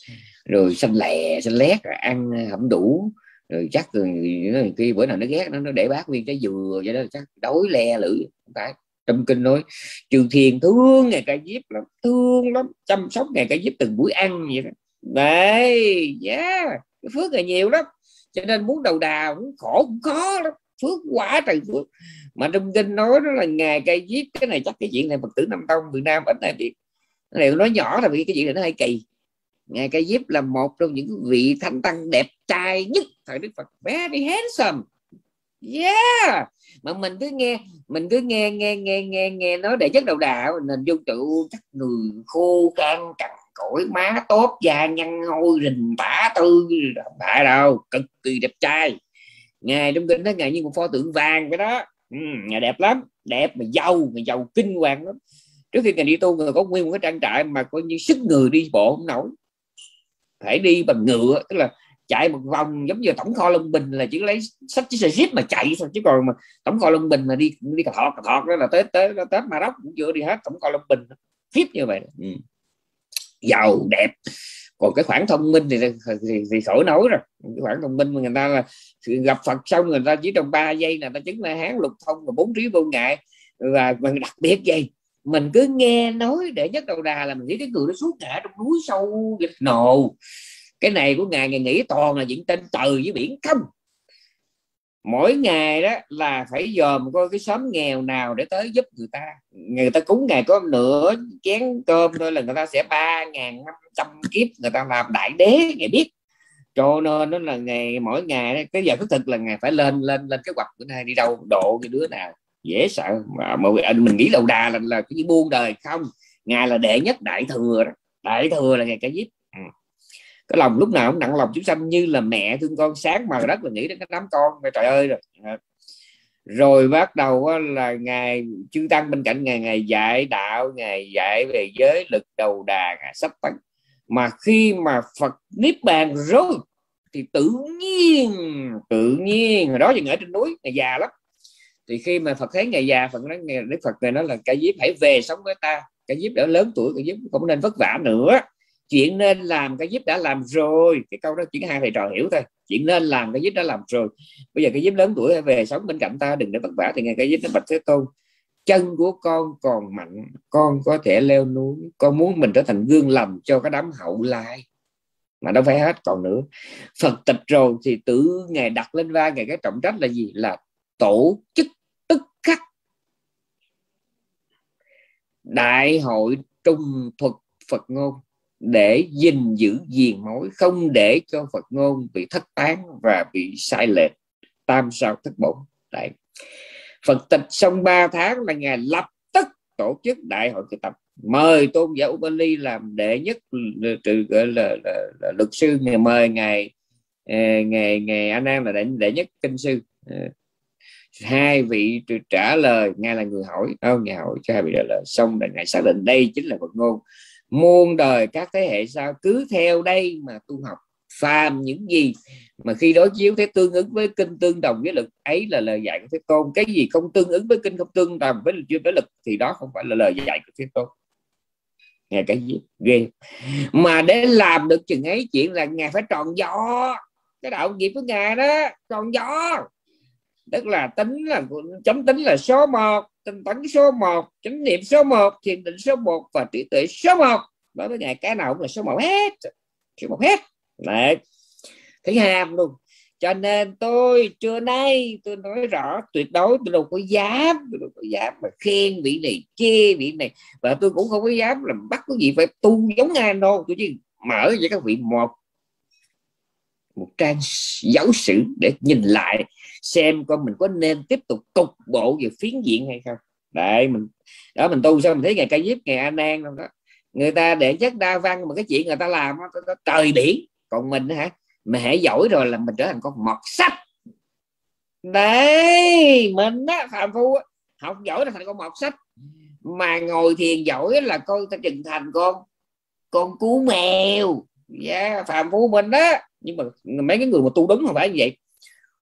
rồi xanh lè xanh lét ăn không đủ rồi chắc rồi khi bữa nào nó ghét nó nó để bác nguyên cái dừa vậy đó chắc đói le lưỡi không phải. Trong kinh nói trừ thiền thương ngày ca diếp lắm thương lắm chăm sóc ngày ca diếp từng buổi ăn vậy đó. Đấy yeah cái phước là nhiều lắm cho nên muốn đầu đà cũng khổ, cũng khó lắm. Phước quá trời phước. Mà trong kinh nói đó là ngày cây diếp cái này chắc cái chuyện này phật tử nam tông việt nam ít ai biết. Này nói nhỏ là vì cái chuyện này nó hay kỳ. Ngài cây diếp là một trong những vị thánh tăng đẹp trai nhất thời đức phật. Very handsome. Yeah. Mà mình cứ nghe, mình cứ nghe nghe nghe nghe nghe nói để chất đầu đạo mình dung tự chắc người khô can cằn cõi má tốt da nhăn hôi rình tả tư không phải đâu cực kỳ đẹp trai. Ngài trong kinh đó ngài như một pho tượng vàng vậy đó. Ừ, ngài đẹp lắm đẹp mà giàu mà giàu kinh hoàng lắm. Trước khi ngài đi tu người có nguyên một cái trang trại mà coi như sức người đi bộ không nổi. Phải đi bằng ngựa tức là chạy một vòng giống như tổng kho Long Bình là chỉ lấy sách chiếc xe jeep mà chạy thôi chứ còn mà tổng kho Long Bình mà đi đi cà thọt cà thọt đó là tới tới tới mà đốc cũng chưa đi hết tổng kho Long Bình khiếp như vậy. Ừ giàu đẹp. Còn cái khoản thông minh thì thì, thì khỏi nói rồi. Cái khoản thông minh mà người ta là gặp Phật xong người ta chỉ trong 3 giây là ta chứng là hán lục thông và bốn trí vô ngại. Và, mình đặc biệt gì mình cứ nghe nói để nhất đầu đà là mình nghĩ cái người nó suốt ngã trong núi sâu nồ. Cái này của ngài ngài nghĩ toàn là những tên trời với biển không? Mỗi ngày đó là phải dòm coi cái xóm nghèo nào để tới giúp người ta. Người ta cúng ngày có nửa chén cơm thôi là người ta sẽ ba ngàn năm trăm kiếp người ta làm đại đế ngày biết. Cho nên nó là ngày mỗi ngày cái giờ thức thực là ngày phải lên lên lên cái hoạch bữa nay đi đâu độ cái đứa nào dễ sợ. Mà, mà mình nghĩ đầu đà là là cái buôn đời không? Ngài là đệ nhất đại thừa đó. đại thừa là ngày cái giết. Ừ cái lòng lúc nào cũng nặng lòng chúng sanh như là mẹ thương con sáng mà rất là nghĩ đến cái đám con. Trời ơi, rồi à, rồi bắt đầu là ngài chư tăng bên cạnh ngài ngài dạy đạo, ngài dạy về giới lực đầu đà, ngài sắp tấn mà khi mà Phật niết bàn rồi, thì tự nhiên tự nhiên, hồi đó thì ở trên núi, ngài già lắm. Thì khi mà Phật thấy ngày già, Phật nói nghe Đức Phật này nói là, cái diếp hãy về sống với ta, cái diếp đã lớn tuổi, cái diếp không nên vất vả nữa chuyện nên làm cái giúp đã làm rồi. Cái câu đó chỉ hai thầy trò hiểu thôi. Chuyện nên làm cái giúp đã làm rồi. Bây giờ cái giúp lớn tuổi về sống bên cạnh ta, đừng để vất vả thì nghe cái giúp nó bạch thế tôn. Chân của con còn mạnh, con có thể leo núi. Con muốn mình trở thành gương lầm cho cái đám hậu lai. Mà đâu phải hết còn nữa. Phật tịch rồi thì tự ngài đặt lên vai ngài cái trọng trách là gì? Là tổ chức tức khắc. Đại hội trung thuật Phật ngôn để gìn giữ diền mối không để cho Phật ngôn bị thất tán và bị sai lệch tam sao thất bổn đấy. Phật tịch xong 3 tháng là ngày lập tức tổ chức đại hội thực tập mời tôn giả Ubali làm đệ nhất trừ gọi là, là, là luật sư. Ngày mời ngày ờ, ngày ngày anh em là đệ, đệ nhất kinh sư. Ờ, hai vị trả lời. Ngài là người hỏi. Ờ, không nhà hỏi cho hai vị trả lời. Xong là ngài xác định đây chính là Phật ngôn muôn đời các thế hệ sau cứ theo đây mà tu học. Phàm những gì mà khi đối chiếu thế tương ứng với kinh tương đồng với lực, ấy là lời dạy của thế tôn. Cái gì không tương ứng với kinh không tương đồng với chuyên với lực, thì đó không phải là lời dạy của thế tôn. Nghe cái gì? Ghê. Mà để làm được chừng ấy, chuyện là ngài phải tròn gió. Cái đạo nghiệp của ngài đó, tròn gió. Tức là tính là, chấm tính là số 1 tinh tấn số 1 chánh niệm số 1 thiền định số 1 và trí tuệ số 1 đối với ngài, cái nào cũng là số 1 hết. Số 1 hết. Đấy. Thấy ham luôn. Cho nên tôi trưa nay tôi nói rõ tuyệt đối, tôi đâu có dám, tôi đâu có dám mà khen vị này chê vị này. Và tôi cũng không có dám làm bắt cái gì phải tu giống ai đâu. Tôi chỉ mở cho các vị một một trang giáo sử để nhìn lại xem con mình có nên tiếp tục cục bộ về phiến diện hay không. Đấy mình đó mình tu sao mình thấy ngày ca diếp ngày an an đó. Người ta để chất đa văn mà cái chuyện người ta làm đó, có trời biển. Còn mình hả mà hãy giỏi rồi là mình trở thành con mọt sách. Đấy mình á phạm phu á, học giỏi là thành con mọt sách. Mà ngồi thiền giỏi là con ta chừng thành con con cú mèo. Yeah, phạm phu mình đó nhưng mà mấy cái người mà tu đúng không phải như vậy.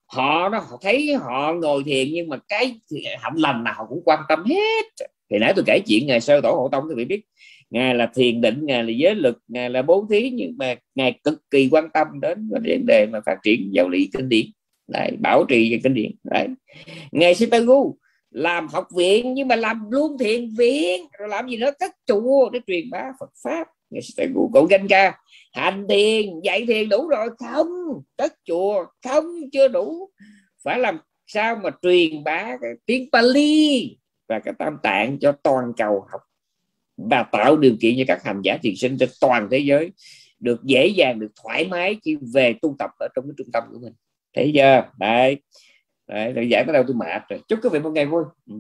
Họ nó họ thấy họ ngồi thiền nhưng mà cái hạnh lành nào họ cũng quan tâm hết. Thì nãy tôi kể chuyện ngày sơ tổ hộ tông thì biết ngài là thiền định ngài là giới lực ngài là bố thí nhưng mà ngài cực kỳ quan tâm đến vấn đề mà phát triển giáo lý kinh điển. Đấy, bảo trì về kinh điển. Đấy. ngài Sitagu làm học viện nhưng mà làm luôn thiền viện rồi làm gì nữa? Cất chùa để truyền bá Phật pháp cậu canh ca. Hành thiền dạy thiền đủ rồi. Không cất chùa không chưa đủ. Phải làm sao mà truyền bá cái tiếng Pali và cái tam tạng cho toàn cầu học và tạo điều kiện cho các hành giả thiền sinh trên toàn thế giới được dễ dàng được thoải mái khi về tu tập ở trong cái trung tâm của mình. Thấy chưa? Đấy, đấy giải tới đâu tôi mệt rồi. Chúc quý vị một ngày vui. Ừ.